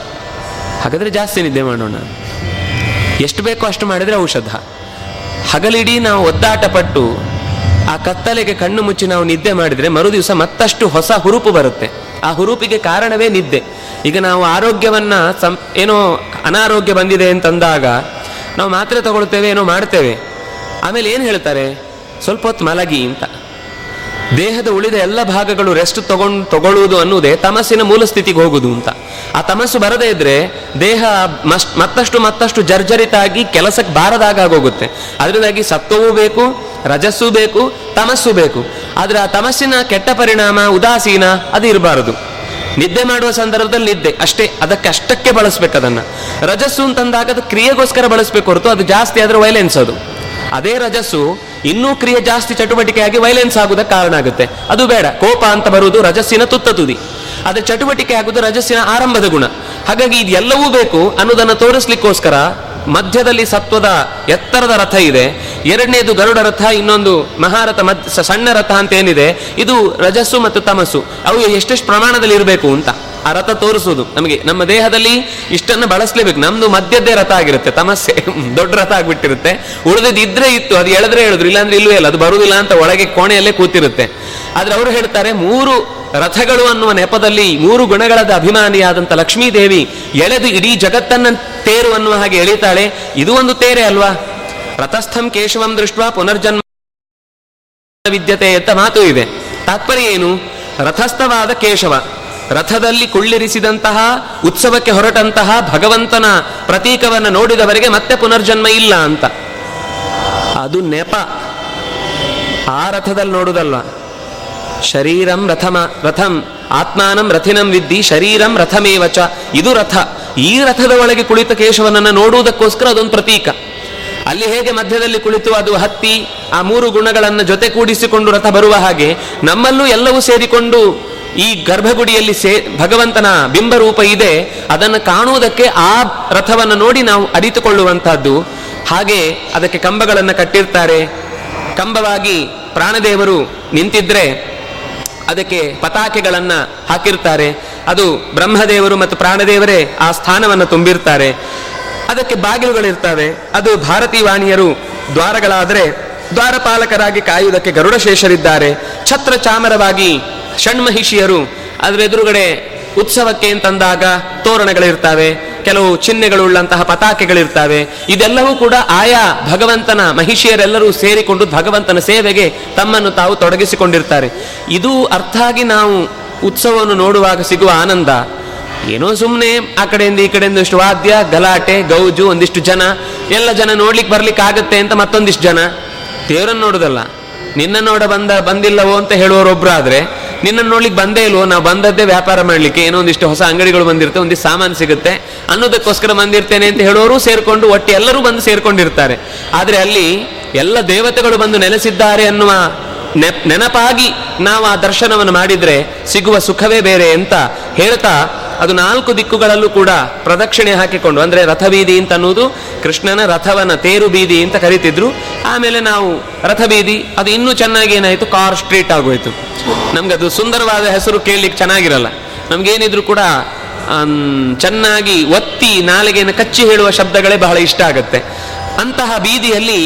ಹಾಗಾದ್ರೆ ಜಾಸ್ತಿ ನಿದ್ದೆ ಮಾಡೋಣ. ಎಷ್ಟು ಬೇಕೋ ಅಷ್ಟು ಮಾಡಿದ್ರೆ ಔಷಧ. ಹಗಲಿಡೀ ನಾವು ಒದ್ದಾಟ ಪಟ್ಟು ಆ ಕತ್ತಲೆಗೆ ಕಣ್ಣು ಮುಚ್ಚಿ ನಾವು ನಿದ್ದೆ ಮಾಡಿದ್ರೆ ಮರುದಿವಸ ಮತ್ತಷ್ಟು ಹೊಸ ಹುರುಪು ಬರುತ್ತೆ. ಆ ಹುರುಪಿಗೆ ಕಾರಣವೇ ನಿದ್ದೆ. ಈಗ ನಾವು ಆರೋಗ್ಯವನ್ನ ಸಂ, ಏನೋ ಅನಾರೋಗ್ಯ ಬಂದಿದೆ ಅಂತಂದಾಗ ನಾವು ಮಾತ್ರೆ ತಗೊಳ್ತೇವೆ, ಏನೋ ಮಾಡ್ತೇವೆ. ಆಮೇಲೆ ಏನು ಹೇಳ್ತಾರೆ? ಸ್ವಲ್ಪ ಹೊತ್ತು ಮಲಗಿ ಅಂತ. ದೇಹದ ಉಳಿದ ಎಲ್ಲ ಭಾಗಗಳು ರೆಸ್ಟ್ ತಗೊಂಡು ತಗೊಳ್ಳುವುದು ಅನ್ನುವುದೇ ತಮಸ್ಸಿನ ಮೂಲ ಸ್ಥಿತಿಗೆ ಹೋಗುದು ಅಂತ. ಆ ತಮಸ್ಸು ಬರದೇ ಇದ್ರೆ ದೇಹ ಮತ್ತಷ್ಟು ಮತ್ತಷ್ಟು ಜರ್ಜರಿತಾಗಿ ಕೆಲಸಕ್ಕೆ ಬಾರದಾಗ ಆಗೋಗುತ್ತೆ. ಅದರಿಂದಾಗಿ ಸತ್ವವೂ ಬೇಕು, ರಜಸ್ಸು ಬೇಕು, ತಮಸ್ಸು ಬೇಕು. ಆದ್ರೆ ಆ ತಮಸ್ಸಿನ ಕೆಟ್ಟ ಪರಿಣಾಮ, ಉದಾಸೀನ ಅದು ಇರಬಾರದು. ನಿದ್ದೆ ಮಾಡುವ ಸಂದರ್ಭದಲ್ಲಿ ನಿದ್ದೆ, ಅಷ್ಟೇ. ಅದಕ್ಕೆ ಅಷ್ಟಕ್ಕೆ ಬಳಸ್ಬೇಕು ಅದನ್ನ. ರಜಸ್ಸು ಅಂತಂದಾಗ ಅದು ಕ್ರಿಯೆಗೋಸ್ಕರ ಬಳಸ್ಬೇಕು ಹೊರತು ಅದು ಜಾಸ್ತಿ ಆದ್ರೆ ವೈಲೆನ್ಸ್ ಅದು. ಅದೇ ರಜಸ್ಸು ಇನ್ನೂ ಕ್ರಿಯೆ ಜಾಸ್ತಿ ಚಟುವಟಿಕೆಯಾಗಿ ವೈಲೆನ್ಸ್ ಆಗುವುದಕ್ಕೆ ಕಾರಣ ಆಗುತ್ತೆ. ಅದು ಬೇಡ. ಕೋಪ ಅಂತ ಬರುವುದು ರಜಸ್ಸಿನ ತುತ್ತ ತುದಿ ಆದರೆ ಚಟುವಟಿಕೆ ಆಗುವುದು ರಜಸ್ಸಿನ ಆರಂಭದ ಗುಣ. ಹಾಗಾಗಿ ಇದೆಲ್ಲವೂ ಬೇಕು ಅನ್ನೋದನ್ನು ತೋರಿಸ್ಲಿಕ್ಕೋಸ್ಕರ ಮಧ್ಯದಲ್ಲಿ ಸತ್ವದ ಎತ್ತರದ ರಥ ಇದೆ. ಎರಡನೇದು ಗರುಡ ರಥ, ಇನ್ನೊಂದು ಮಹಾರಥ ಸ- ಸಣ್ಣ ರಥ ಅಂತ ಏನಿದೆ. ಇದು ರಜಸ್ಸು ಮತ್ತು ತಮಸ್ಸು. ಅವು ಎಷ್ಟೆಷ್ಟು ಪ್ರಮಾಣದಲ್ಲಿ ಇರಬೇಕು ಅಂತ. ಆ ರಥ ತೋರಿಸುವುದು ನಮಗೆ ನಮ್ಮ ದೇಹದಲ್ಲಿ ಇಷ್ಟನ್ನು ಬಳಸಲೇಬೇಕು. ನಮ್ದು ಮಧ್ಯದ್ದೇ ರಥ ಆಗಿರುತ್ತೆ. ತಮಸ್ಸೆ. [LAUGHS] ದೊಡ್ಡ ರಥ ಆಗ್ಬಿಟ್ಟಿರುತ್ತೆ. ಉಳಿದಿದ್ದು ಇದ್ರೆ ಇತ್ತು. ಅದು ಎಳೆದ್ರೆ ಹೇಳಿದ್ರು ಇಲ್ಲಾಂದ್ರೆ ಇಲ್ವೇ ಇಲ್ಲ. ಅದು ಬರುವುದಿಲ್ಲ ಅಂತ ಒಳಗೆ ಕೋಣೆಯಲ್ಲೇ ಕೂತಿರುತ್ತೆ. ಆದ್ರೆ ಅವರು ಹೇಳ್ತಾರೆ, ಮೂರು ರಥಗಳು ಅನ್ನುವ ನೆಪದಲ್ಲಿ ಮೂರು ಗುಣಗಳದ ಅಭಿಮಾನಿಯಾದಂಥ ಲಕ್ಷ್ಮೀದೇವಿ ಎಳೆದು ಇಡೀ ಜಗತ್ತನ್ನ ತೇರು ಅನ್ನುವ ಹಾಗೆ ಎಳಿತಾಳೆ. ಇದು ಒಂದು ತೇರೆ ಅಲ್ವಾ? ರಥಸ್ಥಂ ಕೇಶವಂ ದೃಷ್ಟ ಪುನರ್ಜನ್ಮ ವಿದ್ಯತೆ ಅಂತ ಮಾತು ಇದೆ. ತಾತ್ಪರ್ಯ ಏನು? ರಥಸ್ಥವಾದ ಕೇಶವ. ರಥದಲ್ಲಿ ಕುಳ್ಳಿರಿಸಿದಂತಹ, ಉತ್ಸವಕ್ಕೆ ಹೊರಟಂತಹ ಭಗವಂತನ ಪ್ರತೀಕವನ್ನು ನೋಡಿದವರಿಗೆ ಮತ್ತೆ ಪುನರ್ಜನ್ಮ ಇಲ್ಲ ಅಂತ. ಅದು ನೆಪ. ಆ ರಥದಲ್ಲಿ ನೋಡುದಲ್ವ? ಶರೀರಂ ರಥಮ, ರಥಂ, ಆತ್ಮಾನಂ ರಥಿನಂ ವಿದ್ದಿ, ಶರೀರಂ ರಥಮೇವಚ ಇದು ರಥ. ಈ ರಥದ ಒಳಗೆ ಕುಳಿತ ಕೇಶವನನ್ನು ನೋಡುವುದಕ್ಕೋಸ್ಕರ ಅದೊಂದು ಪ್ರತೀಕ. ಅಲ್ಲಿ ಹೇಗೆ ಮಧ್ಯದಲ್ಲಿ ಕುಳಿತು ಅದು ಹತ್ತಿ, ಆ ಮೂರು ಗುಣಗಳನ್ನು ಜೊತೆ ಕೂಡಿಸಿಕೊಂಡು ರಥ ಬರುವ ಹಾಗೆ ನಮ್ಮಲ್ಲೂ ಎಲ್ಲವೂ ಸೇರಿಕೊಂಡು ಈ ಗರ್ಭಗುಡಿಯಲ್ಲಿ ಸೇ ಭಗವಂತನ ಬಿಂಬರೂಪ ಇದೆ, ಅದನ್ನು ಕಾಣುವುದಕ್ಕೆ ಆ ರಥವನ್ನು ನೋಡಿ ನಾವು ಅರಿತುಕೊಳ್ಳುವಂತಹದ್ದು ಹಾಗೆ ಅದಕ್ಕೆ ಕಂಬಗಳನ್ನು ಕಟ್ಟಿರ್ತಾರೆ. ಕಂಬವಾಗಿ ಪ್ರಾಣದೇವರು ನಿಂತಿದ್ರೆ ಅದಕ್ಕೆ ಪತಾಕೆಗಳನ್ನು ಹಾಕಿರ್ತಾರೆ. ಅದು ಬ್ರಹ್ಮದೇವರು ಮತ್ತು ಪ್ರಾಣದೇವರೇ ಆ ಸ್ಥಾನವನ್ನು ತುಂಬಿರ್ತಾರೆ. ಅದಕ್ಕೆ ಬಾಗಿಲುಗಳಿರ್ತವೆ. ಅದು ಭಾರತೀ ವಾಣಿಯರು ದ್ವಾರಗಳಾದರೆ ದ್ವಾರಪಾಲಕರಾಗಿ ಕಾಯುವುದಕ್ಕೆ ಗರುಡಶೇಷರಿದ್ದಾರೆ. ಛತ್ರ ಚಾಮರವಾಗಿ ಷಣ್ಮಹಿಷಿಯರು ಅದರ ಎದುರುಗಡೆ ಉತ್ಸವಕ್ಕೆ ಅಂತಂದಾಗ ತೋರಣಗಳಿರ್ತವೆ, ಕೆಲವು ಚಿಹ್ನೆಗಳುಳ್ಳಂತಹ ಪತಾಕೆಗಳಿರ್ತವೆ. ಇದೆಲ್ಲವೂ ಕೂಡ ಆಯಾ ಭಗವಂತನ ಮಹಿಷಿಯರೆಲ್ಲರೂ ಸೇರಿಕೊಂಡು ಭಗವಂತನ ಸೇವೆಗೆ ತಮ್ಮನ್ನು ತಾವು ತೊಡಗಿಸಿಕೊಂಡಿರ್ತಾರೆ. ಇದು ಅರ್ಥ ಆಗಿ ನಾವು ಉತ್ಸವವನ್ನು ನೋಡುವಾಗ ಸಿಗುವ ಆನಂದ. ಏನೋ ಸುಮ್ಮನೆ ಆ ಕಡೆಯಿಂದ ಈ ಕಡೆಯಿಂದ ಇಷ್ಟು ವಾದ್ಯ, ಗಲಾಟೆ, ಗೌಜು, ಒಂದಿಷ್ಟು ಜನ, ಎಲ್ಲ ಜನ ನೋಡ್ಲಿಕ್ಕೆ ಬರ್ಲಿಕ್ಕೆ ಆಗುತ್ತೆ ಅಂತ ಮತ್ತೊಂದಿಷ್ಟು ಜನ. ದೇವರನ್ನು ನೋಡುದಲ್ಲ. ನಿನ್ನ ನೋಡ ಬಂದ ಬಂದಿಲ್ಲವೋ ಅಂತ ಹೇಳುವವರೊಬ್ರಾದ್ರೆ ನಿನ್ನನ್ನು ನೋಡ್ಲಿಕ್ಕೆ ಬಂದೇ ಇಲ್ವೋ? ನಾವು ಬಂದದ್ದೇ ವ್ಯಾಪಾರ ಮಾಡಲಿಕ್ಕೆ. ಏನೋ ಒಂದಿಷ್ಟು ಹೊಸ ಅಂಗಡಿಗಳು ಬಂದಿರುತ್ತೆ, ಒಂದಿಷ್ಟು ಸಾಮಾನು ಸಿಗುತ್ತೆ. ಅನ್ನೋದಕ್ಕೋಸ್ಕರ ಬಂದಿರ್ತೇನೆ ಅಂತ ಹೇಳೋರು ಸೇರಿಕೊಂಡು, ಒಟ್ಟು ಎಲ್ಲರೂ ಬಂದು ಸೇರ್ಕೊಂಡಿರ್ತಾರೆ. ಆದರೆ ಅಲ್ಲಿ ಎಲ್ಲ ದೇವತೆಗಳು ಬಂದು ನೆಲೆಸಿದ್ದಾರೆ ಅನ್ನುವ ನೆಪ್, ನೆನಪಾಗಿ ನಾವು ಆ ದರ್ಶನವನ್ನು ಮಾಡಿದರೆ ಸಿಗುವ ಸುಖವೇ ಬೇರೆ ಅಂತ ಹೇಳ್ತಾ ಅದು ನಾಲ್ಕು ದಿಕ್ಕುಗಳಲ್ಲೂ ಕೂಡ ಪ್ರದಕ್ಷಿಣೆ ಹಾಕಿಕೊಂಡು, ಅಂದ್ರೆ ರಥಬೀದಿ ಅಂತ ಅನ್ನೋದು ಕೃಷ್ಣನ ರಥವನ್ನ ತೇರು ಬೀದಿ ಅಂತ ಕರಿತಿದ್ರು. ಆಮೇಲೆ ನಾವು ರಥಬೀದಿ, ಅದು ಇನ್ನೂ ಚೆನ್ನಾಗಿ ಏನಾಯ್ತು? ಕಾರ್ ಸ್ಟ್ರೀಟ್ ಆಗೋಯ್ತು. ನಮ್ಗೆ ಅದು ಸುಂದರವಾದ ಹೆಸರು ಕೇಳಲಿಕ್ಕೆ ಚೆನ್ನಾಗಿರಲ್ಲ. ನಮ್ಗೇನಿದ್ರು ಕೂಡ ಚೆನ್ನಾಗಿ ಒತ್ತಿ ನಾಲಿಗೆಯನ್ನು ಕಚ್ಚಿ ಹೇಳುವ ಶಬ್ದಗಳೇ ಬಹಳ ಇಷ್ಟ ಆಗುತ್ತೆ. ಅಂತಹ ಬೀದಿಯಲ್ಲಿ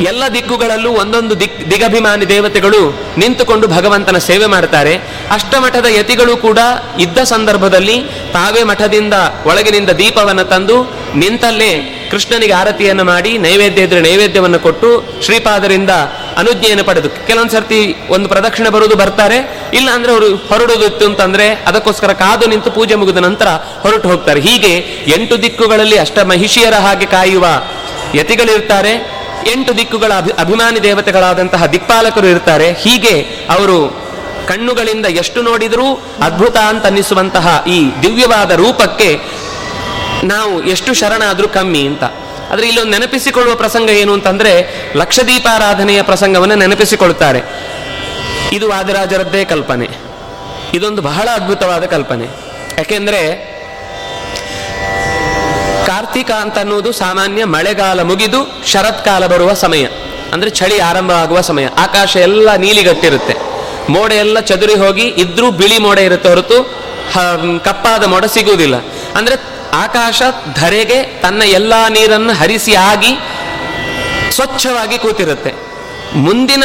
ಎಲ್ಲ ದಿಕ್ಕುಗಳಲ್ಲೂ ಒಂದೊಂದು ದಿಕ್ ದಿಗಭಿಮಾನಿ ದೇವತೆಗಳು ನಿಂತುಕೊಂಡು ಭಗವಂತನ ಸೇವೆ ಮಾಡ್ತಾರೆ. ಅಷ್ಟಮಠದ ಯತಿಗಳು ಕೂಡ ಇದ್ದ ಸಂದರ್ಭದಲ್ಲಿ ತಾವೇ ಮಠದಿಂದ ಒಳಗಿನಿಂದ ದೀಪವನ್ನು ತಂದು ನಿಂತಲ್ಲೇ ಕೃಷ್ಣನಿಗೆ ಆರತಿಯನ್ನು ಮಾಡಿ ನೈವೇದ್ಯ ಇದ್ರೆ ನೈವೇದ್ಯವನ್ನು ಕೊಟ್ಟು ಶ್ರೀಪಾದರಿಂದ ಅನುಜ್ಞೆಯನ್ನು ಪಡೆದು ಕೆಲವೊಂದು ಸರ್ತಿ ಒಂದು ಪ್ರದಕ್ಷಿಣೆ ಬರುವುದು ಬರ್ತಾರೆ. ಇಲ್ಲ ಅಂದ್ರೆ ಅವರು ಹೊರಡುವುದಿತ್ತು ಅಂತಂದ್ರೆ ಅದಕ್ಕೋಸ್ಕರ ಕಾದು ನಿಂತು ಪೂಜೆ ಮುಗಿದ ನಂತರ ಹೊರಟು ಹೋಗ್ತಾರೆ. ಹೀಗೆ ಎಂಟು ದಿಕ್ಕುಗಳಲ್ಲಿ ಅಷ್ಟ ಮಹಿಷಿಯರ ಹಾಗೆ ಕಾಯುವ ಯತಿಗಳಿರ್ತಾರೆ. ಎಂಟು ದಿಕ್ಕುಗಳ ಅಭಿ, ಅಭಿಮಾನಿ ದೇವತೆಗಳಾದಂತಹ ದಿಕ್ಪಾಲಕರು ಇರ್ತಾರೆ. ಹೀಗೆ ಅವರು ಕಣ್ಣುಗಳಿಂದ ಎಷ್ಟು ನೋಡಿದರೂ ಅದ್ಭುತ ಅಂತ ಅನ್ನಿಸುವಂತಹ ಈ ದಿವ್ಯವಾದ ರೂಪಕ್ಕೆ ನಾವು ಎಷ್ಟು ಶರಣಾದರೂ ಕಮ್ಮಿ ಅಂತ. ಆದರೆ ಇಲ್ಲೊಂದು ನೆನಪಿಸಿಕೊಳ್ಳುವ ಪ್ರಸಂಗ ಏನು ಅಂತಂದ್ರೆ ಲಕ್ಷದೀಪಾರಾಧನೆಯ ಪ್ರಸಂಗವನ್ನು ನೆನಪಿಸಿಕೊಳ್ತಾರೆ. ಇದು ವಾದಿರಾಜರದ್ದೇ ಕಲ್ಪನೆ. ಇದೊಂದು ಬಹಳ ಅದ್ಭುತವಾದ ಕಲ್ಪನೆ. ಯಾಕೆಂದ್ರೆ ಕಾರ್ತಿಕ ಅಂತ ಅನ್ನೋದು ಸಾಮಾನ್ಯ ಮಳೆಗಾಲ ಮುಗಿದು ಶರತ್ಕಾಲ ಬರುವ ಸಮಯ. ಅಂದ್ರೆ ಚಳಿ ಆರಂಭ ಆಗುವ ಸಮಯ. ಆಕಾಶ ಎಲ್ಲ ನೀಲಿಗಟ್ಟಿರುತ್ತೆ. ಮೋಡ ಎಲ್ಲ ಚದುರಿ ಹೋಗಿ ಇದ್ರೂ ಬಿಳಿ ಮೋಡ ಇರುತ್ತೆ ಹೊರತು ಕಪ್ಪಾದ ಮೋಡ ಸಿಗುವುದಿಲ್ಲ. ಅಂದ್ರೆ ಆಕಾಶ ಧರೆಗೆ ತನ್ನ ಎಲ್ಲಾ ನೀರನ್ನು ಹರಿಸಿ ಆಗಿ ಸ್ವಚ್ಛವಾಗಿ ಕೂತಿರುತ್ತೆ. ಮುಂದಿನ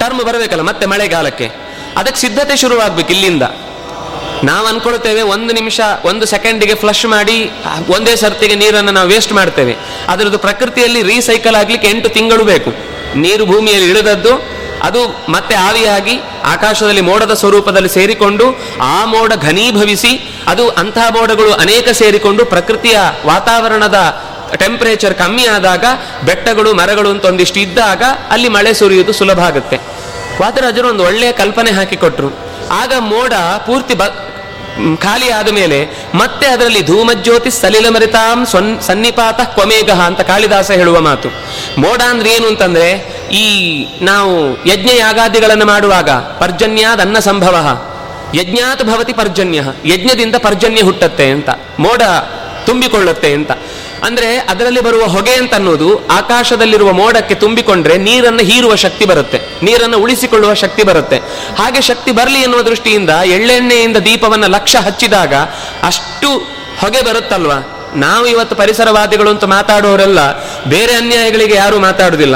ಟರ್ಮ್ ಬರಬೇಕಲ್ಲ, ಮತ್ತೆ ಮಳೆಗಾಲಕ್ಕೆ. ಅದಕ್ಕೆ ಸಿದ್ಧತೆ ಶುರುವಾಗ್ಬೇಕು ಇಲ್ಲಿಂದ. ನಾವು ಅನ್ಕೊಳ್ತೇವೆ ಒಂದು ನಿಮಿಷ, ಒಂದು ಸೆಕೆಂಡಿಗೆ ಫ್ಲಶ್ ಮಾಡಿ, ಒಂದೇ ಸರ್ತಿಗೆ ನೀರನ್ನು ನಾವು ವೇಸ್ಟ್ ಮಾಡ್ತೇವೆ. ಅದರದ್ದು ಪ್ರಕೃತಿಯಲ್ಲಿ ರೀಸೈಕಲ್ ಆಗಲಿಕ್ಕೆ ಎಂಟು ತಿಂಗಳು ಬೇಕು. ನೀರು ಭೂಮಿಯಲ್ಲಿ ಇಳಿದದ್ದು, ಅದು ಮತ್ತೆ ಆವಿಯಾಗಿ ಆಕಾಶದಲ್ಲಿ ಮೋಡದ ಸ್ವರೂಪದಲ್ಲಿ ಸೇರಿಕೊಂಡು, ಆ ಮೋಡ ಘನೀಭವಿಸಿ, ಅದು ಅಂತಹ ಮೋಡಗಳು ಅನೇಕ ಸೇರಿಕೊಂಡು ಪ್ರಕೃತಿಯ ವಾತಾವರಣದ ಟೆಂಪರೇಚರ್ ಕಮ್ಮಿ ಆದಾಗ, ಬೆಟ್ಟಗಳು, ಮರಗಳು ಅಂತ ಒಂದಿಷ್ಟು ಇದ್ದಾಗ ಅಲ್ಲಿ ಮಳೆ ಸುರಿಯುವುದು ಸುಲಭ ಆಗುತ್ತೆ. ವಾದರಾಜರು ಒಂದು ಒಳ್ಳೆಯ ಕಲ್ಪನೆ ಹಾಕಿಕೊಟ್ರು. ಆಗ ಮೋಡ ಪೂರ್ತಿ ಬ ಖಾಲಿ ಆದ ಮೇಲೆ ಮತ್ತೆ ಅದರಲ್ಲಿ ಧೂಮಜ್ಯೋತಿ ಸಲಿಲ ಮರಿತಾಂ ಸ್ವನ್ ಸನ್ನಿಪಾತ ಕ್ವಮೇಘ ಅಂತ ಕಾಳಿದಾಸ ಹೇಳುವ ಮಾತು. ಮೋಡ ಅಂದ್ರೆ ಏನು ಅಂತಂದ್ರೆ ಈ ನಾವು ಯಜ್ಞ ಯಾಗಾದಿಗಳನ್ನು ಮಾಡುವಾಗ ಪರ್ಜನ್ಯಾದ ಅನ್ನ ಸಂಭವ. ಯಜ್ಞಾತ್ ಭವತಿ ಪರ್ಜನ್ಯ. ಯಜ್ಞದಿಂದ ಪರ್ಜನ್ಯ ಹುಟ್ಟತ್ತೆ ಅಂತ. ಮೋಡ ತುಂಬಿಕೊಳ್ಳುತ್ತೆ ಅಂತ. ಅಂದ್ರೆ ಅದರಲ್ಲಿ ಬರುವ ಹೊಗೆ ಅಂತ ಅನ್ನೋದು ಆಕಾಶದಲ್ಲಿರುವ ಮೋಡಕ್ಕೆ ತುಂಬಿಕೊಂಡ್ರೆ ನೀರನ್ನು ಹೀರುವ ಶಕ್ತಿ ಬರುತ್ತೆ. ನೀರನ್ನು ಉಳಿಸಿಕೊಳ್ಳುವ ಶಕ್ತಿ ಬರುತ್ತೆ. ಹಾಗೆ ಶಕ್ತಿ ಬರಲಿ ಎನ್ನುವ ದೃಷ್ಟಿಯಿಂದ ಎಳ್ಳೆಣ್ಣೆಯಿಂದ ದೀಪವನ್ನ ಲಕ್ಷ ಹಚ್ಚಿದಾಗ ಅಷ್ಟು ಹೊಗೆ ಬರುತ್ತಲ್ವಾ? ನಾವು ಇವತ್ತು ಪರಿಸರವಾದಿಗಳು ಅಂತ ಮಾತಾಡುವವರೆಲ್ಲ ಬೇರೆ ಅನ್ಯಾಯಗಳಿಗೆ ಯಾರು ಮಾತಾಡುವುದಿಲ್ಲ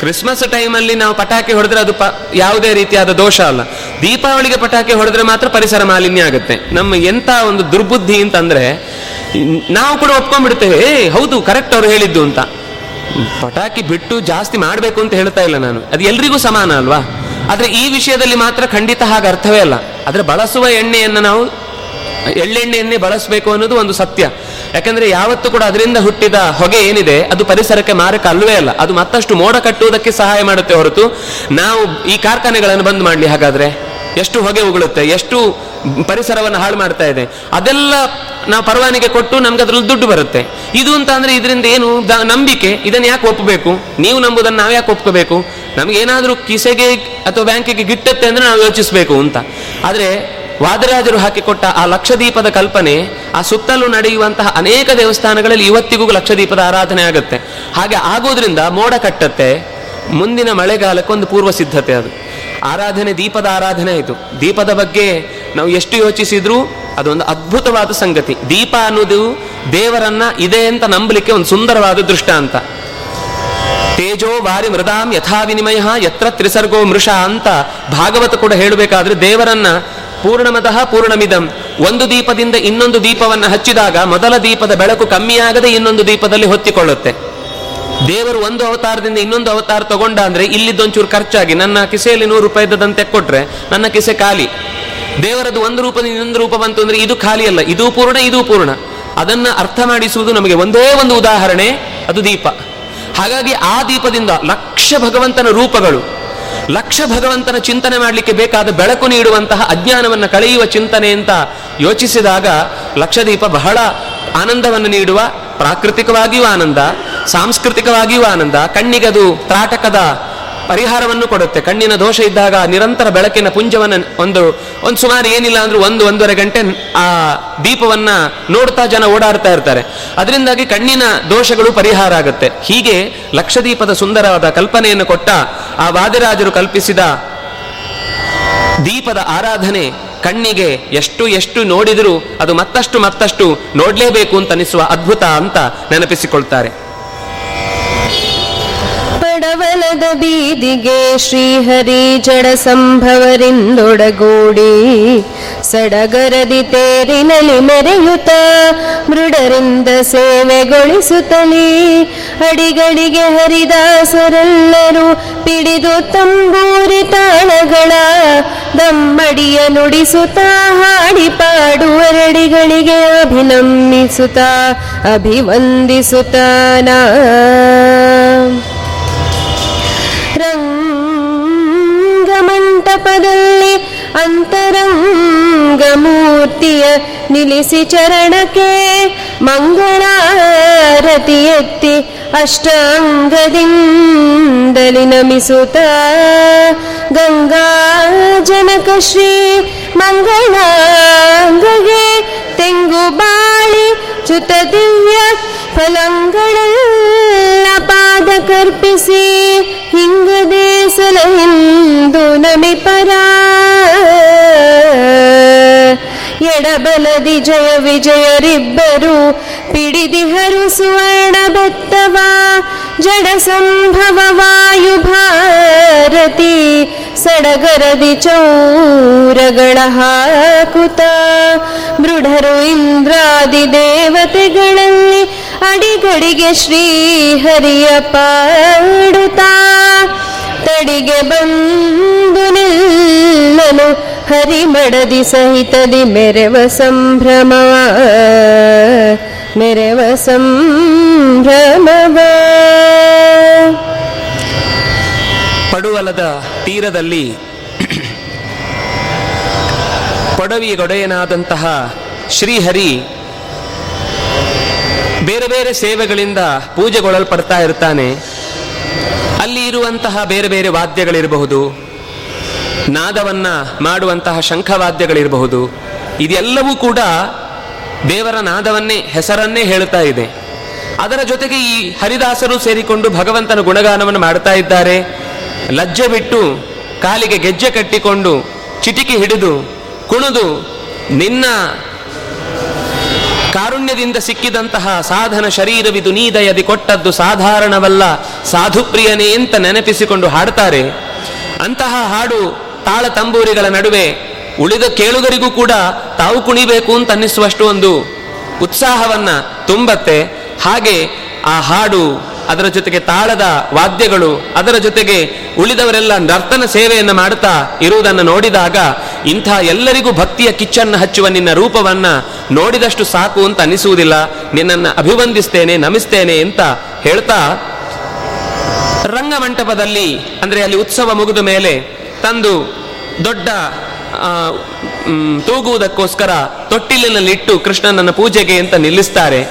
ಕ್ರಿಸ್ಮಸ್ ಟೈಮಲ್ಲಿ ನಾವು ಪಟಾಕಿ ಹೊಡೆದ್ರೆ ಅದು ಪ ಯಾವುದೇ ರೀತಿಯಾದ ದೋಷ ಅಲ್ಲ. ದೀಪಾವಳಿಗೆ ಪಟಾಕಿ ಹೊಡೆದ್ರೆ ಮಾತ್ರ ಪರಿಸರ ಮಾಲಿನ್ಯ ಆಗುತ್ತೆ. ನಮ್ಮ ಎಂತ ಒಂದು ದುರ್ಬುದ್ಧಿ ಅಂತಂದ್ರೆ, ನಾವು ಕೂಡ ಒಪ್ಕೊಂಡ್ಬಿಡ್ತೇವೆ, ಏ, ಹೌದು ಕರೆಕ್ಟ್ ಅವ್ರು ಹೇಳಿದ್ದು ಅಂತ. ಪಟಾಕಿ ಬಿಟ್ಟು ಜಾಸ್ತಿ ಮಾಡಬೇಕು ಅಂತ ಹೇಳ್ತಾ ಇಲ್ಲ ನಾನು. ಅದು ಎಲ್ರಿಗೂ ಸಮಾನ ಅಲ್ವಾ? ಆದರೆ ಈ ವಿಷಯದಲ್ಲಿ ಮಾತ್ರ ಖಂಡಿತ ಹಾಗೆ ಅರ್ಥವೇ ಅಲ್ಲ. ಆದರೆ ಬಳಸುವ ಎಣ್ಣೆಯನ್ನು ನಾವು ಎಳ್ಳೆಣ್ಣೆಯನ್ನೇ ಬಳಸಬೇಕು ಅನ್ನೋದು ಒಂದು ಸತ್ಯ. ಯಾಕಂದ್ರೆ ಯಾವತ್ತೂ ಕೂಡ ಅದರಿಂದ ಹುಟ್ಟಿದ ಹೊಗೆ ಏನಿದೆ, ಅದು ಪರಿಸರಕ್ಕೆ ಮಾರಕ ಅಲ್ಲವೇ ಅಲ್ಲ. ಅದು ಮತ್ತಷ್ಟು ಮೋಡ ಕಟ್ಟುವುದಕ್ಕೆ ಸಹಾಯ ಮಾಡುತ್ತೆ ಹೊರತು ನಾವು ಈ ಕಾರ್ಖಾನೆಗಳನ್ನು ಬಂದ್ ಮಾಡಲಿ ಹಾಗಾದ್ರೆ? ಎಷ್ಟು ಹೊಗೆ ಉಗುಳುತ್ತೆ, ಎಷ್ಟು ಪರಿಸರವನ್ನು ಹಾಳು ಮಾಡ್ತಾ ಇದೆ? ಅದೆಲ್ಲ ನಾವು ಪರವಾನಿಗೆ ಕೊಟ್ಟು ನಮ್ಗೆ ಅದ್ರಲ್ಲಿ ದುಡ್ಡು ಬರುತ್ತೆ. ಇದು ಅಂತ ಅಂದ್ರೆ ಇದರಿಂದ ಏನು ನಂಬಿಕೆ? ಇದನ್ನು ಯಾಕೆ ಒಪ್ಪಬೇಕು ನೀವು ನಂಬುದನ್ನು ನಾವು ಯಾಕೆ ಒಪ್ಕೋಬೇಕು? ನಮಗೇನಾದರೂ ಕಿಸೆಗೆ ಅಥವಾ ಬ್ಯಾಂಕಿಗೆ ಗಿಟ್ಟತ್ತೆ ಅಂದ್ರೆ ನಾವು ಯೋಚಿಸಬೇಕು ಅಂತ. ಆದ್ರೆ ವಾದರಾಜರು ಹಾಕಿಕೊಟ್ಟ ಆ ಲಕ್ಷದೀಪದ ಕಲ್ಪನೆ, ಆ ಸುತ್ತಲೂ ನಡೆಯುವಂತಹ ಅನೇಕ ದೇವಸ್ಥಾನಗಳಲ್ಲಿ ಇವತ್ತಿಗೂ ಲಕ್ಷದೀಪದ ಆರಾಧನೆ ಆಗುತ್ತೆ. ಹಾಗೆ ಆಗೋದ್ರಿಂದ ಮೋಡ ಕಟ್ಟತ್ತೆ, ಮುಂದಿನ ಮಳೆಗಾಲಕ್ಕೆ ಒಂದು ಪೂರ್ವ ಸಿದ್ಧತೆ ಅದು. ಆರಾಧನೆ ದೀಪದ ಆರಾಧನೆ ಆಯಿತು ದೀಪದ ಬಗ್ಗೆ ನಾವು ಎಷ್ಟು ಯೋಚಿಸಿದ್ರೂ ಅದೊಂದು ಅದ್ಭುತವಾದ ಸಂಗತಿ. ದೀಪ ಅನ್ನೋದು ದೇವರನ್ನ ಇದೆ ಅಂತ ನಂಬಲಿಕ್ಕೆ ಒಂದು ಸುಂದರವಾದ ದೃಷ್ಟಾಂತ. ತೇಜೋ ವಾರಿ ಮೃದಾಂ ಯಥಾ ವಿನಿಮಯ ಯತ್ರ ತ್ರಿಸರ್ಗೋ ಮೃಷ ಅಂತ ಭಾಗವತ ಕೂಡ ಹೇಳಬೇಕಾದ್ರೆ ದೇವರನ್ನ ಪೂರ್ಣಮತಃ ಪೂರ್ಣಮಿದಂ. ಒಂದು ದೀಪದಿಂದ ಇನ್ನೊಂದು ದೀಪವನ್ನು ಹಚ್ಚಿದಾಗ ಮೊದಲ ದೀಪದ ಬೆಳಕು ಕಮ್ಮಿಯಾಗದೆ ಇನ್ನೊಂದು ದೀಪದಲ್ಲಿ ಹೊತ್ತಿಕೊಳ್ಳುತ್ತೆ. ದೇವರು ಒಂದು ಅವತಾರದಿಂದ ಇನ್ನೊಂದು ಅವತಾರ ತಗೊಂಡ ಅಂದ್ರೆ ಇಲ್ಲಿದ್ದೊಂಚೂರು ಖರ್ಚಾಗಿ ನನ್ನ ಕಿಸೆಯಲ್ಲಿ ನೂರು ರೂಪಾಯಿದಂತೆ ಕೊಟ್ರೆ ನನ್ನ ಕಿಸೆ ಖಾಲಿ. ದೇವರದ್ದು ಒಂದು ರೂಪದಿಂದ ಇನ್ನೊಂದು ರೂಪ ಬಂತು ಅಂದ್ರೆ ಇದು ಖಾಲಿ ಅಲ್ಲ, ಇದು ಪೂರ್ಣ ಇದು ಪೂರ್ಣ. ಅದನ್ನ ಅರ್ಥ ಮಾಡಿಸುವುದು ನಮಗೆ ಒಂದೇ ಒಂದು ಉದಾಹರಣೆ, ಅದು ದೀಪ. ಹಾಗಾಗಿ ಆ ದೀಪದಿಂದ ಲಕ್ಷ ಭಗವಂತನ ರೂಪಗಳು ಲಕ್ಷ ಭಗವಂತನ ಚಿಂತನೆ ಮಾಡಲಿಕ್ಕೆ ಬೇಕಾದ ಬೆಳಕು ನೀಡುವಂತಹ ಅಜ್ಞಾನವನ್ನು ಕಳೆಯುವ ಚಿಂತನೆ ಅಂತ ಯೋಚಿಸಿದಾಗ ಲಕ್ಷದೀಪ ಬಹಳ ಆನಂದವನ್ನು ನೀಡುವ, ಪ್ರಾಕೃತಿಕವಾಗಿಯೂ ಆನಂದ, ಸಾಂಸ್ಕೃತಿಕವಾಗಿಯೂ ಆನಂದ, ಕಣ್ಣಿಗದು, ತ್ರಾಟಕದ ಪರಿಹಾರವನ್ನು ಕೊಡುತ್ತೆ. ಕಣ್ಣಿನ ದೋಷ ಇದ್ದಾಗ ನಿರಂತರ ಬೆಳಕಿನ ಪುಂಜವನ್ನು ಒಂದು ಒಂದು ಸುಮಾರು ಏನಿಲ್ಲ ಅಂದ್ರೆ ಒಂದು, ಒಂದೂವರೆ ಗಂಟೆ ಆ ದೀಪವನ್ನ ನೋಡ್ತಾ ಜನ ಓಡಾಡ್ತಾ ಇರ್ತಾರೆ. ಅದರಿಂದಾಗಿ ಕಣ್ಣಿನ ದೋಷಗಳು ಪರಿಹಾರ ಆಗುತ್ತೆ. ಹೀಗೆ ಲಕ್ಷದೀಪದ ಸುಂದರವಾದ ಕಲ್ಪನೆಯನ್ನು ಕೊಟ್ಟ ಆ ವಾದಿರಾಜರು ಕಲ್ಪಿಸಿದ ದೀಪದ ಆರಾಧನೆ ಕಣ್ಣಿಗೆ ಎಷ್ಟು ಎಷ್ಟು ನೋಡಿದರೂ ಅದು ಮತ್ತಷ್ಟು ಮತ್ತಷ್ಟು ನೋಡಲೇಬೇಕು ಅಂತ ಅನಿಸುವ ಅದ್ಭುತ ಅಂತ ನೆನಪಿಸಿಕೊಳ್ತಾರೆ. ಅಂಗಳದ ಬೀದಿಗೆ ಶ್ರೀಹರಿ ಜಡ ಸಂಭವರಿಂದೊಡಗೂಡಿ ಸಡಗರದಿ ತೇರಿನಲಿ ಮೆರೆಯುತ್ತ ಮೃಡರಿಂದ ಸೇವೆಗೊಳಿಸುತ್ತಲೇ ಅಡಿಗಳಿಗೆ ಹರಿದಾಸರೆಲ್ಲರೂ ಪಿಡಿದು ತಂಬೂರಿ ತಾಳಗಳ ದಮ್ಮಡಿಯ ನುಡಿಸುತ್ತಾ ಹಾಡಿ ಪಾಡುವರಡಿಗಳಿಗೆ ಅಭಿನಮಿಸುತ್ತ ಅಭಿವಂದಿಸುತ್ತಾನ ರಂಗಮಂಟಪದಲ್ಲಿ ಅಂತರಂಗ ಮೂರ್ತಿಯ ನಿಲ್ಲಿಸಿ ಚರಣಕ್ಕೆ ಮಂಗಳಾರತಿ ಎತ್ತಿ ಅಷ್ಟಾಂಗದಿಂದಲಿ ನಮಿಸುತ್ತ ಗಂಗಾ ಜನಕ ಶ್ರೀ ಮಂಗಳಾಂಗಗೆ ತೆಂಗು ಬಾಳಿ ಚ್ಯುತ ದಿವ್ಯ ಫಲಂಗಳೆಲ್ಲ ಪಾದ ಕರ್ಪಿಸಿ ಹಿಂಗದೆ ಸಲಹಿಂದು ನಮಿಪರ ಎಡಬಲದಿ ಜಯ ವಿಜಯರಿಬ್ಬರು ಪಿಡಿದಿಹರು ಸುವರ್ಣ ಬೆತ್ತವ ಜಡ ಸಂಭವ ವಾಯು ಭಾರತಿ ಸಡಗರದಿ ಚೌರಗಳ ಹಾಕುತ್ತ ಮೃಢರು ಇಂದ್ರಾದಿ ದೇವತೆಗಳಲ್ಲಿ ಅಡಿಗಡಿಗೆ ಶ್ರೀಹರಿಯ ಪಾಡುತ್ತಾ ತಡಿಗೆ ಬಂದು ನಿಲ್ಲನು ಹರಿಮಡದಿ ಸಹಿತದಿ ಮೆರವ ಸಂಭ್ರಮವ ಮೆರವ ಸಂಭ್ರಮವ. ಪಡುವಲದ ತೀರದಲ್ಲಿ ಪಡವಿಗೊಡೆಯನಾದಂತಹ ಶ್ರೀಹರಿ ಬೇರೆ ಬೇರೆ ಸೇವೆಗಳಿಂದ ಪೂಜೆಗೊಳ್ಳಲ್ಪಡ್ತಾ ಇರ್ತಾನೆ. ಅಲ್ಲಿ ಇರುವಂತಹ ಬೇರೆ ಬೇರೆ ವಾದ್ಯಗಳಿರಬಹುದು. ನಾದವನ್ನ ಮಾಡುವಂತಹ ಶಂಖವಾದ್ಯಗಳಿರಬಹುದು. ಇದೆಲ್ಲವೂ ಕೂಡ ದೇವರ ನಾದವನ್ನೇ, ಹೆಸರನ್ನೇ ಹೇಳುತ್ತಾ ಇದೆ. ಅದರ ಜೊತೆಗೆ ಈ ಹರಿದಾಸರು ಸೇರಿಕೊಂಡು ಭಗವಂತನ ಗುಣಗಾನವನ್ನು ಮಾಡ್ತಾ ಇದ್ದಾರೆ. ಲಜ್ಜೆ ಬಿಟ್ಟು ಕಾಲಿಗೆ ಗೆಜ್ಜೆ ಕಟ್ಟಿಕೊಂಡು ಚಿಟಿಕಿ ಹಿಡಿದು ಕುಣಿದು ನಿನ್ನ ಕಾರುಣ್ಯದಿಂದ ಸಿಕ್ಕಿದಂತಹ ಸಾಧನ ಶರೀರವಿದು ನೀದಯದಿ ಕೊಟ್ಟದ್ದು ಸಾಧಾರಣವಲ್ಲ, ಸಾಧುಪ್ರಿಯನೇ ಅಂತ ನೆನಪಿಸಿಕೊಂಡು ಹಾಡ್ತಾರೆ. ಅಂತಹ ಹಾಡು ತಾಳ ತಂಬೂರಿಗಳ ನಡುವೆ ಉಳಿದ ಕೇಳುಗರಿಗೂ ಕೂಡ ತಾವು ಕುಣಿಬೇಕು ಅಂತ ಅನ್ನಿಸುವಷ್ಟು ಒಂದು ಉತ್ಸಾಹವನ್ನ ತುಂಬತ್ತೆ. ಹಾಗೆ ಆ ಹಾಡು, ಅದರ ಜೊತೆಗೆ ತಾಳದ ವಾದ್ಯಗಳು, ಅದರ ಜೊತೆಗೆ ಉಳಿದವರೆಲ್ಲ ನರ್ತನ ಸೇವೆಯನ್ನು ಮಾಡುತ್ತಾ ಇರುವುದನ್ನು ನೋಡಿದಾಗ ಇಂಥ ಎಲ್ಲರಿಗೂ ಭಕ್ತಿಯ ಕಿಚ್ಚನ್ನು ಹಚ್ಚುವ ನಿನ್ನ ರೂಪವನ್ನ ನೋಡಿದಷ್ಟು ಸಾಕು ಅಂತ ಅನಿಸುವುದಿಲ್ಲ ನಿನ್ನನ್ನು ಅಭಿವಂದಿಸ್ತೇನೆ, ನಮಿಸ್ತೇನೆ ಅಂತ ಹೇಳ್ತಾ ರಂಗಮಂಟಪದಲ್ಲಿ, ಅಂದ್ರೆ ಅಲ್ಲಿ ಉತ್ಸವ ಮುಗಿದ ಮೇಲೆ ತಂದು ದೊಡ್ಡ ತೂಗುವುದಕ್ಕೋಸ್ಕರ ತೊಟ್ಟಿಲಿನಲ್ಲಿಟ್ಟು ಕೃಷ್ಣನನ್ನು ಪೂಜೆಗೆ ಅಂತ ನಿಲ್ಲಿಸ್ತಾರೆ.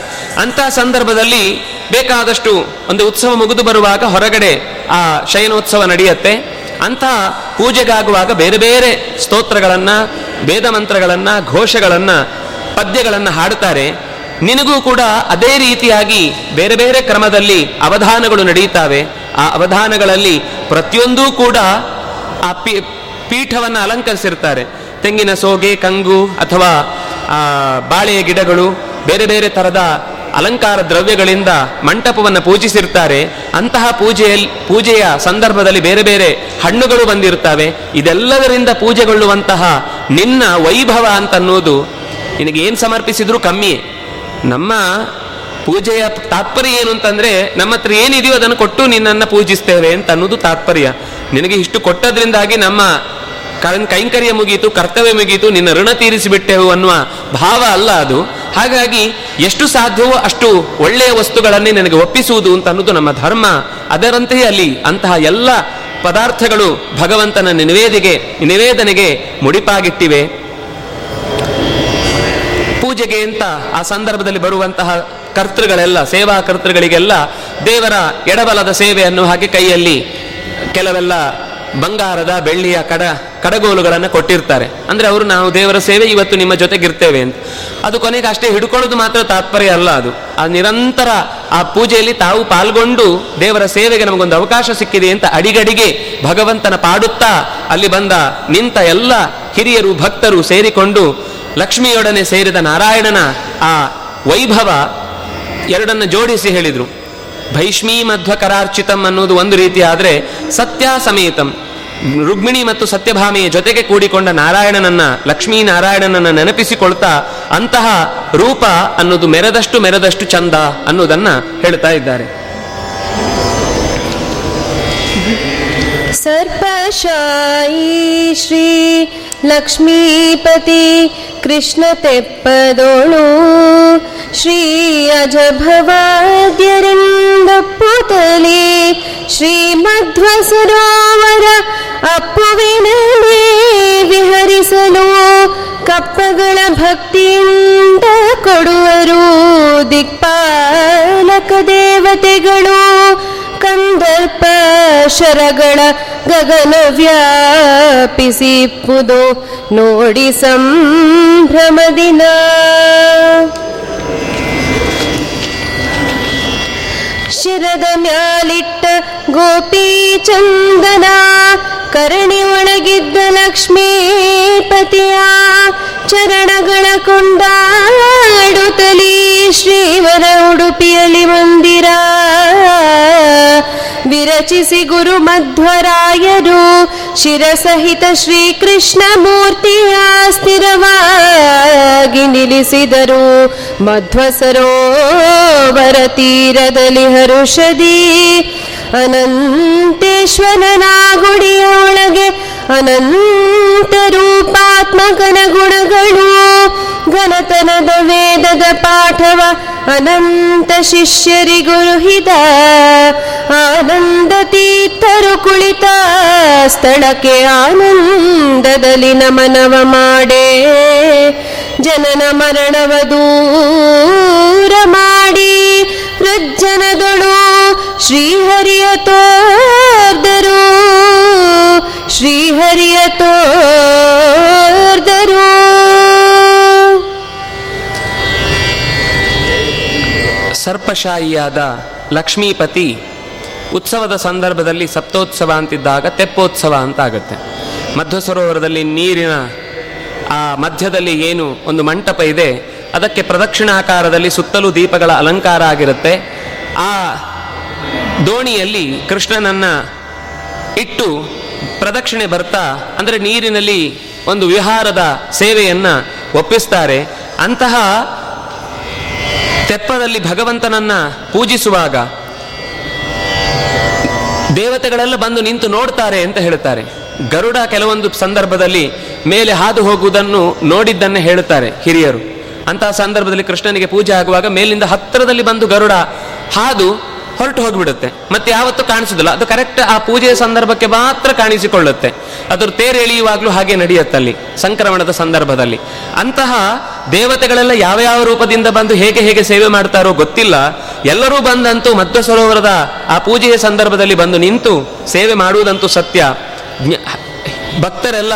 ಅಂತ ಸಂದರ್ಭದಲ್ಲಿ ಬೇಕಾದಷ್ಟು ಒಂದು ಉತ್ಸವ ಮುಗಿದು ಬರುವಾಗ ಹೊರಗಡೆ ಆ ಶಯನೋತ್ಸವ ನಡೆಯುತ್ತೆ. ಅಂತ ಪೂಜೆಗಾಗುವಾಗ ಬೇರೆ ಬೇರೆ ಸ್ತೋತ್ರಗಳನ್ನು, ವೇದ ಮಂತ್ರಗಳನ್ನು, ಘೋಷಗಳನ್ನು, ಪದ್ಯಗಳನ್ನು ಹಾಡುತ್ತಾರೆ. ನಿನಗೂ ಕೂಡ ಅದೇ ರೀತಿಯಾಗಿ ಬೇರೆ ಬೇರೆ ಕ್ರಮದಲ್ಲಿ ಅವಧಾನಗಳು ನಡೆಯುತ್ತವೆ. ಆ ಅವಧಾನಗಳಲ್ಲಿ ಪ್ರತಿಯೊಂದೂ ಕೂಡ ಆ ಪೀ, ಪೀಠವನ್ನು ಅಲಂಕರಿಸಿರ್ತಾರೆ ತೆಂಗಿನ ಸೋಗೆ, ಕಂಗು ಅಥವಾ ಬಾಳೆಯ ಗಿಡಗಳು, ಬೇರೆ ಬೇರೆ ತರದ ಅಲಂಕಾರ ದ್ರವ್ಯಗಳಿಂದ ಮಂಟಪವನ್ನು ಪೂಜಿಸಿರ್ತಾರೆ ಅಂತಹ ಪೂಜೆಯಲ್ಲಿ ಪೂಜೆಯ ಸಂದರ್ಭದಲ್ಲಿ ಬೇರೆ ಬೇರೆ ಹಣ್ಣುಗಳು ಬಂದಿರ್ತವೆ ಇದೆಲ್ಲದರಿಂದ ಪೂಜೆಗೊಳ್ಳುವಂತಹ ನಿನ್ನ ವೈಭವ ಅಂತನ್ನೋದು ನಿನಗೇನು ಸಮರ್ಪಿಸಿದ್ರೂ ಕಮ್ಮಿಯೇ. ನಮ್ಮ ಪೂಜೆಯ ತಾತ್ಪರ್ಯ ಏನು ಅಂತಂದ್ರೆ, ನಮ್ಮ ಹತ್ರ ಏನಿದೆಯೋ ಅದನ್ನು ಕೊಟ್ಟು ನಿನ್ನನ್ನು ಪೂಜಿಸ್ತೇವೆ ಅಂತ ಅನ್ನೋದು ತಾತ್ಪರ್ಯ. ನಿನಗೆ ಇಷ್ಟು ಕೊಟ್ಟದ್ರಿಂದಾಗಿ ನಮ್ಮ ಕೈಂಕರ್ಯ ಮುಗಿಯಿತು ಕರ್ತವ್ಯ ಮುಗಿಯಿತು ನಿನ್ನ ಋಣ ತೀರಿಸಿಬಿಟ್ಟೆವು ಅನ್ನುವ ಭಾವ ಅಲ್ಲ ಅದು. ಹಾಗಾಗಿ ಎಷ್ಟು ಸಾಧ್ಯವೋ ಅಷ್ಟು ಒಳ್ಳೆಯ ವಸ್ತುಗಳನ್ನೇ ನನಗೆ ಒಪ್ಪಿಸುವುದು ಅಂತ ಅನ್ನೋದು ನಮ್ಮ ಧರ್ಮ. ಅದರಂತೆಯೇ ಅಲ್ಲಿ ಅಂತಹ ಎಲ್ಲ ಪದಾರ್ಥಗಳು ಭಗವಂತನ ನಿವೇದಿಗೆ, ನಿವೇದನೆಗೆ ಮುಡಿಪಾಗಿಟ್ಟಿವೆ. ಪೂಜೆಗೆ ಅಂತ ಆ ಸಂದರ್ಭದಲ್ಲಿ ಬರುವಂತಹ ಕರ್ತೃಗಳೆಲ್ಲ, ಸೇವಾ ಕರ್ತೃಗಳಿಗೆಲ್ಲ ದೇವರ ಎಡಬಲದ ಸೇವೆಯನ್ನು ಹಾಗೆ ಕೈಯಲ್ಲಿ ಕೆಲವೆಲ್ಲ ಬಂಗಾರದ, ಬೆಳ್ಳಿಯ, ಕಡ ಕಡಗೋಲುಗಳನ್ನು ಕೊಟ್ಟಿರ್ತಾರೆ. ಅಂದ್ರೆ ಅವರು ನಾವು ದೇವರ ಸೇವೆ ಇವತ್ತು ನಿಮ್ಮ ಜೊತೆಗಿರ್ತೇವೆ ಅಂತ. ಅದು ಕೊನೆಗೆ ಅಷ್ಟೇ ಹಿಡ್ಕೊಳ್ಳೋದು ಮಾತ್ರ ತಾತ್ಪರ್ಯ ಅಲ್ಲ ಅದು. ಆ ನಿರಂತರ ಆ ಪೂಜೆಯಲ್ಲಿ ತಾವು ಪಾಲ್ಗೊಂಡು ದೇವರ ಸೇವೆಗೆ ನಮಗೊಂದು ಅವಕಾಶ ಸಿಕ್ಕಿದೆ ಅಂತ ಅಡಿಗಡಿಗೆ ಭಗವಂತನ ಪಾಡುತ್ತಾ ಅಲ್ಲಿ ಬಂದ ನಿಂತ ಎಲ್ಲ ಹಿರಿಯರು, ಭಕ್ತರು ಸೇರಿಕೊಂಡು ಲಕ್ಷ್ಮಿಯೊಡನೆ ಸೇರಿದ ನಾರಾಯಣನ ಆ ವೈಭವ ಎರಡನ್ನ ಜೋಡಿಸಿ ಹೇಳಿದರು. ಭೈಷ್ಮೀ ಮಧ್ವಕರಾರ್ಚಿತಂ ಅನ್ನೋದು ಒಂದು ರೀತಿ ಆದರೆ ಸತ್ಯ ಸಮೇತಂ ರುಕ್ಮಿಣಿ ಮತ್ತು ಸತ್ಯಭಾಮಿಯ ಜೊತೆಗೆ ಕೂಡಿಕೊಂಡ ನಾರಾಯಣನನ್ನ, ಲಕ್ಷ್ಮೀ ನಾರಾಯಣನನ್ನ ನೆನಪಿಸಿಕೊಳ್ತಾ ಅಂತಹ ರೂಪ ಅನ್ನೋದು ಮೆರೆದಷ್ಟು ಮೆರೆದಷ್ಟು ಚಂದ ಅನ್ನೋದನ್ನ ಹೇಳ್ತಾ ಇದ್ದಾರೆ. ಸರ್ಪಶಾಯಿ ಶ್ರೀ ಲಕ್ಷ್ಮೀಪತಿ ಕೃಷ್ಣ ತೆಪ್ಪದೋಳು. ಶ್ರೀ ಅಜಭವಾದ್ಯರಿಂದ ಪುತಲಿ. ಶ್ರೀ ಮಧ್ವ ಸರೋವರ ಅಪ್ಪುವಿನಲ್ಲಿ ವಿಹರಿಸಲು ಕಪ್ಪಗಳ ಭಕ್ತಿಯಿಂದ ಕೊಡುವರು ದಿಕ್ಪಾಲಕ ದೇವತೆಗಳು. ಕಂದರ್ಪ ಶರಗಳ ಗಗನ ವ್ಯಾಪಿಸಿಪ್ಪುದು. ನೋಡಿ ಸಂಭ್ರಮದಿನ. ಶಿರದ ಮ್ಯಾಲಿಟ್ಟ ಗೋಪಿ ಚಂದನ. ಕರಣಿ ಒಳಗಿದ್ದ ಲಕ್ಷ್ಮೀಪತಿಯ. ಚರಣಗಳ ಕೊಂಡಾಡುತ್ತಲೀ ಶ್ರೀವರ ಉಡುಪಿಯಲ್ಲಿ ಮಂದಿರ. ವಿರಚಿಸಿ ಗುರು ಮಧ್ವರಾಯರು ಶಿರಸಹಿತ ಶ್ರೀಕೃಷ್ಣ ಮೂರ್ತಿಯ ಸ್ಥಿರವಾಗಿ ನಿಲ್ಲಿಸಿದರು. ಮಧ್ವ ಸರೋವರ ತೀರದಲ್ಲಿ ಹರುಷದಿ. ಅನಂತೇಶ್ವರನ ಗುಡಿಯ ಒಳಗೆ ಅನಂತ ರೂಪಾತ್ಮಕನ ಗುಣಗಳು. ಘನತನದ ವೇದದ ಪಾಠವ ಅನಂತ ಶಿಷ್ಯರಿಗುರುಹಿದ ಆನಂದ ತೀರ್ಥರು ಕುಳಿತ ಸ್ಥಳಕ್ಕೆ ಆನಂದದಲ್ಲಿ ನಮನವ ಮಾಡೇ ಜನನ ಮರಣವ ದೂರ ಮಾಡಿ ಹೃಜ್ಜನಗಳು ಶ್ರೀಹರಿಯ ತೋರ್ದರು ಶ್ರೀಹರಿಯ ತೋರ್ದರು ಸರ್ಪಶಾಹಿಯಾದ ಲಕ್ಷ್ಮೀಪತಿ ಉತ್ಸವದ ಸಂದರ್ಭದಲ್ಲಿ ಸಪ್ತೋತ್ಸವ ಅಂತಿದ್ದಾಗ ತೆಪ್ಪೋತ್ಸವ ಅಂತ ಆಗುತ್ತೆ ಮಧ್ವ ಸರೋವರದಲ್ಲಿ ನೀರಿನ, ಆ ಮಧ್ಯದಲ್ಲಿ ಏನು ಒಂದು ಮಂಟಪ ಇದೆ, ಅದಕ್ಕೆ ಪ್ರದಕ್ಷಿಣಾಕಾರದಲ್ಲಿ ಸುತ್ತಲೂ ದೀಪಗಳ ಅಲಂಕಾರ ಆಗಿರುತ್ತೆ. ಆ ದೋಣಿಯಲ್ಲಿ ಕೃಷ್ಣನನ್ನ ಇಟ್ಟು ಪ್ರದಕ್ಷಿಣೆ ಬರ್ತಾ, ಅಂದರೆ ನೀರಿನಲ್ಲಿ ಒಂದು ವಿಹಾರದ ಸೇವೆಯನ್ನು ಒಪ್ಪಿಸ್ತಾರೆ. ಅಂತಹ ತೆಪ್ಪದಲ್ಲಿ ಭಗವಂತನನ್ನ ಪೂಜಿಸುವಾಗ ದೇವತೆಗಳೆಲ್ಲ ಬಂದು ನಿಂತು ನೋಡ್ತಾರೆ ಅಂತ ಹೇಳುತ್ತಾರೆ ಗರುಡ ಕೆಲವೊಂದು ಸಂದರ್ಭದಲ್ಲಿ ಮೇಲೆ ಹಾದು ಹೋಗುವುದನ್ನು ನೋಡಿದ್ದನ್ನೇ ಹೇಳುತ್ತಾರೆ ಹಿರಿಯರು. ಅಂತಹ ಸಂದರ್ಭದಲ್ಲಿ ಕೃಷ್ಣನಿಗೆ ಪೂಜೆ ಆಗುವಾಗ ಮೇಲಿಂದ ಹತ್ತಿರದಲ್ಲಿ ಬಂದು ಗರುಡ ಹಾದು ಹೊರಟು ಹೋಗಿಬಿಡುತ್ತೆ. ಮತ್ತೆ ಯಾವತ್ತೂ ಕಾಣಿಸೋದಿಲ್ಲ. ಅದು ಕರೆಕ್ಟ್ ಆ ಪೂಜೆಯ ಸಂದರ್ಭಕ್ಕೆ ಮಾತ್ರ ಕಾಣಿಸಿಕೊಳ್ಳುತ್ತೆ. ಅದ್ರ ತೇರು ಎಳೆಯುವಾಗಲೂ ಹಾಗೆ ನಡೆಯುತ್ತಲ್ಲಿ ಸಂಕ್ರಮಣದ ಸಂದರ್ಭದಲ್ಲಿ. ಅಂತಹ ದೇವತೆಗಳೆಲ್ಲ ಯಾವ ಯಾವ ರೂಪದಿಂದ ಬಂದು ಹೇಗೆ ಹೇಗೆ ಸೇವೆ ಮಾಡ್ತಾರೋ ಗೊತ್ತಿಲ್ಲ. ಎಲ್ಲರೂ ಬಂದಂತೂ ಮಧ್ವ ಸರೋವರದ ಆ ಪೂಜೆಯ ಸಂದರ್ಭದಲ್ಲಿ ಬಂದು ನಿಂತು ಸೇವೆ ಮಾಡುವುದಂತೂ ಸತ್ಯ. ಭಕ್ತರೆಲ್ಲ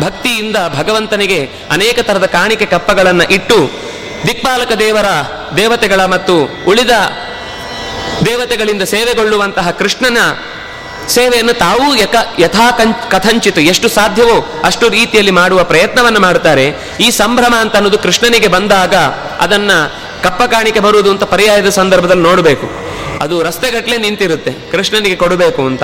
ಭಕ್ತಿಯಿಂದ ಭಗವಂತನಿಗೆ ಅನೇಕ ತರದ ಕಾಣಿಕೆ ಕಪ್ಪಗಳನ್ನು ಇಟ್ಟು ದಿಕ್ಪಾಲಕ ದೇವರ ದೇವತೆಗಳ ಮತ್ತು ಉಳಿದ ದೇವತೆಗಳಿಂದ ಸೇವೆಗೊಳ್ಳುವಂತಹ ಕೃಷ್ಣನ ಸೇವೆಯನ್ನು ತಾವು ಯಕ ಯಥಾ ಕಥಂಚಿತು. ಎಷ್ಟು ಸಾಧ್ಯವೋ ಅಷ್ಟು ರೀತಿಯಲ್ಲಿ ಮಾಡುವ ಪ್ರಯತ್ನವನ್ನು ಮಾಡುತ್ತಾರೆ. ಈ ಸಂಭ್ರಮ ಅಂತ ಅನ್ನೋದು ಕೃಷ್ಣನಿಗೆ ಬಂದಾಗ ಅದನ್ನ ಕಪ್ಪ ಕಾಣಿಕೆ ಬರುವುದು ಅಂತ ಪರ್ಯಾಯದ ಸಂದರ್ಭದಲ್ಲಿ ನೋಡಬೇಕು. ಅದು ರಸ್ತೆಗಟ್ಟಲೆ ನಿಂತಿರುತ್ತೆ. ಕೃಷ್ಣನಿಗೆ ಕೊಡಬೇಕು ಅಂತ.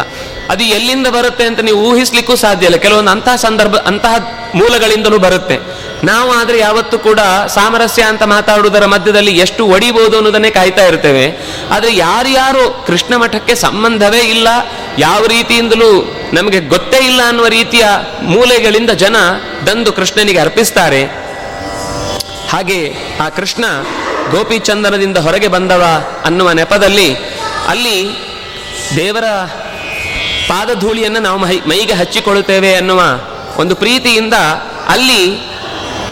ಅದು ಎಲ್ಲಿಂದ ಬರುತ್ತೆ ಅಂತ ನೀವು ಊಹಿಸ್ಲಿಕ್ಕೂ ಸಾಧ್ಯ ಇಲ್ಲ. ಕೆಲವೊಂದು ಅಂತಹ ಸಂದರ್ಭ, ಅಂತಹ ಮೂಲಗಳಿಂದಲೂ ಬರುತ್ತೆ. ನಾವು ಆದರೆ ಯಾವತ್ತೂ ಕೂಡ ಸಾಮರಸ್ಯ ಅಂತ ಮಾತಾಡುವುದರ ಮಧ್ಯದಲ್ಲಿ ಎಷ್ಟು ಒಡಿಬಹುದು ಅನ್ನೋದನ್ನೇ ಕಾಯ್ತಾ ಇರ್ತೇವೆ. ಆದ್ರೆ ಯಾರ್ಯಾರು ಕೃಷ್ಣ ಮಠಕ್ಕೆ ಸಂಬಂಧವೇ ಇಲ್ಲ, ಯಾವ ರೀತಿಯಿಂದಲೂ ನಮಗೆ ಗೊತ್ತೇ ಇಲ್ಲ ಅನ್ನುವ ರೀತಿಯ ಮೂಲೆಗಳಿಂದ ಜನ ದಂದು ಕೃಷ್ಣನಿಗೆ ಅರ್ಪಿಸ್ತಾರೆ. ಹಾಗೆ ಆ ಕೃಷ್ಣ ಗೋಪಿಚಂದನದಿಂದ ಹೊರಗೆ ಬಂದವ ಅನ್ನುವ ನೆಪದಲ್ಲಿ ಅಲ್ಲಿ ದೇವರ ಪಾದಧೂಳಿಯನ್ನು ನಾವು ಮೈ ಮೈಗೆ ಹಚ್ಚಿಕೊಳ್ಳುತ್ತೇವೆ ಅನ್ನುವ ಒಂದು ಪ್ರೀತಿಯಿಂದ ಅಲ್ಲಿ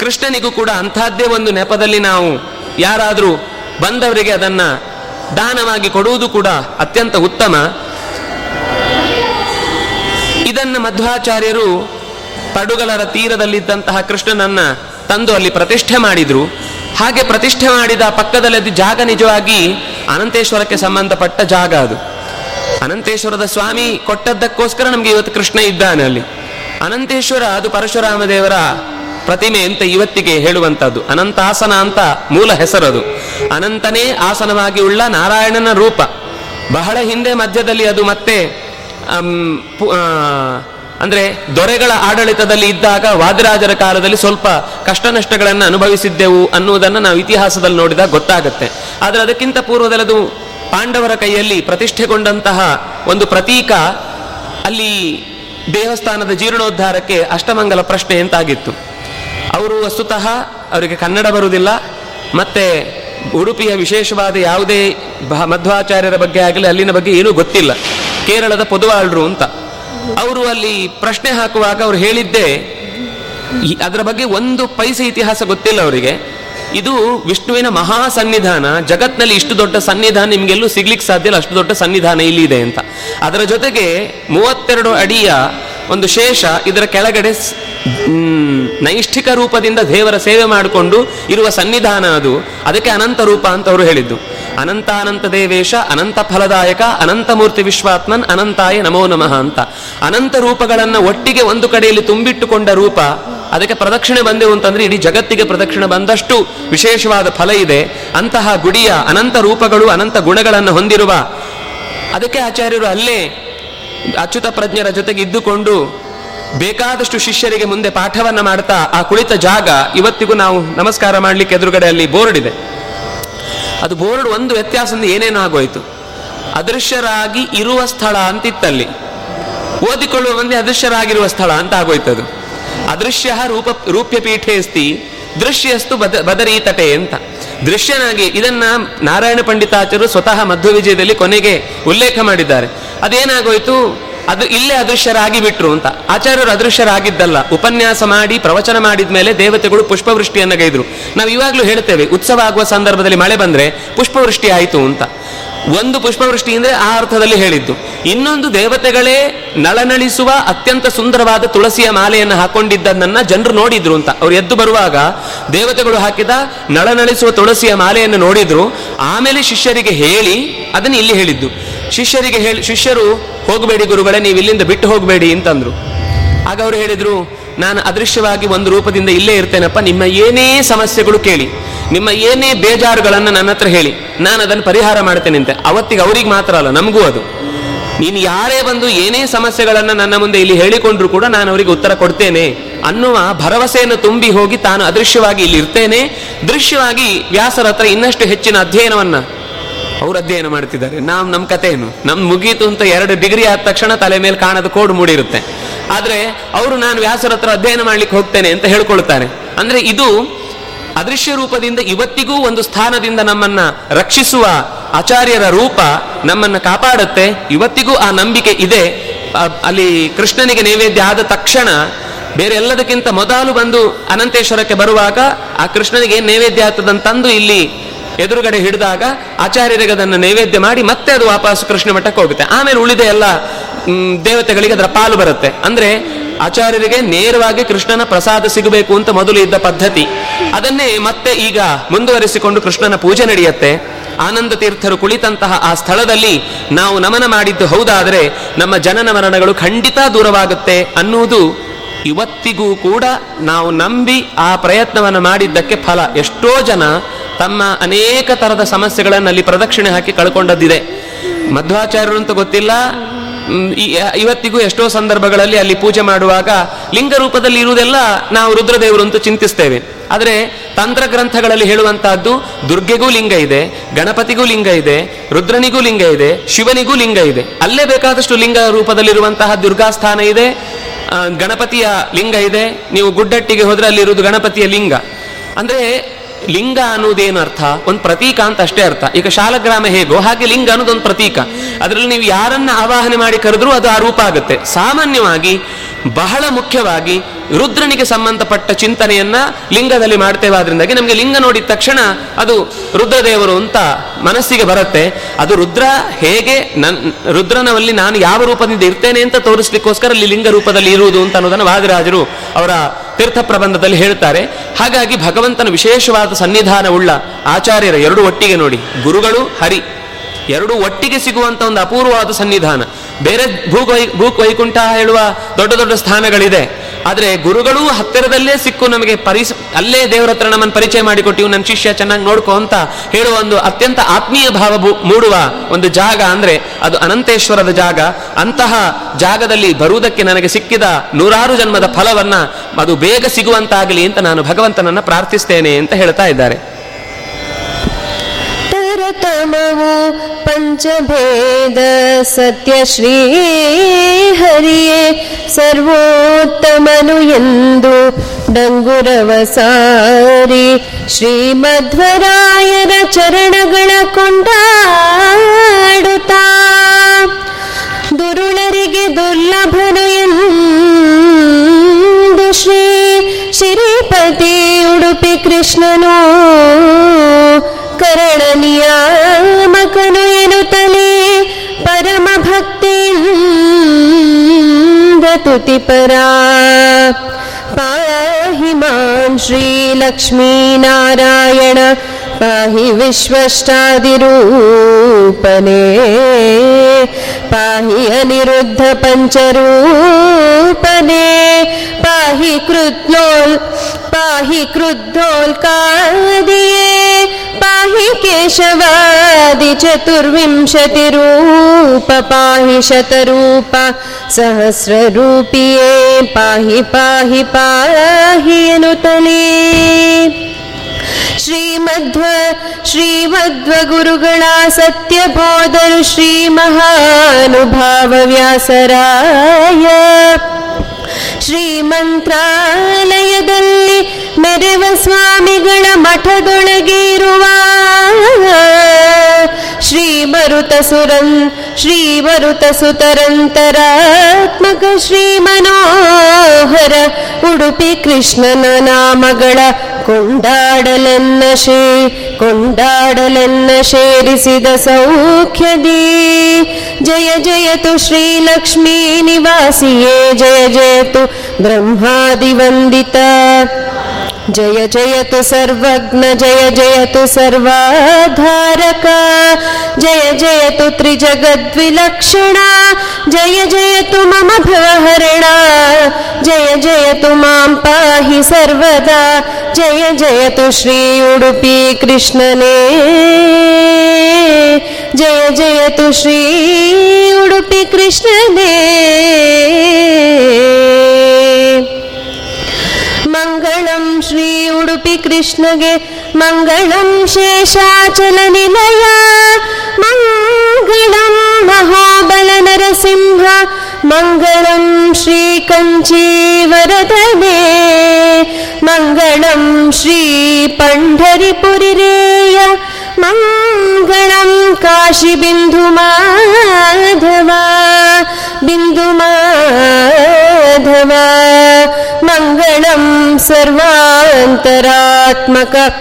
ಕೃಷ್ಣನಿಗೂ ಕೂಡ ಅಂಥದ್ದೇ ಒಂದು ನೆಪದಲ್ಲಿ ನಾವು ಯಾರಾದರೂ ಬಂದವರಿಗೆ ಅದನ್ನ ದಾನವಾಗಿ ಕೊಡುವುದು ಕೂಡ ಅತ್ಯಂತ ಉತ್ತಮ. ಇದನ್ನು ಮಧ್ವಾಚಾರ್ಯರು ಪಡುಗಲರ ತೀರದಲ್ಲಿದ್ದಂತಹ ಕೃಷ್ಣನನ್ನ ತಂದು ಅಲ್ಲಿ ಪ್ರತಿಷ್ಠೆ ಮಾಡಿದ್ರು. ಹಾಗೆ ಪ್ರತಿಷ್ಠೆ ಮಾಡಿದ ಪಕ್ಕದಲ್ಲಿ ಜಾಗ ನಿಜವಾಗಿ ಅನಂತೇಶ್ವರಕ್ಕೆ ಸಂಬಂಧಪಟ್ಟ ಜಾಗ ಅದು. ಅನಂತೇಶ್ವರದ ಸ್ವಾಮಿ ಕೊಟ್ಟದ್ದಕ್ಕೋಸ್ಕರ ನಮಗೆ ಇವತ್ತು ಕೃಷ್ಣ ಇದ್ದಾನೆ ಅಲ್ಲಿ. ಅನಂತೇಶ್ವರ, ಅದು ಪರಶುರಾಮ ದೇವರ ಪ್ರತಿಮೆ ಅಂತ ಇವತ್ತಿಗೆ ಹೇಳುವಂತದ್ದು ಅನಂತಾಸನ ಅಂತ ಮೂಲ ಹೆಸರದು. ಅನಂತನೇ ಆಸನವಾಗಿ ಉಳ್ಳ ನಾರಾಯಣನ ರೂಪ. ಬಹಳ ಹಿಂದೆ ಮಧ್ಯದಲ್ಲಿ ಅದು ಮತ್ತೆ ಅಂದ್ರೆ ದೊರೆಗಳ ಆಡಳಿತದಲ್ಲಿ ಇದ್ದಾಗ ವಾದಿರಾಜರ ಕಾಲದಲ್ಲಿ ಸ್ವಲ್ಪ ಕಷ್ಟ ನಷ್ಟಗಳನ್ನು ಅನುಭವಿಸಿದ್ದೆವು ಅನ್ನುವುದನ್ನು ನಾವು ಇತಿಹಾಸದಲ್ಲಿ ನೋಡಿದಾಗ ಗೊತ್ತಾಗುತ್ತೆ. ಆದರೆ ಅದಕ್ಕಿಂತ ಪೂರ್ವದಲ್ಲದು ಪಾಂಡವರ ಕೈಯಲ್ಲಿ ಪ್ರತಿಷ್ಠೆಗೊಂಡಂತಹ ಒಂದು ಪ್ರತೀಕ ಅಲ್ಲಿ ದೇವಸ್ಥಾನದ ಜೀರ್ಣೋದ್ಧಾರಕ್ಕೆ ಅಷ್ಟಮಂಗಲ ಪ್ರಶ್ನೆ ಅಂತಾಗಿತ್ತು ಅವರು ವಸ್ತುತಃ ಅವರಿಗೆ ಕನ್ನಡ ಬರುವುದಿಲ್ಲ, ಮತ್ತೆ ಉಡುಪಿಯ ವಿಶೇಷವಾದ ಯಾವುದೇ ಮಧ್ವಾಚಾರ್ಯರ ಬಗ್ಗೆ ಆಗಲಿ ಅಲ್ಲಿನ ಬಗ್ಗೆ ಏನೂ ಗೊತ್ತಿಲ್ಲ. ಕೇರಳದ ಪೊದುವಾಳ್ರು ಅಂತ. ಅವರು ಅಲ್ಲಿ ಪ್ರಶ್ನೆ ಹಾಕುವಾಗ ಅವ್ರು ಹೇಳಿದ್ದೆ ಅದರ ಬಗ್ಗೆ ಒಂದು ಪೈಸೆ ಇತಿಹಾಸ ಗೊತ್ತಿಲ್ಲ ಅವರಿಗೆ. ಇದು ವಿಷ್ಣುವಿನ ಮಹಾ ಸನ್ನಿಧಾನ, ಜಗತ್ನಲ್ಲಿ ಇಷ್ಟು ದೊಡ್ಡ ಸನ್ನಿಧಾನ ನಿಮ್ಗೆಲ್ಲೂ ಸಿಗ್ಲಿಕ್ಕೆ ಸಾಧ್ಯ ಇಲ್ಲ, ಅಷ್ಟು ದೊಡ್ಡ ಸನ್ನಿಧಾನ ಇಲ್ಲಿ ಇದೆ ಅಂತ. ಅದರ ಜೊತೆಗೆ ಮೂವತ್ತೆರಡು ಅಡಿಯ ಒಂದು ಶೇಷ ಇದರ ಕೆಳಗಡೆ ನೈಷ್ಠಿಕ ರೂಪದಿಂದ ದೇವರ ಸೇವೆ ಮಾಡಿಕೊಂಡು ಇರುವ ಸನ್ನಿಧಾನ ಅದು. ಅದಕ್ಕೆ ಅನಂತ ರೂಪ ಅಂತ ಅವರು ಹೇಳಿದ್ದು. ಅನಂತ ಅನಂತ ದೇವೇಶ, ಅನಂತ ಫಲದಾಯಕ, ಅನಂತ ಮೂರ್ತಿ ವಿಶ್ವಾತ್ಮನ್, ಅನಂತಾಯ ನಮೋ ನಮಃ ಅಂತ. ಅನಂತ ರೂಪಗಳನ್ನು ಒಟ್ಟಿಗೆ ಒಂದು ಕಡೆಯಲ್ಲಿ ತುಂಬಿಟ್ಟುಕೊಂಡ ರೂಪ, ಅದಕ್ಕೆ ಪ್ರದಕ್ಷಿಣೆ ಬಂದೆವು ಅಂತಂದ್ರೆ ಇಡೀ ಜಗತ್ತಿಗೆ ಪ್ರದಕ್ಷಿಣೆ ಬಂದಷ್ಟು ವಿಶೇಷವಾದ ಫಲ ಇದೆ. ಅಂತಹ ಗುಡಿಯ ಅನಂತ ರೂಪಗಳು, ಅನಂತ ಗುಣಗಳನ್ನು ಹೊಂದಿರುವ, ಅದಕ್ಕೆ ಆಚಾರ್ಯರು ಅಲ್ಲೇ ಅಚ್ಯುತ ಪ್ರಜ್ಞರ ಜೊತೆಗೆ ಇದ್ದುಕೊಂಡು ಬೇಕಾದಷ್ಟು ಶಿಷ್ಯರಿಗೆ ಮುಂದೆ ಪಾಠವನ್ನ ಮಾಡ್ತಾ ಆ ಕುಳಿತ ಜಾಗ ಇವತ್ತಿಗೂ ನಾವು ನಮಸ್ಕಾರ ಮಾಡ್ಲಿಕ್ಕೆ ಎದುರುಗಡೆ ಅಲ್ಲಿ ಬೋರ್ಡ್ ಇದೆ. ಅದು ಬೋರ್ಡ್ ಒಂದು ವ್ಯತ್ಯಾಸದಿಂದ ಏನೇನು ಆಗೋಯ್ತು. ಅದೃಶ್ಯರಾಗಿ ಇರುವ ಸ್ಥಳ ಅಂತಿತ್ತಲ್ಲಿ. ಓದಿಕೊಳ್ಳುವ ಮಂದಿ ಅದೃಶ್ಯರಾಗಿರುವ ಸ್ಥಳ ಅಂತ ಆಗೋಯ್ತು ಅದು ಅದೃಶ್ಯ ರೂಪ ರೂಪ್ಯ ಪೀಠೇಸ್ತಿ ದೃಶ್ಯಸ್ತು ಬದ ಬದರೀತಟೆ ಅಂತ. ದೃಶ್ಯನಾಗಿ ಇದನ್ನ ನಾರಾಯಣ ಪಂಡಿತಾಚಾರ್ಯರು ಸ್ವತಃ ಮಧ್ವ ವಿಜಯದಲ್ಲಿ ಕೊನೆಗೆ ಉಲ್ಲೇಖ ಮಾಡಿದ್ದಾರೆ. ಅದೇನಾಗೋಯ್ತು? ಅದು ಇಲ್ಲೇ ಅದೃಶ್ಯರಾಗಿ ಬಿಟ್ರು ಅಂತ. ಆಚಾರ್ಯರು ಅದೃಶ್ಯರಾಗಿದ್ದಲ್ಲ. ಉಪನ್ಯಾಸ ಮಾಡಿ, ಪ್ರವಚನ ಮಾಡಿದ ಮೇಲೆ ದೇವತೆಗಳು ಪುಷ್ಪವೃಷ್ಟಿಯನ್ನ ಗೈದ್ರು. ನಾವು ಇವಾಗಲೂ ಹೇಳ್ತೇವೆ, ಉತ್ಸವ ಆಗುವ ಸಂದರ್ಭದಲ್ಲಿ ಮಳೆ ಬಂದ್ರೆ ಪುಷ್ಪವೃಷ್ಟಿ ಆಯಿತು ಅಂತ. ಒಂದು ಪುಷ್ಪವೃಷ್ಟಿ ಅಂದ್ರೆ ಆ ಅರ್ಥದಲ್ಲಿ ಹೇಳಿದ್ದು. ಇನ್ನೊಂದು ದೇವತೆಗಳೇ ನಳನಳಿಸುವ ಅತ್ಯಂತ ಸುಂದರವಾದ ತುಳಸಿಯ ಮಾಲೆಯನ್ನು ಹಾಕೊಂಡಿದ್ದನ್ನ ಜನರು ನೋಡಿದ್ರು ಅಂತ. ಅವ್ರು ಎದ್ದು ಬರುವಾಗ ದೇವತೆಗಳು ಹಾಕಿದ ನಳನಳಿಸುವ ತುಳಸಿಯ ಮಾಲೆಯನ್ನು ನೋಡಿದ್ರು. ಆಮೇಲೆ ಶಿಷ್ಯರಿಗೆ ಹೇಳಿ, ಅದನ್ನು ಇಲ್ಲಿ ಹೇಳಿದ್ದು. ಶಿಷ್ಯರಿಗೆ ಹೇಳಿ, ಶಿಷ್ಯರು, ಹೋಗಬೇಡಿ ಗುರುಗಳೇ ನೀವು ಇಲ್ಲಿಂದ ಬಿಟ್ಟು ಹೋಗಬೇಡಿ ಅಂತಂದ್ರು. ಆಗ ಅವರು ಹೇಳಿದರು, ನಾನು ಅದೃಶ್ಯವಾಗಿ ಒಂದು ರೂಪದಿಂದ ಇಲ್ಲೇ ಇರ್ತೇನಪ್ಪ, ನಿಮ್ಮ ಏನೇ ಸಮಸ್ಯೆಗಳು ಕೇಳಿ, ನಿಮ್ಮ ಏನೇ ಬೇಜಾರುಗಳನ್ನು ನನ್ನ ಹತ್ರ ಹೇಳಿ, ನಾನು ಅದನ್ನು ಪರಿಹಾರ ಮಾಡ್ತೇನೆ ಅಂತ. ಅವತ್ತಿಗೆ ಅವ್ರಿಗೆ ಮಾತ್ರ ಅಲ್ಲ, ನಮಗೂ ಅದು. ನೀನು ಯಾರೇ ಬಂದು ಏನೇ ಸಮಸ್ಯೆಗಳನ್ನು ನನ್ನ ಮುಂದೆ ಇಲ್ಲಿ ಹೇಳಿಕೊಂಡ್ರು ಕೂಡ ನಾನು ಅವರಿಗೆ ಉತ್ತರ ಕೊಡ್ತೇನೆ ಅನ್ನುವ ಭರವಸೆಯನ್ನು ತುಂಬಿ ಹೋಗಿ ತಾನು ಅದೃಶ್ಯವಾಗಿ ಇಲ್ಲಿ ಇರ್ತೇನೆ. ದೃಶ್ಯವಾಗಿ ವ್ಯಾಸರ ಹತ್ರ ಇನ್ನಷ್ಟು ಹೆಚ್ಚಿನ ಅಧ್ಯಯನವನ್ನು ಅವರು ಅಧ್ಯಯನ ಮಾಡ್ತಿದ್ದಾರೆ. ನಾವು ನಮ್ಮ ಕಥೆ ಏನು ನಮ್ಮ ಮುಗೀತು ಅಂತ ಎರಡು ಡಿಗ್ರಿ ಆದ ತಕ್ಷಣ ತಲೆ ಮೇಲೆ ಕಾಣದ ಕೋಡು ಮೂಡಿರುತ್ತೆ. ಆದ್ರೆ ಅವರು ನಾನು ವ್ಯಾಸರ ಹತ್ರ ಅಧ್ಯಯನ ಮಾಡ್ಲಿಕ್ಕೆ ಹೋಗ್ತೇನೆ ಅಂತ ಹೇಳ್ಕೊಳ್ತಾರೆ ಅಂದ್ರೆ ಇದು ಅದೃಶ್ಯ ರೂಪದಿಂದ ಇವತ್ತಿಗೂ ಒಂದು ಸ್ಥಾನದಿಂದ ನಮ್ಮನ್ನ ರಕ್ಷಿಸುವ ಆಚಾರ್ಯರ ರೂಪ ನಮ್ಮನ್ನ ಕಾಪಾಡುತ್ತೆ. ಇವತ್ತಿಗೂ ಆ ನಂಬಿಕೆ ಇದೆ. ಅಲ್ಲಿ ಕೃಷ್ಣನಿಗೆ ನೈವೇದ್ಯ ಆದ ತಕ್ಷಣ ಬೇರೆ ಎಲ್ಲದಕ್ಕಿಂತ ಮೊದಲು ಬಂದು ಅನಂತೇಶ್ವರಕ್ಕೆ ಬರುವಾಗ ಆ ಕೃಷ್ಣನಿಗೆ ನೈವೇದ್ಯ ನೈವೇದ್ಯ ಆಗ್ತದಂತಂದು ಇಲ್ಲಿ ಎದುರುಗಡೆ ಹಿಡಿದಾಗ ಆಚಾರ್ಯರಿಗೆ ಅದನ್ನು ನೈವೇದ್ಯ ಮಾಡಿ ಮತ್ತೆ ಅದು ವಾಪಸ್ ಕೃಷ್ಣ ಮಠಕ್ಕೆ ಹೋಗುತ್ತೆ. ಆಮೇಲೆ ಉಳಿದ ಎಲ್ಲ ದೇವತೆಗಳಿಗೆ ಅದರ ಪಾಲು ಬರುತ್ತೆ. ಅಂದ್ರೆ ಆಚಾರ್ಯರಿಗೆ ನೇರವಾಗಿ ಕೃಷ್ಣನ ಪ್ರಸಾದ ಸಿಗಬೇಕು ಅಂತ ಮೊದಲು ಇದ್ದ ಪದ್ಧತಿ. ಅದನ್ನೇ ಮತ್ತೆ ಈಗ ಮುಂದುವರಿಸಿಕೊಂಡು ಕೃಷ್ಣನ ಪೂಜೆ ನಡೆಯುತ್ತೆ. ಆನಂದ ತೀರ್ಥರು ಕುಳಿತಂತಹ ಆ ಸ್ಥಳದಲ್ಲಿ ನಾವು ನಮನ ಮಾಡಿದ್ದು ಹೌದಾದರೆ ನಮ್ಮ ಜನನ ಮರಣಗಳು ಖಂಡಿತ ದೂರವಾಗುತ್ತೆ ಅನ್ನುವುದು ಇವತ್ತಿಗೂ ಕೂಡ ನಾವು ನಂಬಿ ಆ ಪ್ರಯತ್ನವನ್ನು ಮಾಡಿದ್ದಕ್ಕೆ ಫಲ. ಎಷ್ಟೋ ಜನ ತಮ್ಮ ಅನೇಕ ತರದ ಸಮಸ್ಯೆಗಳನ್ನು ಅಲ್ಲಿ ಪ್ರದಕ್ಷಿಣೆ ಹಾಕಿ ಕಳ್ಕೊಂಡದ್ದಿದೆ. ಮಧ್ವಾಚಾರ್ಯರು ಅಂತ ಗೊತ್ತಿಲ್ಲ ಇವತ್ತಿಗೂ ಎಷ್ಟೋ ಸಂದರ್ಭಗಳಲ್ಲಿ ಅಲ್ಲಿ ಪೂಜೆ ಮಾಡುವಾಗ ಲಿಂಗ ರೂಪದಲ್ಲಿ ಇರುವುದೆಲ್ಲ ನಾವು ರುದ್ರದೇವರು ಅಂತ ಚಿಂತಿಸ್ತೇವೆ. ಆದರೆ ತಂತ್ರ ಗ್ರಂಥಗಳಲ್ಲಿ ಹೇಳುವಂತಹದ್ದು ದುರ್ಗೆಗೂ ಲಿಂಗ ಇದೆ, ಗಣಪತಿಗೂ ಲಿಂಗ ಇದೆ, ರುದ್ರನಿಗೂ ಲಿಂಗ ಇದೆ, ಶಿವನಿಗೂ ಲಿಂಗ ಇದೆ. ಅಲ್ಲೇ ಬೇಕಾದಷ್ಟು ಲಿಂಗ ರೂಪದಲ್ಲಿರುವಂತಹ ದುರ್ಗಾಸ್ಥಾನ ಇದೆ ಗಣಪತಿಯ ಲಿಂಗ ಇದೆ, ನೀವು ಗುಡ್ಡಟ್ಟಿಗೆ ಹೋದರೆ ಅಲ್ಲಿರುವುದು ಗಣಪತಿಯ ಲಿಂಗ. ಅಂದ್ರೆ ಲಿಂಗ ಅನ್ನೋದೇನು ಅರ್ಥ? ಒಂದು ಪ್ರತೀಕ ಅಂತ ಅಷ್ಟೇ ಅರ್ಥ. ಈಗ ಶಾಲಗ್ರಾಮ ಹೇಗೋ ಹಾಗೆ ಲಿಂಗ ಅನ್ನೋದೊಂದು ಪ್ರತೀಕ. ಅದರಲ್ಲಿ ನೀವು ಯಾರನ್ನ ಆವಾಹನೆ ಮಾಡಿ ಕರೆದ್ರೂ ಅದು ಆ ರೂಪ ಆಗುತ್ತೆ. ಸಾಮಾನ್ಯವಾಗಿ ಬಹಳ ಮುಖ್ಯವಾಗಿ ರುದ್ರನಿಗೆ ಸಂಬಂಧಪಟ್ಟ ಚಿಂತನೆಯನ್ನ ಲಿಂಗದಲ್ಲಿ ಮಾಡ್ತೇವೆ. ಆದ್ರಿಂದಾಗಿ ನಮಗೆ ಲಿಂಗ ನೋಡಿದ ತಕ್ಷಣ ಅದು ರುದ್ರದೇವರು ಅಂತ ಮನಸ್ಸಿಗೆ ಬರುತ್ತೆ. ಅದು ರುದ್ರ ಹೇಗೆ ನನ್ ರುದ್ರನಲ್ಲಿ ನಾನು ಯಾವ ರೂಪದಿಂದ ಇರ್ತೇನೆ ಅಂತ ತೋರಿಸ್ಲಿಕ್ಕೋಸ್ಕರ ಅಲ್ಲಿ ಲಿಂಗ ರೂಪದಲ್ಲಿ ಇರುವುದು ಅಂತ ಅನ್ನೋದನ್ನು ವಾದಿರಾಜರು ಅವರ ತೀರ್ಥ ಪ್ರಬಂಧದಲ್ಲಿ ಹೇಳ್ತಾರೆ ಹಾಗಾಗಿ ಭಗವಂತನ ವಿಶೇಷವಾದ ಸನ್ನಿಧಾನವುಳ್ಳ ಆಚಾರ್ಯರ ಎರಡು ಒಟ್ಟಿಗೆ ನೋಡಿ. ಗುರುಗಳು, ಹರಿ, ಎರಡು ಒಟ್ಟಿಗೆ ಸಿಗುವಂತ ಒಂದು ಅಪೂರ್ವವಾದ ಸನ್ನಿಧಾನ. ಬೇರೆ ಭೂ ಭೂ ವೈಕುಂಠ ಹೇಳುವ ದೊಡ್ಡ ದೊಡ್ಡ ಸ್ಥಾನಗಳಿದೆ. ಆದ್ರೆ ಗುರುಗಳು ಹತ್ತಿರದಲ್ಲೇ ಸಿಕ್ಕು ನಮಗೆ ಪರಿಸ, ಅಲ್ಲೇ ದೇವರ ಹತ್ರ ನಮ್ಮನ್ನು ಪರಿಚಯ ಮಾಡಿಕೊಟ್ಟಿವು ನನ್ನ ಶಿಷ್ಯ ಚೆನ್ನಾಗಿ ನೋಡ್ಕೊ ಅಂತ ಹೇಳುವ ಒಂದು ಅತ್ಯಂತ ಆತ್ಮೀಯ ಭಾವ ಮೂಡುವ ಒಂದು ಜಾಗ ಅಂದ್ರೆ ಅದು ಅನಂತೇಶ್ವರದ ಜಾಗ. ಅಂತಹ ಜಾಗದಲ್ಲಿ ಬರುವುದಕ್ಕೆ ನನಗೆ ಸಿಕ್ಕಿದ ನೂರಾರು ಜನ್ಮದ ಫಲವನ್ನ ಅದು ಬೇಗ ಸಿಗುವಂತಾಗಲಿ ಅಂತ ನಾನು ಭಗವಂತನನ್ನ ಪ್ರಾರ್ಥಿಸ್ತೇನೆ ಅಂತ ಹೇಳ್ತಾ ಇದ್ದಾರೆ. ತರತಮವು ಪಂಚಭೇದ ಸತ್ಯ ಶ್ರೀ ಹರಿಯೇ ಸರ್ವೋತ್ತಮನು ಎಂದು ಡಂಗುರವ ಸಾರಿ ಶ್ರೀಮಧ್ವರಾಯರ ಚರಣಗಳ ಕೊಂಡಾಡುತ್ತಾ. ದುರುಳರಿಗೆ ದುರ್ಲಭನು ಎಂದು ಶ್ರೀ ಶ್ರೀಪತಿ ಉಡುಪಿ ಕೃಷ್ಣನು करणनियामकनयनुतले परमभक्ति दतुति पाहि मां श्रीलक्ष्मीनारायण पाहि विश्वष्टादिरूपने। पाहि अनिरुद्ध पञ्चरूपने पाहि कृोल् पाहि क्रुद्धोल्कादे पाहि केशवादिचतुर्विंशतिरूप पाहि शतरूप सहस्ररूपिये पाहि पाहि पाहि श्रीमध्वीमध्व श्रीमध्व श्रीमध्वगुरुगणा श्रीमहानुभाव श्रीमहानुभावव्यासराय। श्रीमन्त्रालयदल्लि ಪಾಹಿ ಪಾಹಿ ಎನ್ನುತ್ತಲೇ ಶ್ರೀಮಧ್ವ ಶ್ರೀಮಧ್ವ ಗುರುಗಳ ಸತ್ಯಬೋಧರು ಶ್ರೀ ಮಹಾನುಭಾವ ವ್ಯಾಸರಾಯ ಶ್ರೀಮಂತ್ರಾಲಯದಲ್ಲಿ ಮೆರೆವ ಸ್ವಾಮಿಗಳ ಮಠದೊಳಗೆ ಇರುವ ಶ್ರೀ ಮರುತ ಸುರನ್ ಶ್ರೀ ಮರುತ ಸುತರಂತರಾತ್ಮಕ ಶ್ರೀ ಮನೋಹರ ಉಡುಪಿ ಕೃಷ್ಣನ ನಾಮಗಳ ಕೊಂಡಾಡಲೆನ್ನ ಶೇ ಕೊಂಡಾಡಲೆನ್ನ ಸೇರಿಸಿದ ಸೌಖ್ಯದಿ ಜಯ ಜಯತು ಶ್ರೀಲಕ್ಷ್ಮೀ ನಿವಾಸಿಯೇ ಜಯ ಜಯತು ಬ್ರಹ್ಮಾದಿವಂದಿತ ಜಯ ಜಯತು ಸರ್ವಜ್ಞ ಜಯ ಜಯತು ಸರ್ವಾಧಾರಕ ಜಯ ಜಯತು ತ್ರಿಜಗದ್ವಿಲಕ್ಷಣ ಜಯ ಜಯತು ಮಮ ಭವಹರಣ ಜಯ ಜಯತು ಮಾಂ ಪಾಹಿ ಸರ್ವದಾ ಜಯ ಜಯತು ಶ್ರೀ ಉಡುಪಿ ಕೃಷ್ಣನೇ ಜಯ ಜಯತು ಶ್ರೀ ಉಡುಪಿ ಕೃಷ್ಣನೇ ಮಂಗಳಂ श्रीकृष्णगे मङ्गळम् शेषाचलनिलया मङ्गलम् महाबल नरसिंह मङ्गलम् श्रीकञ्चीवरदेव मङ्गणम् श्रीपण्ढरिपुरीरेया मङ्गळं काशीबिन्धु माधवा बिन्दुमाधव। ध सर्वान्तरात्मक।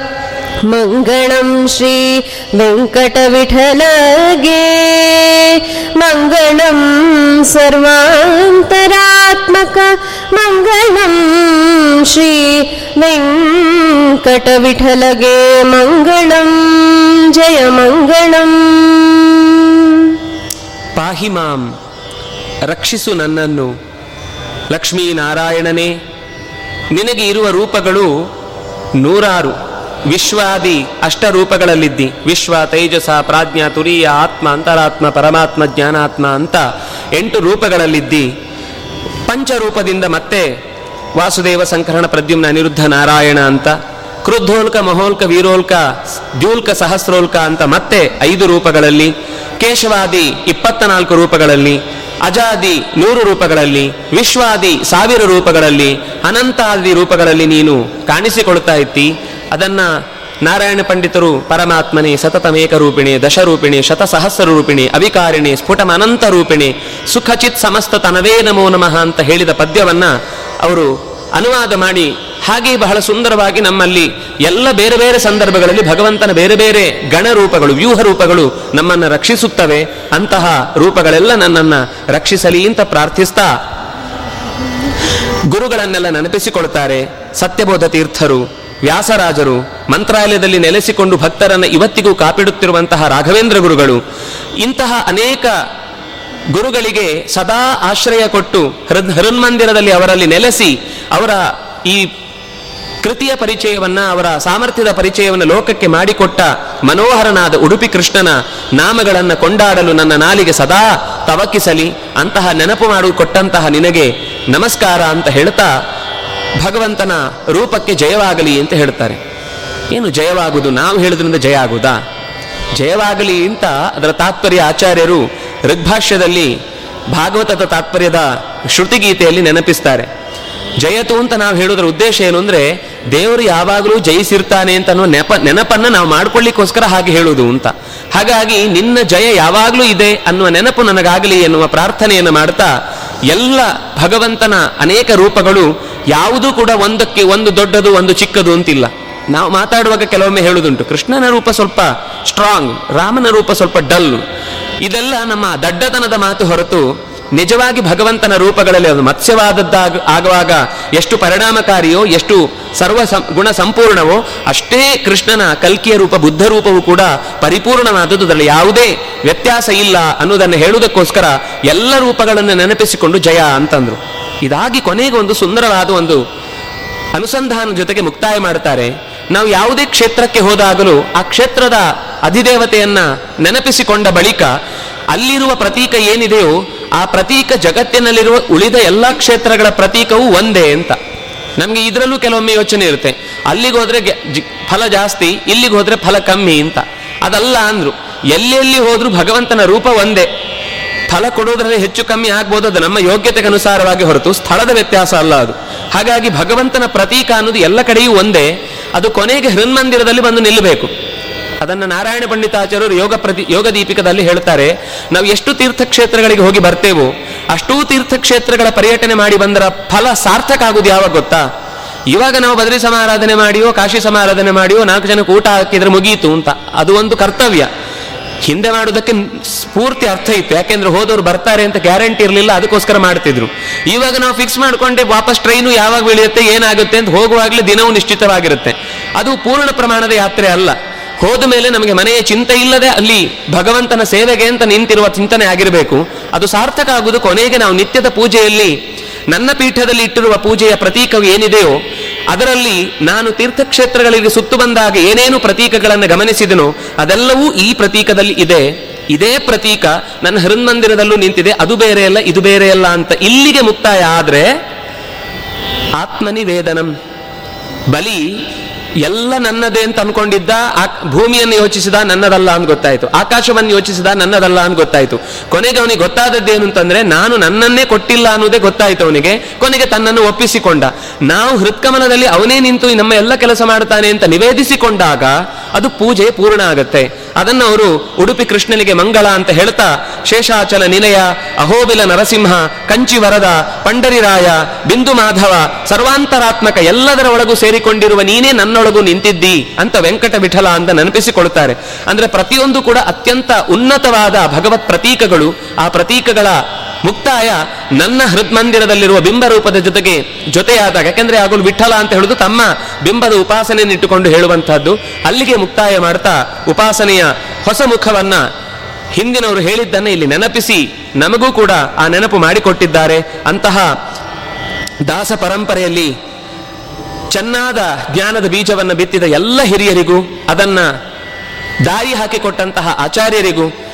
मङ्गणम् श्री वेङ्कटविठलगे मङ्गणम् सर्वान्तरात्मक। मङ्गणम् श्री वेङ्कटविठलगे मङ्गणम् जय मङ्गणम् पाहि माम्। ರಕ್ಷಿಸು ನನ್ನನ್ನು. ಲಕ್ಷ್ಮೀನಾರಾಯಣನೇ, ನಿನಗೆ ಇರುವ ರೂಪಗಳು ನೂರಾರು. ವಿಶ್ವಾದಿ ಅಷ್ಟರೂಪಗಳಲ್ಲಿದ್ದಿ. ವಿಶ್ವ, ತೇಜಸ, ಪ್ರಾಜ್ಞ, ತುರಿಯ, ಆತ್ಮ, ಅಂತರಾತ್ಮ, ಪರಮಾತ್ಮ, ಜ್ಞಾನಾತ್ಮ ಅಂತ ಎಂಟು ರೂಪಗಳಲ್ಲಿದ್ದಿ. ಪಂಚರೂಪದಿಂದ ಮತ್ತೆ ವಾಸುದೇವ ಸಂಕರಣ ಪ್ರದ್ಯುಮ್ನ ಅನಿರುದ್ಧ ನಾರಾಯಣ ಅಂತ, ಕ್ರುದ್ಧೋಲ್ಕ, ಮಹೋಲ್ಕ, ವೀರೋಲ್ಕ, ದ್ಯೂಲ್ಕ, ಸಹಸ್ರೋಲ್ಕ ಅಂತ ಮತ್ತೆ ಐದು ರೂಪಗಳಲ್ಲಿ, ಕೇಶವಾದಿ ಇಪ್ಪತ್ತ ನಾಲ್ಕು ರೂಪಗಳಲ್ಲಿ ಅಜಾದಿ ನೂರು ರೂಪಗಳಲ್ಲಿ, ವಿಶ್ವಾದಿ ಸಾವಿರ ರೂಪಗಳಲ್ಲಿ, ಅನಂತಾದಿ ರೂಪಗಳಲ್ಲಿ ನೀನು ಕಾಣಿಸಿಕೊಳ್ತಾ ಇತ್ತಿ. ಅದನ್ನ ನಾರಾಯಣ ಪಂಡಿತರು ಪರಮಾತ್ಮನೆ ಸತತಮೇಕ ರೂಪಿಣಿ ದಶರೂಪಿಣಿ ಶತಸಹಸ್ರ ರೂಪಿಣಿ ಅವಿಕಾರಿಣಿ ಸ್ಫುಟಮ ಅನಂತ ರೂಪಿಣಿ ಸುಖಚಿತ್ ಸಮಸ್ತ ತನವೇ ನಮೋ ನಮಃ ಅಂತ ಹೇಳಿದ ಪದ್ಯವನ್ನ ಅವರು ಅನುವಾದ ಮಾಡಿ ಹಾಗೆ ಬಹಳ ಸುಂದರವಾಗಿ ನಮ್ಮಲ್ಲಿ ಎಲ್ಲ ಬೇರೆ ಬೇರೆ ಸಂದರ್ಭಗಳಲ್ಲಿ ಭಗವಂತನ ಬೇರೆ ಬೇರೆ ಗಣ ರೂಪಗಳು, ವ್ಯೂಹ ರೂಪಗಳು ನಮ್ಮನ್ನು ರಕ್ಷಿಸುತ್ತವೆ. ಅಂತಹ ರೂಪಗಳೆಲ್ಲ ನನ್ನನ್ನು ರಕ್ಷಿಸಲಿ ಅಂತ ಪ್ರಾರ್ಥಿಸ್ತಾ ಗುರುಗಳನ್ನೆಲ್ಲ ನೆನಪಿಸಿಕೊಳ್ತಾರೆ. ಸತ್ಯಬೋಧ ತೀರ್ಥರು, ವ್ಯಾಸರಾಜರು, ಮಂತ್ರಾಲಯದಲ್ಲಿ ನೆಲೆಸಿಕೊಂಡು ಭಕ್ತರನ್ನು ಇವತ್ತಿಗೂ ಕಾಪಿಡುತ್ತಿರುವಂತಹ ರಾಘವೇಂದ್ರ ಗುರುಗಳು, ಇಂತಹ ಅನೇಕ ಗುರುಗಳಿಗೆ ಸದಾ ಆಶ್ರಯ ಕೊಟ್ಟು ಹೃದ್ ಹೃನ್ಮಂದಿರದಲ್ಲಿ ಅವರಲ್ಲಿ ನೆಲೆಸಿ ಅವರ ಈ ಕೃತಿಯ ಪರಿಚಯವನ್ನ, ಅವರ ಸಾಮರ್ಥ್ಯದ ಪರಿಚಯವನ್ನು ಲೋಕಕ್ಕೆ ಮಾಡಿಕೊಟ್ಟ ಮನೋಹರನಾದ ಉಡುಪಿ ಕೃಷ್ಣನ ನಾಮಗಳನ್ನು ಕೊಂಡಾಡಲು ನನ್ನ ನಾಲಿಗೆ ಸದಾ ತವಕಿಸಲಿ, ಅಂತಹ ನೆನಪು ಮಾಡು ಕೊಟ್ಟಂತಹ ನಿನಗೆ ನಮಸ್ಕಾರ ಅಂತ ಹೇಳ್ತಾ ಭಗವಂತನ ರೂಪಕ್ಕೆ ಜಯವಾಗಲಿ ಅಂತ ಹೇಳ್ತಾರೆ. ಏನು ಜಯವಾಗುವುದು? ನಾವು ಹೇಳಿದ್ರಿಂದ ಜಯ ಆಗುವುದಾ? ಜಯವಾಗಲಿ ಅಂತ ಅದರ ತಾತ್ಪರ್ಯ ಆಚಾರ್ಯರು ಋಗ್ಭಾಷ್ಯದಲ್ಲಿ ಭಾಗವತದ ತಾತ್ಪರ್ಯದ ಶ್ರುತಿಗೀತೆಯಲ್ಲಿ ನೆನಪಿಸ್ತಾರೆ. ಜಯತು ಅಂತ ನಾವು ಹೇಳೋದ್ರ ಉದ್ದೇಶ ಏನು ಅಂದ್ರೆ, ದೇವರು ಯಾವಾಗಲೂ ಜಯಿಸಿರ್ತಾನೆ ಅಂತ ಅನ್ನೋ ನೆಪ, ನೆನಪನ್ನ ನಾವು ಮಾಡ್ಕೊಳ್ಳಿಕ್ಕೋಸ್ಕರ ಹಾಗೆ ಹೇಳುವುದು ಅಂತ. ಹಾಗಾಗಿ ನಿನ್ನ ಜಯ ಯಾವಾಗಲೂ ಇದೆ ಅನ್ನುವ ನೆನಪು ನನಗಾಗಲಿ ಎನ್ನುವ ಪ್ರಾರ್ಥನೆಯನ್ನು ಮಾಡ್ತಾ, ಎಲ್ಲ ಭಗವಂತನ ಅನೇಕ ರೂಪಗಳು ಯಾವುದೂ ಕೂಡ ಒಂದಕ್ಕೆ ಒಂದು ದೊಡ್ಡದು, ಒಂದು ಚಿಕ್ಕದು ಅಂತಿಲ್ಲ. ನಾವು ಮಾತಾಡುವಾಗ ಕೆಲವೊಮ್ಮೆ ಹೇಳುದುಂಟು ಕೃಷ್ಣನ ರೂಪ ಸ್ವಲ್ಪ ಸ್ಟ್ರಾಂಗ್ ರಾಮನ ರೂಪ ಸ್ವಲ್ಪ ಡಲ್ ಇದೆಲ್ಲ ನಮ್ಮ ದಡ್ಡತನದ ಮಾತು ಹೊರತು ನಿಜವಾಗಿ ಭಗವಂತನ ರೂಪಗಳಲ್ಲಿ ಅದು ಮತ್ಸ್ಯವಾದದ್ದಾಗ, ಆಗುವಾಗ ಎಷ್ಟು ಪರಿಣಾಮಕಾರಿಯೋ, ಎಷ್ಟು ಸರ್ವ ಗುಣ ಸಂಪೂರ್ಣವೋ, ಅಷ್ಟೇ ಕೃಷ್ಣನ ಕಲ್ಕಿಯ ರೂಪ, ಬುದ್ಧ ರೂಪವು ಕೂಡ ಪರಿಪೂರ್ಣವಾದದ್ದು. ಅದರಲ್ಲಿ ಯಾವುದೇ ವ್ಯತ್ಯಾಸ ಇಲ್ಲ ಅನ್ನೋದನ್ನು ಹೇಳುವುದಕ್ಕೋಸ್ಕರ ಎಲ್ಲ ರೂಪಗಳನ್ನು ನೆನಪಿಸಿಕೊಂಡು ಜಯ ಅಂತಂದ್ರು. ಇದಾಗಿ ಕೊನೆಗೆ ಒಂದು ಸುಂದರವಾದ ಒಂದು ಅನುಸಂಧಾನ ಜೊತೆಗೆ ಮುಕ್ತಾಯ ಮಾಡ್ತಾರೆ. ನಾವು ಯಾವುದೇ ಕ್ಷೇತ್ರಕ್ಕೆ ಹೋದಾಗಲೂ ಆ ಕ್ಷೇತ್ರದ ಅಧಿದೇವತೆಯನ್ನ ನೆನಪಿಸಿಕೊಂಡ ಬಳಿಕ ಅಲ್ಲಿರುವ ಪ್ರತೀಕ ಏನಿದೆಯೋ ಆ ಪ್ರತೀಕ ಜಗತ್ತಿನಲ್ಲಿರುವ ಉಳಿದ ಎಲ್ಲ ಕ್ಷೇತ್ರಗಳ ಪ್ರತೀಕವೂ ಒಂದೇ ಅಂತ. ನಮಗೆ ಇದರಲ್ಲೂ ಕೆಲವೊಮ್ಮೆ ಯೋಚನೆ ಇರುತ್ತೆ. ಅಲ್ಲಿಗೆ ಹೋದ್ರೆ ಫಲ ಜಾಸ್ತಿ, ಇಲ್ಲಿಗೆ ಹೋದ್ರೆ ಫಲ ಕಮ್ಮಿ ಅಂತ. ಅದಲ್ಲ ಅಂದ್ರು. ಎಲ್ಲೆಲ್ಲಿ ಹೋದ್ರೂ ಭಗವಂತನ ರೂಪ ಒಂದೇ. ಫಲ ಕೊಡೋದ್ರಲ್ಲಿ ಹೆಚ್ಚು ಕಮ್ಮಿ ಆಗ್ಬೋದು ಅದು ನಮ್ಮ ಯೋಗ್ಯತೆಗೆ ಅನುಸಾರವಾಗಿ ಹೊರತು, ಸ್ಥಳದ ವ್ಯತ್ಯಾಸ ಅಲ್ಲ ಅದು. ಹಾಗಾಗಿ ಭಗವಂತನ ಪ್ರತೀಕ ಅನ್ನೋದು ಎಲ್ಲ ಕಡೆಯೂ ಒಂದೇ. ಅದು ಕೊನೆಗೆ ಹೃನ್ಮಂದಿರದಲ್ಲಿ ಬಂದು ನಿಲ್ಲಬೇಕು. ಅದನ್ನು ನಾರಾಯಣ ಪಂಡಿತಾಚಾರ್ಯರು ಯೋಗ ಪ್ರತಿ ಯೋಗ ದೀಪಿಕದಲ್ಲಿ ಹೇಳ್ತಾರೆ ನಾವು ಎಷ್ಟು ತೀರ್ಥಕ್ಷೇತ್ರಗಳಿಗೆ ಹೋಗಿ ಬರ್ತೇವೋ, ಅಷ್ಟೂ ತೀರ್ಥಕ್ಷೇತ್ರಗಳ ಪರ್ಯಟನೆ ಮಾಡಿ ಬಂದರ ಫಲ ಸಾರ್ಥಕ ಆಗುದು ಯಾವಾಗ ಗೊತ್ತಾ? ಇವಾಗ ನಾವು ಬದರಿ ಸಮಾರಾಧನೆ ಮಾಡಿಯೋ ಕಾಶಿ ಸಮಾರಾಧನೆ ಮಾಡಿಯೋ ನಾಲ್ಕು ಜನಕ್ಕೆ ಊಟ ಹಾಕಿದ್ರೆ ಮುಗಿಯಿತು ಅಂತ. ಅದು ಒಂದು ಕರ್ತವ್ಯ. ಹಿಂದೆ ಮಾಡೋದಕ್ಕೆ ಸ್ಫೂರ್ತಿ ಅರ್ಥ ಇತ್ತು. ಯಾಕೆಂದ್ರೆ ಹೋದವರು ಬರ್ತಾರೆ ಅಂತ ಗ್ಯಾರಂಟಿ ಇರಲಿಲ್ಲ, ಅದಕ್ಕೋಸ್ಕರ ಮಾಡ್ತಿದ್ರು. ಇವಾಗ ನಾವು ಫಿಕ್ಸ್ ಮಾಡ್ಕೊಂಡೆ ವಾಪಸ್ ಟ್ರೈನು ಯಾವಾಗ ಬೆಳೆಯುತ್ತೆ, ಏನಾಗುತ್ತೆ ಅಂತ ಹೋಗುವಾಗಲೇ ದಿನವೂ ನಿಶ್ಚಿತವಾಗಿರುತ್ತೆ. ಅದು ಪೂರ್ಣ ಪ್ರಮಾಣದ ಯಾತ್ರೆ ಅಲ್ಲ. ಹೋದ ಮೇಲೆ ನಮಗೆ ಮನೆಯ ಚಿಂತೆ ಇಲ್ಲದೆ ಅಲ್ಲಿ ಭಗವಂತನ ಸೇವೆಗೆ ಅಂತ ನಿಂತಿರುವ ಚಿಂತನೆ ಆಗಿರಬೇಕು. ಅದು ಸಾರ್ಥಕ ಆಗುವುದು ಕೊನೆಗೆ ನಾವು ನಿತ್ಯದ ಪೂಜೆಯಲ್ಲಿ ನನ್ನ ಪೀಠದಲ್ಲಿ ಇಟ್ಟಿರುವ ಪೂಜೆಯ ಪ್ರತೀಕವು ಏನಿದೆಯೋ, ಅದರಲ್ಲಿ ನಾನು ತೀರ್ಥಕ್ಷೇತ್ರಗಳಿಗೆ ಸುತ್ತು ಬಂದಾಗ ಏನೇನು ಪ್ರತೀಕಗಳನ್ನು ಗಮನಿಸಿದನೋ, ಅದೆಲ್ಲವೂ ಈ ಪ್ರತೀಕದಲ್ಲಿ ಇದೆ. ಇದೇ ಪ್ರತೀಕ ನನ್ನ ಹೃನ್ಮಂದಿರದಲ್ಲೂ ನಿಂತಿದೆ. ಅದು ಬೇರೆ ಅಲ್ಲ, ಇದು ಬೇರೆ ಅಲ್ಲ ಅಂತ ಇಲ್ಲಿಗೆ ಮುಕ್ತಾಯ ಆದ್ರೆ ಆತ್ಮನಿವೇದನಂ. ಬಲಿ ಎಲ್ಲ ನನ್ನದೇ ಅಂತ ಅನ್ಕೊಂಡಿದ್ದ ಭೂಮಿಯನ್ನು ಯೋಚಿಸಿದ ನನ್ನದಲ್ಲ ಅಂತ ಗೊತ್ತಾಯಿತು. ಆಕಾಶವನ್ನು ಯೋಚಿಸಿದ ನನ್ನದಲ್ಲ ಅಂತ ಗೊತ್ತಾಯಿತು. ಕೊನೆಗೆ ಅವನಿಗೆ ಗೊತ್ತಾದದ್ದೇನು ಅಂತಂದ್ರೆ, ನಾನು ನನ್ನನ್ನೇ ಕೊಟ್ಟಿಲ್ಲ ಅನ್ನೋದೇ ಗೊತ್ತಾಯಿತು ಅವನಿಗೆ. ಕೊನೆಗೆ ತನ್ನನ್ನು ಒಪ್ಪಿಸಿಕೊಂಡ. ನಾವು ಹೃತ್ಕಮನದಲ್ಲಿ ಅವನೇ ನಿಂತು ನಮ್ಮ ಎಲ್ಲ ಕೆಲಸ ಮಾಡ್ತಾನೆ ಅಂತ ನಿವೇದಿಸಿಕೊಂಡಾಗ ಅದು ಪೂಜೆ ಪೂರ್ಣ ಆಗತ್ತೆ. ಅದನ್ನು ಅವರು ಉಡುಪಿ ಕೃಷ್ಣನಿಗೆ ಮಂಗಳ ಅಂತ ಹೇಳ್ತಾ, ಶೇಷಾಚಲ ನಿಲಯ, ಅಹೋಬಿಲ ನರಸಿಂಹ, ಕಂಚಿವರದ, ಪಂಡರಿರಾಯ, ಬಿಂದು ಮಾಧವ, ಸರ್ವಾಂತರಾತ್ಮಕ ಎಲ್ಲದರ ಒಳಗೂ ಸೇರಿಕೊಂಡಿರುವ ನೀನೇ ನನ್ನೊಳಗೂ ನಿಂತಿದ್ದಿ ಅಂತ ವೆಂಕಟ ವಿಠಲ ಅಂತ ನೆನಪಿಸಿಕೊಳ್ತಾರೆ. ಅಂದ್ರೆ ಪ್ರತಿಯೊಂದು ಕೂಡ ಅತ್ಯಂತ ಉನ್ನತವಾದ ಭಗವತ್ ಪ್ರತೀಕಗಳು, ಆ ಪ್ರತೀಕಗಳ ಮುಕ್ತಾಯ ನನ್ನ ಹೃದ್ಮಂದಿರದಲ್ಲಿರುವ ಬಿಂಬ ರೂಪದ ಜೊತೆಗೆ ಜೊತೆಯಾದಾಗ, ಯಾಕೆಂದ್ರೆ ಆಗಲು ವಿಠಲ ಅಂತ ಹೇಳುದು ತಮ್ಮ ಬಿಂಬದ ಉಪಾಸನೆಯನ್ನು ಇಟ್ಟುಕೊಂಡು ಹೇಳುವಂತಹದ್ದು ಅಲ್ಲಿಗೆ ಮುಕ್ತಾಯ ಮಾಡ್ತಾ ಉಪಾಸನೆಯ ಹೊಸ ಮುಖವನ್ನ ಹಿಂದಿನವರು ಹೇಳಿದ್ದನ್ನ ಇಲ್ಲಿ ನೆನಪಿಸಿ, ನಮಗೂ ಕೂಡ ಆ ನೆನಪು ಮಾಡಿಕೊಟ್ಟಿದ್ದಾರೆ. ಅಂತಹ ದಾಸ ಪರಂಪರೆಯಲ್ಲಿ ಚೆನ್ನಾದ ಜ್ಞಾನದ ಬೀಜವನ್ನು ಬಿತ್ತಿದ ಎಲ್ಲ ಹಿರಿಯರಿಗೂ, ಅದನ್ನ ದಾರಿ ಹಾಕಿಕೊಟ್ಟಂತಹ ಆಚಾರ್ಯರಿಗೂ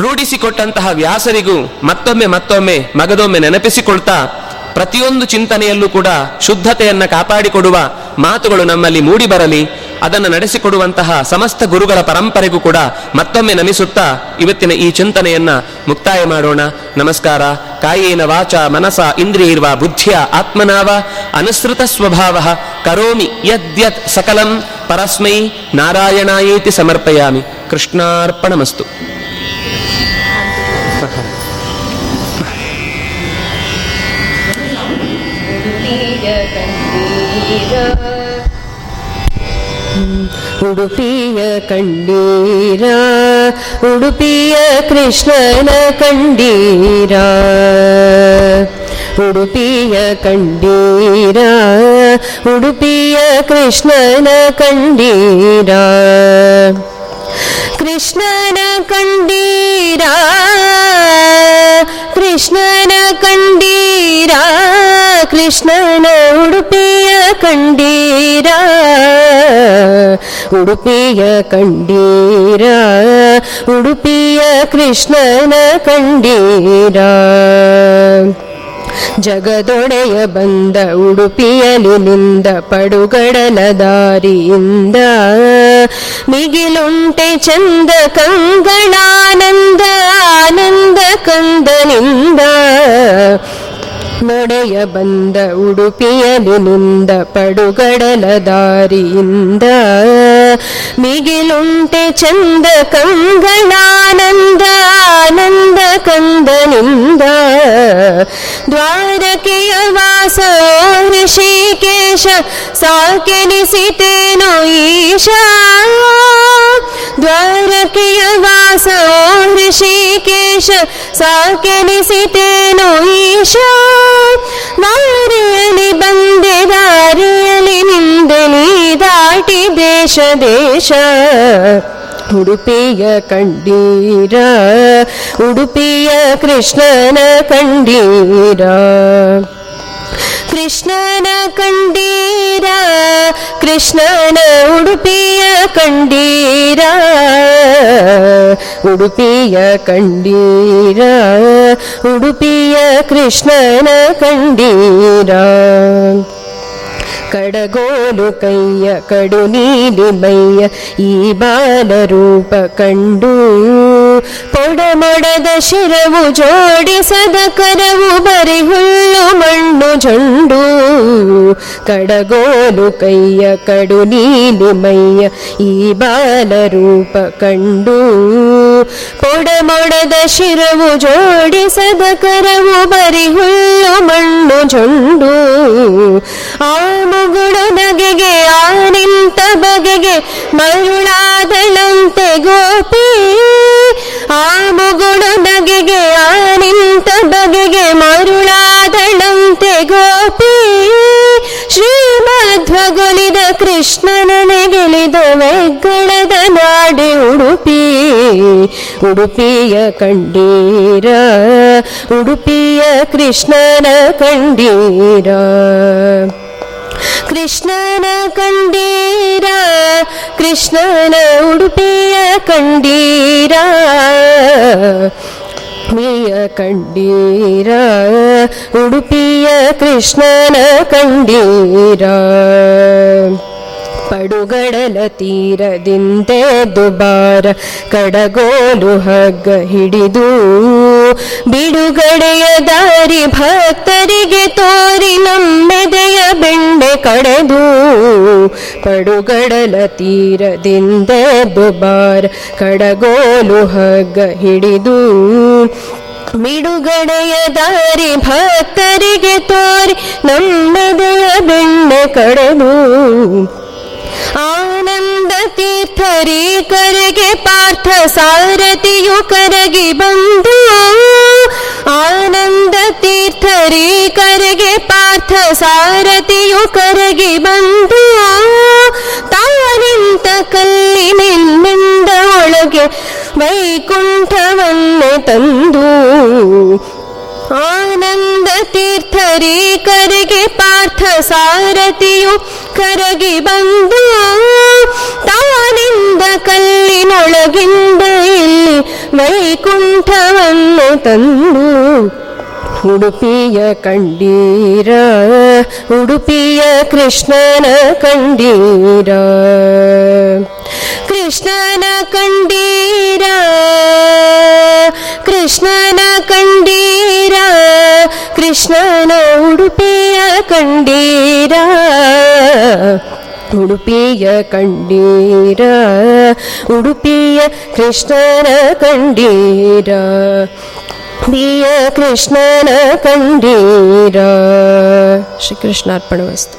ರೂಢಿಸಿಕೊಟ್ಟಂತಹ ವ್ಯಾಸರಿಗೂ ಮತ್ತೊಮ್ಮೆ ಮತ್ತೊಮ್ಮೆ ಮಗದೊಮ್ಮೆ ನೆನಪಿಸಿಕೊಳ್ತಾ ಪ್ರತಿಯೊಂದು ಚಿಂತನೆಯಲ್ಲೂ ಕೂಡ ಶುದ್ಧತೆಯನ್ನು ಕಾಪಾಡಿಕೊಡುವ ಮಾತುಗಳು ನಮ್ಮಲ್ಲಿ ಮೂಡಿ ಬರಲಿ, ಅದನ್ನು ನಡೆಸಿಕೊಡುವಂತಹ ಸಮಸ್ತ ಗುರುಗಳ ಪರಂಪರೆಗೂ ಕೂಡ ಮತ್ತೊಮ್ಮೆ ನಮಿಸುತ್ತಾ ಇವತ್ತಿನ ಈ ಚಿಂತನೆಯನ್ನ ಮುಕ್ತಾಯ ಮಾಡೋಣ. ನಮಸ್ಕಾರ. ಕಾಯೇನ ವಾಚ ಮನಸ ಇಂದ್ರಿಯರ್ವ ಬುದ್ಧಿಯ ಆತ್ಮನಾವ ಅನುಸೃತ ಸ್ವಭಾವ ಕರೋಮಿ ಯದ್ಯತ್ ಸಕಲಂ ಪರಸ್ಮೈ ನಾರಾಯಣಾಯೇತಿ ಸಮರ್ಪಯಾಮಿ. ಕೃಷ್ಣಾರ್ಪಣಮಸ್ತು. ಉಡುಪಿಯ ಕಂಡೀರ ಉಡುಪಿಯ ಕೃಷ್ಣನ ಕಂಡೀರ ಉಡುಪಿಯ ಕಂಡೀರ ಉಡುಪಿಯ ಕೃಷ್ಣನ ಕಂಡೀರ ಕೃಷ್ಣನ ಕಂಡೀರ ಕೃಷ್ಣನ ಕಂಡೀರ ಕೃಷ್ಣನ ಉಡುಪಿಯ ಕಂಡೀರ ಉಡುಪಿಯ ಕಂಡೀರ ಉಡುಪಿಯ ಕೃಷ್ಣನ ಕಂಡೀರ ಜಗದೊಡೆಯ ಬಂದ ಉಡುಪಿಯಲಿ ನಿಂದ ಪಡುಗಡಲ ದಾರಿಯಿಂದ ಮಿಗಿಲುಂಟೆ ಚಂದ ಕಂಗಳಾನಂದ ಆನಂದ ಕಂದನಿಂದ ನೊಡೆಯ ಬಂದ ಉಡುಪಿಯಲಿ ನಿಂದ ಪಡುಗಡಲ ದಾರಿಯಿಂದ ಮಿಗಿಲುಂಟೆ ಚಂದ ಕಂಗಳಾನಂದ ಆನಂದ ಕಂದನಿಂದ ದ್ವಾರಕೆಯ ವಾಸ ಋಷಿಕೇಶ ಸಾಕೆನಿಸಿತೇನೋ ಈಶಾ ದ್ವಾರಕೆಯ ವಾಸ ಋಷಿಕೇಶ ಸಾಕೆನಿಸಿತೇನೋ ಈಶಾ ದಾರಿಯಲ್ಲಿ ಬಂದೆ ದಾರಿಯಲ್ಲಿ ನಿಂದೆ ನೀ ದಾಟಿ ದೇಶ ದೇಶ ಉಡುಪಿಯ ಕಂಡೀರ, ಉಡುಪಿಯ ಕೃಷ್ಣನ ಕಂಡೀರ. ಕೃಷ್ಣನ ಕಂಡೀರ, ಕೃಷ್ಣನ ಉಡುಪಿಯ ಕಂಡೀರ. ಉಡುಪಿಯ ಕಂಡೀರ, ಉಡುಪಿಯ ಕೃಷ್ಣನ ಕಂಡೀರ. ಕಡಗೋಲು ಕೈಯ ಕಡು ನೀಲಿ ಮೈಯ ಈ ಬಾಲ ರೂಪ ಕಂಡು. ಪೊಡಮೊಡದ ಶಿರವು ಜೋಡಿಸದ ಕರವು ಬರಿ ಹುಲ್ಲು ಮಣ್ಣು ಜೊಂಡು. ಕಡಗೋಲು ಕೈಯ ಕಡು ನೀಲಿ ಮೈಯ ಈ ಬಾಲ ರೂಪ ಕಂಡು. ಪೊಡಮೊಡದ ಶಿರವು ಜೋಡಿಸದ ಕರವು ಬರಿ ಹುಲ್ಲು ಮಣ್ಣು ಜೊಂಡು. ಆ ಮರುಳಾದಳಂತೆ ಗೋಪಿ, ಆ ಮುಗುಳು ನಗೆಗೆ ಆ ನಿಂತ ಬಗೆಗೆ ಮರುಳಾದಳಂತೆ ಗೋಪಿ. ಶ್ರೀಮಧ್ವಗೊಲಿದ ಕೃಷ್ಣನನೆ ಗೆಲಿದ ವೆಗ್ಗಳದ ನಾಡಿ ಉಡುಪಿ, ಉಡುಪಿಯ ಕಂಡೀರ, ಉಡುಪಿಯ ಕೃಷ್ಣನ ಕಂಡೀರ. ಕೃಷ್ಣನ ಕಂಡೀರ ಕೃಷ್ಣನ ಉಡುಪಿಯ ಕಂಡೀರ? ಮೀಯ ಕಂಡೀರ? ಉಡುಪಿಯ ಕೃಷ್ಣನ ಕಂಡೀರ? ಪಡುಗಡಲ ತೀರದಿಂದೆ ದುಬಾರ ಕಡಗೋಲು ಹಗ್ಗ ಹಿಡಿದು ಬಿಡುಗಡೆಯ ದಾರಿ ಭಕ್ತರಿಗೆ ತೋರಿ ನಮ್ಮೆದೆಯ ಬೆಂಡೆ ಕಡೆದು. ಪಡುಗಡಲ ತೀರದಿಂದ ದುಬಾರ್ ಕಡಗೋಲು ಹಗ್ಗ ಹಿಡಿದು. ಬಿಡುಗಡೆಯ ದಾರಿ ಭಕ್ತರಿಗೆ ತೋರಿ ನಮ್ಮೆದೆಯ ಬೆಣ್ಣೆ ಕಡೆದು. ಆನಂದ ತೀರ್ಥರೀಕರಿಗೆ ಪಾರ್ಥ ಸಾರಥಿಯು ಕರಗಿ ಬಂದು ಆನಂದ ತೀರ್ಥರಿ ತೀರ್ಥರೀಕರಿಗೆ ಪಾರ್ಥ ಸಾರಥಿಯು ಕರಗಿ ಬಂದು ತಾನಿಂತ ಕಲ್ಲಿನಿಂದ ಒಳಗೆ ವೈಕುಂಠವನ್ನು ತಂದು ಆನಂದ ತೀರ್ಥರಿ ಕರೆಗೆ ಪಾರ್ಥ ಸಾರಥಿಯು ಕರಗಿ ಬಂದು ತಾನಿಂದ ಕಲ್ಲಿನೊಳಗಿಂದ ಇಲ್ಲಿ ವೈಕುಂಠವನ್ನು ತಂದು ಉಡುಪಿಯ ಕಂಡೀರ, ಉಡುಪಿಯ ಕೃಷ್ಣನ ಕಂಡೀರ. ಕೃಷ್ಣನ ಕಂಡೀರ, ಕೃಷ್ಣನ ಕೃಷ್ಣನ ಉಡುಪಿಯ ಕಂಡೀರ ಉಡುಪಿಯ ಕಂಡೀರ ಉಡುಪಿಯ ಕೃಷ್ಣನ ಕಂಡೀರ ಪ್ರಿಯ ಕೃಷ್ಣನ ಕಂಡೀರ ಶ್ರೀಕೃಷ್ಣಾರ್ಪಣ ವಸ್ತು.